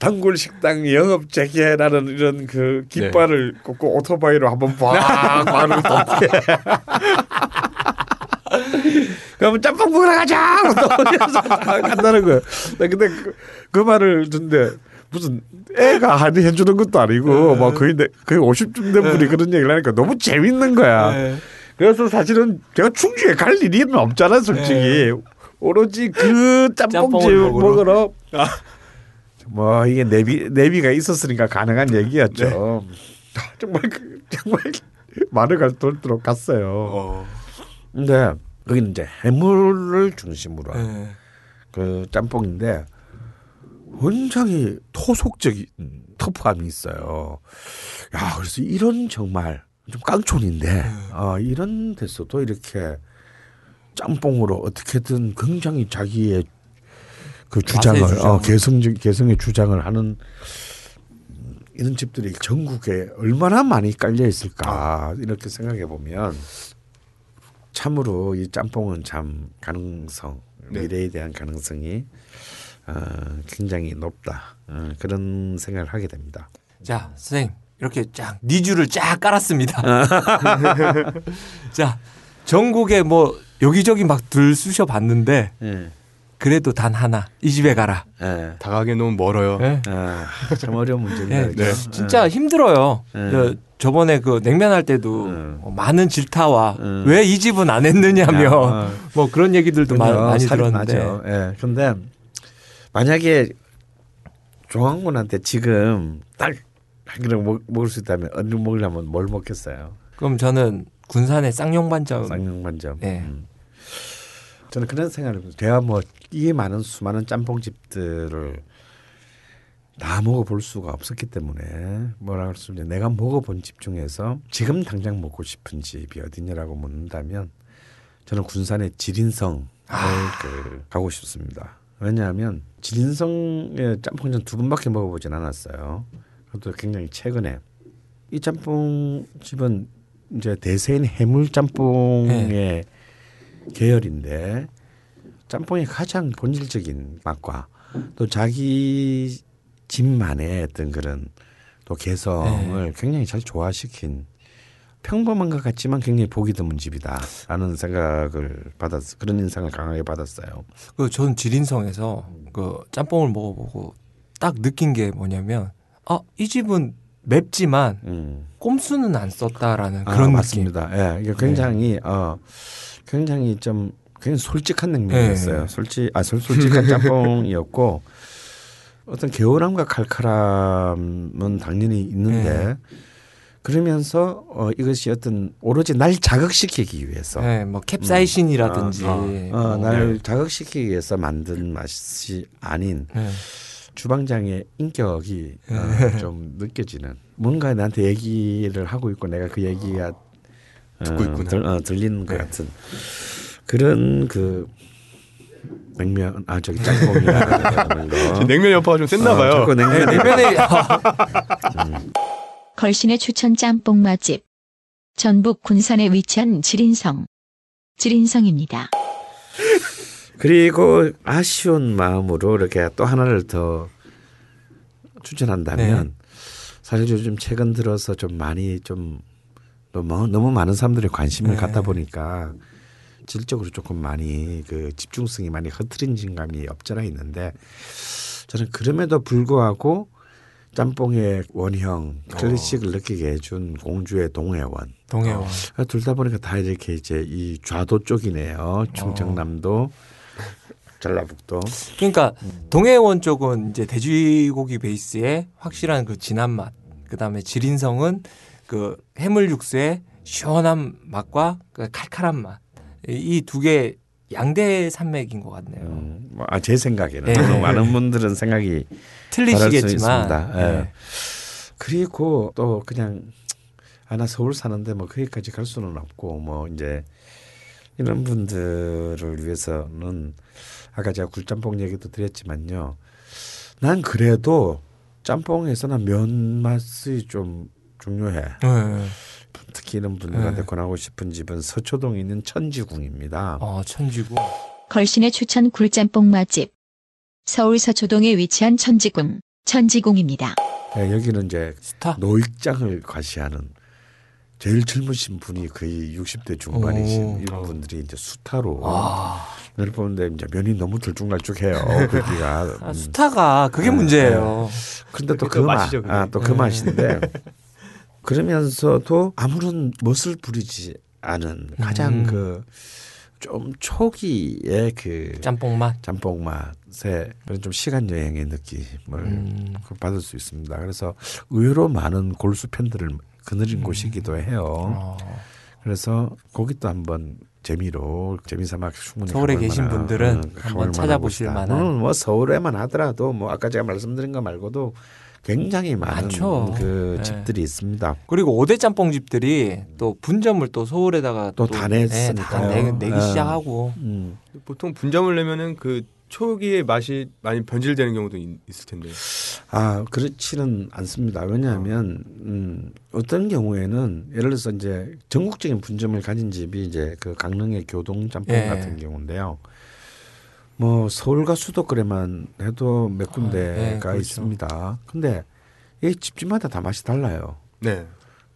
단골 식당 영업 재개라는 이런 그 깃발을 꽂고 오토바이로 한번 팍 말을 덮게. 그러면 짬뽕 먹으러 가자. 또 간다는 거예요. 나 근데 그, 그 말을 듣는데 무슨 애가 한이 해주는 것도 아니고 막 거의 내, 거의 50쯤 된 분이 그런 얘기를 하니까 너무 재밌는 거야. 그래서 사실은 제가 충주에 갈 일이 없잖아, 솔직히. 오로지 그 짬뽕집 먹으러. 뭐 이게 내비 내비가 있었으니까 가능한 얘기였죠. 정말 그, 정말 말을 갈 돌도록 갔어요. 어. 근데 거기는 이제 해물을 중심으로 한 네. 그 짬뽕인데 굉장히 토속적인 터프함이 있어요. 야, 그래서 이런 정말 좀 깡촌인데 어, 이런 데서도 이렇게 짬뽕으로 어떻게든 굉장히 자기의 그 주장을. 어, 개성적 개성의 주장을 하는 음, 이런 집들이 전국에 얼마나 많이 깔려 있을까 이렇게 생각해 보면 참으로 이 짬뽕은 참 가능성 네. 미래에 대한 가능성이 어, 굉장히 높다 어, 그런 생각을 하게 됩니다. 자, 선생님 이렇게 쫙 니주를 쫙 깔았습니다. 자, 전국에 뭐 여기저기 막 들쑤셔 봤는데 예. 그래도 단 하나 이 집에 가라. 예. 다가기 너무 멀어요. 예. 아, 참 어려운 문제입니다. 예, 그죠? 네. 진짜 힘들어요. 네. 저, 저번에 그 냉면 할 때도 네. 어, 많은 질타와 네. 왜이 집은 안 했느냐며. 뭐 그런 얘기들도 마-. 많이 들었는데. 예. 근데 만약에 종황군한테 지금 딱 한 그릇 먹, 먹을 수 있다면 어느 먹으려면 뭘 먹겠어요? 그럼 저는 군산의 쌍용반점 쌍용반점. 네. 음. 저는 그런 생각을 해요. 제가 뭐 이 많은 수많은 짬뽕집들을 다 먹어볼 수가 없었기 때문에 뭐라 수 있냐. 내가 먹어본 집 중에서 지금 당장 먹고 싶은 집이 어디냐라고 묻는다면 저는 군산의 지린성을 그 가고 싶습니다. 왜냐하면 지린성의 짬뽕전 두 번밖에 먹어보진 않았어요. 그것도 굉장히 최근에 이 짬뽕 집은 이제 대세인 해물 짬뽕의 계열인데 짬뽕의 가장 본질적인 맛과 또 자기 집만의 어떤 그런 또 개성을 굉장히 잘 조화시킨 평범한 것 같지만 굉장히 보기 드문 집이다라는 생각을 받았 그런 인상을 강하게 받았어요. 그 저는 지린성에서 그 짬뽕을 먹어보고 딱 느낀 게 뭐냐면 아이 집은 맵지만 음. 꼼수는 안 썼다라는 아, 그런 느낌. 네. 맞습니다. 예, 이게 굉장히 어 굉장히 좀 굉장히 솔직한 냉면이었어요. 네. 솔직 아 솔- 솔직한 짬뽕이었고 어떤 개운함과 칼칼함은 당연히 있는데 네. 그러면서 어, 이것이 어떤 오로지 날 자극시키기 위해서 네, 뭐 캡사이신이라든지 어, 뭐, 날 자극시키기 위해서 만든 맛이 아닌 네. 주방장의 인격이 어, 좀 느껴지는 뭔가 나한테 얘기를 하고 있고 내가 그 얘기가 어, 듣고 있구나. 들, 어, 들리는 것 네. 같은 그런 그 냉면 아 저기 짬뽕이라는 거 냉면 여파가 좀 셌나 어, 봐요. 자꾸 네, 냉면 내면에 걸신의 추천 짬뽕 맛집. 전북 군산에 위치한 지린성. 지린성입니다. 그리고 아쉬운 마음으로 이렇게 또 하나를 더 추천한다면 네. 사실 요즘 최근 들어서 좀 많이 좀 너무 너무 많은 사람들이 관심을 네. 갖다 보니까 질적으로 조금 많이 그 집중성이 많이 흐트러진 감이 없잖아 있는데 저는 그럼에도 불구하고 짬뽕의 원형 클래식을 느끼게 해준 공주의 동해원 동해원. 둘다 보니까 다 이렇게 이제 이 좌도 쪽이네요. 충청남도, 전라북도. 그러니까 동해원 쪽은 이제 돼지고기 베이스에 확실한 그 진한 맛. 그 다음에 지린성은 그 해물 육수의 시원한 맛과 그 칼칼한 맛. 이 두 개 양대 산맥인 것 같네요. 음, 뭐, 아, 제 생각에는 네. 많은 분들은 생각이 틀리시겠지만. 예. 네. 그리고 또 그냥 아나 서울 사는데 뭐 거기까지 갈 수는 없고 뭐 이제 이런 분들을 위해서는 아까 제가 굴짬뽕 얘기도 드렸지만요. 난 그래도 짬뽕에서는 면 맛이 좀 중요해. 네. 특히 이런 분들한테 네. 권하고 싶은 집은 서초동에 있는 천지궁입니다. 어, 천지구. 걸신의 추천 굴짬뽕 맛집. 서울 서초동에 위치한 천지궁. 천지궁입니다. 네, 여기는 이제 스타. 노익장을 과시하는 제일 젊으신 분이 거의 60대 중반이신 오. 이런 분들이 이제 수타로 아, 늘 보는데 이제 면이 너무 들쭉날쭉해요. 거기가. 아, 음. 스타가 그게 네, 문제예요. 근데 또그또 맛, 그게. 아, 또그 네. 맛인데 그러면서도 아무런 멋을 부리지 않은 가장 음. 그좀 초기의 그 짬뽕 맛. 짬뽕 맛에 그런 좀 시간 여행의 느낌을 음. 그 받을 수 있습니다. 그래서 의외로 많은 골수 팬들을 거느린 곳이기도 해요. 어. 그래서 거기도 한번 재미로 재미삼아 충분히 서울에 계신 만한, 분들은 어, 한번 찾아보실. 만한. 뭐 서울에만 하더라도 뭐 아까 제가 말씀드린 거 말고도 굉장히 많은 많죠. 그 네. 집들이 있습니다. 그리고 오대 짬뽕 집들이 또 분점을 또 서울에다가 또다 냈으니까요. 다 내, 내기 네. 시작하고 음. 보통 분점을 내면은 그 초기의 맛이 많이 변질되는 경우도 있, 을 텐데. 아 그렇지는 않습니다. 왜냐하면 음, 어떤 경우에는 예를 들어서 이제 전국적인 분점을 가진 집이 이제 그 강릉의 교동 짬뽕 예. 같은 경우인데요. 뭐 서울과 수도권에만 해도 몇 군데가 네, 그렇죠. 있습니다. 근데 이 집집마다 다 맛이 달라요. 네.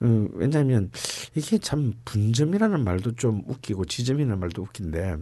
음, 왜냐하면 이게 참 분점이라는 말도 좀 웃기고 지점이라는 말도 웃긴데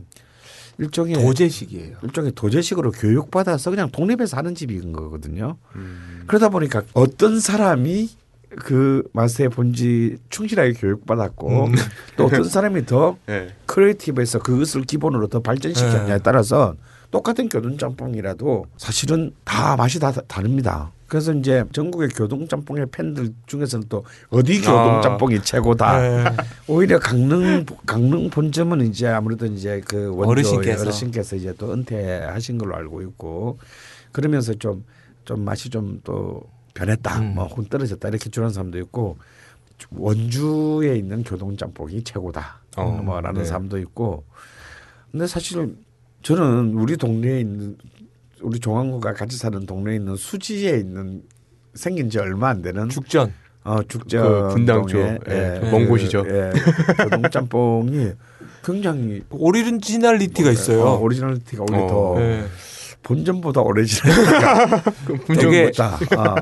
일종의 도제식이에요. 일종의 도제식으로 교육받아서 그냥 독립해서 하는 집인 거거든요. 음. 그러다 보니까 어떤 사람이 그 맛의 본질 충실하게 교육받았고 또 어떤 사람이 더 네. 크리에이티브해서 그것을 기본으로 더 발전시켰냐에 네. 따라서 똑같은 교동짬뽕이라도 사실은 다 맛이 다 다- 다릅니다. 그래서 이제 전국의 교동짬뽕의 팬들 중에서는 또 어디 교동짬뽕이 최고다. 네. 오히려 강릉 강릉 본점은 이제 아무래도 이제 그 원조 어르신께서. 어르신께서 이제 또 은퇴하신 걸로 알고 있고 그러면서 좀좀 맛이 좀 또 변했다, 음. 뭐 혹은 떨어졌다 이렇게 주는 사람도 있고 원주에 있는 교동 짬뽕이 최고다, 어, 뭐라는 네. 사람도 있고. 근데 사실 저는 우리 동네에 있는 우리 종황구가 같이 사는 동네에 있는 수지에 있는 생긴 지 얼마 안 되는 죽전. 어 죽전 그 분당 쪽, 동에, 예, 그, 먼 곳이죠. 예, 교동 짬뽕이 굉장히 originality가 있어요. 어, originality가 오히려 어, 더 네. 본점보다 originality가 그럼 분점 되게-. 아,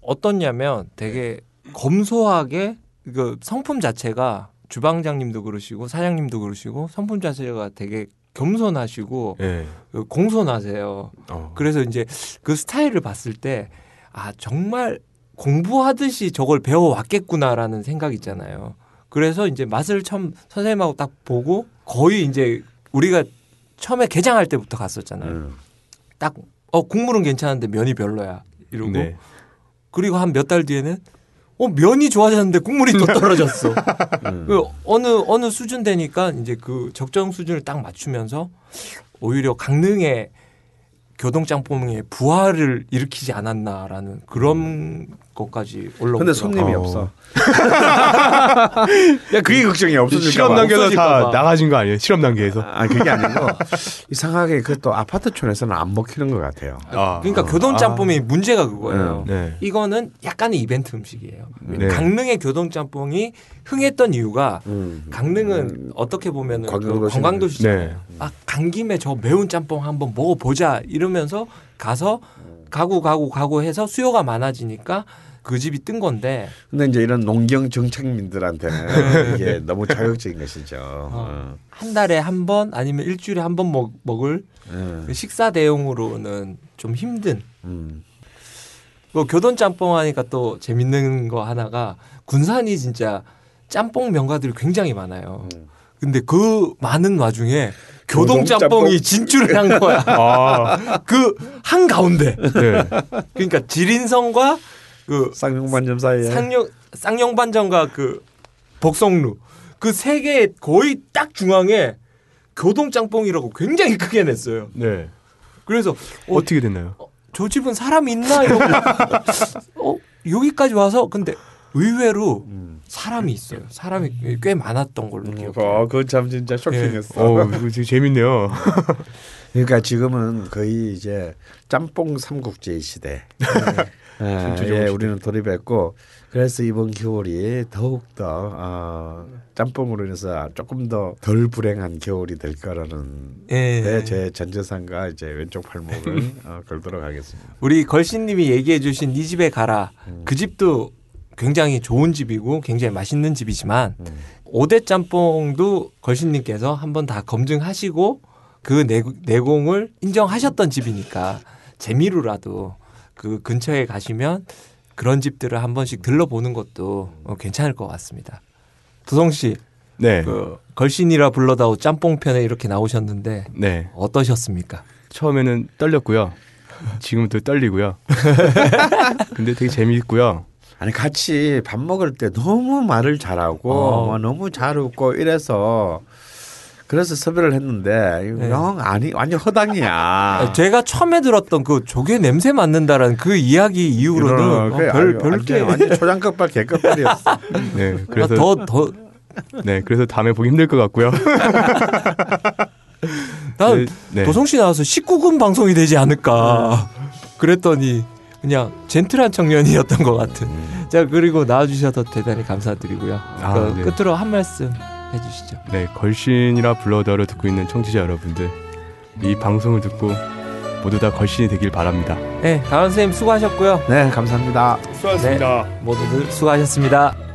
어떻냐면 되게 검소하게 그 성품 자체가 주방장님도 그러시고 사장님도 그러시고 성품 자체가 되게 겸손하시고 예. 그 공손하세요. 어. 그래서 이제 그 스타일을 봤을 때 아 정말 공부하듯이 저걸 배워왔겠구나라는 생각 있잖아요. 그래서 이제 맛을 처음 선생님하고 딱 보고 거의 이제 우리가 처음에 개장할 때부터 갔었잖아요. 음. 딱 어 국물은 괜찮은데 면이 별로야 이러고 네. 그리고 한 몇 달 뒤에는 어 면이 좋아졌는데 국물이 또 떨어졌어. 음. 그 어느 어느 수준 되니까 이제 그 적정 수준을 딱 맞추면서 오히려 강릉의 교동짬뽕의 부활을 일으키지 않았나라는 그런 것까지 올라오고. 근데 손님이 어. 없어. 야 그게 걱정이 없어질까 실험 봐. 단계에서 다 봐. 나가진 거 아니에요? 실험 단계에서. 아 그게 아니고 이상하게 그 또 아파트촌에서는 안 먹히는 것 같아요. 아, 그러니까 교동짬뽕이 문제가 그거예요. 네. 이거는 약간의 이벤트 음식이에요. 네. 강릉의 교동짬뽕이 흥했던 이유가 음. 강릉은 어떻게 보면은 관광도시네. 관광도시잖아요. 네. 아, 간 김에 저 매운 짬뽕 한번 먹어보자 이러면서 가서 가구 가구 가구 해서 수요가 많아지니까 그 집이 뜬 건데 근데 이제 이런 농경 정책민들한테는 이게 너무 자극적인 것이죠. 어. 한 달에 한 번 아니면 일주일에 한 번 먹을 어. 그 식사 대용으로는 좀 힘든 음. 뭐 교돈 짬뽕 하니까 또 재밌는 거 하나가 군산이 진짜 짬뽕 명가들이 굉장히 많아요. 음. 근데 그 많은 와중에 교동 짬뽕이 진출을 한 거야. 아, 그한 가운데. 네. 그러니까 지린성과 그 쌍용반점 사이에 쌍용 쌍용반점과 그 복성루 그 세개 거의 딱 중앙에 교동 짬뽕이라고 굉장히 크게 냈어요. 네. 그래서 어, 어떻게 됐나요? 저 집은 사람 있나 이러고 어 여기까지 와서 근데 의외로 사람이 있어요. 사람이 꽤 많았던 걸로 기억해요. 어, 그참 진짜 쇼킹했어. 어, 이거 되게 재밌네요. 그러니까 지금은 거의 이제 짬뽕 삼국지 시대. 예, 예, 우리는 돌입했고 그래서 이번 겨울이 더욱 더 어, 짬뽕으로 인해서 조금 더 덜 불행한 겨울이 될 거라는 예. 네, 제 전재산과 이제 왼쪽 팔목을 어, 걸도록 하겠습니다. 우리 걸신님이 얘기해 주신 이 집에 가라. 음. 그 집도 굉장히 좋은 집이고 굉장히 맛있는 집이지만 음. 오대 짬뽕도 걸신님께서 한번 다 검증하시고 그 내, 내공을 인정하셨던 집이니까 재미로라도 그 근처에 가시면 그런 집들을 한 번씩 들러보는 것도 어, 괜찮을 것 같습니다. 두성 씨, 네. 그 걸신이라 불러다오 짬뽕 편에 이렇게 나오셨는데 네. 어떠셨습니까? 처음에는 떨렸고요. 지금은 또 떨리고요. 근데 되게 재미있고요. 아니 같이 밥 먹을 때 너무 말을 잘하고 어. 뭐 너무 잘 웃고 이래서 그래서 섭외를 했는데 네. 영 아니 완전 허당이야. 제가 처음에 들었던 그 조개 냄새 맡는다라는 그 이야기 이후로는 어, 그래, 별 아유, 별게 완전, 완전 초장급발 개급발이었어. 네. 그래서 더더 네. 그래서 다음에 보기 힘들 것 같고요. 난 네, 네. 도성 씨 나와서 19금 방송이 되지 않을까 그랬더니 그냥 젠틀한 청년이었던 것 같은. 자 그리고 나와주셔서 대단히 감사드리고요. 아, 그 네. 끝으로 한 말씀 해주시죠. 네, 걸신이라 불러다를 듣고 있는 청취자 여러분들, 이 방송을 듣고 모두 다 걸신이 되길 바랍니다. 네, 강원 선생님 수고하셨고요. 네, 감사합니다. 수고하셨습니다. 모두들 수고하셨습니다.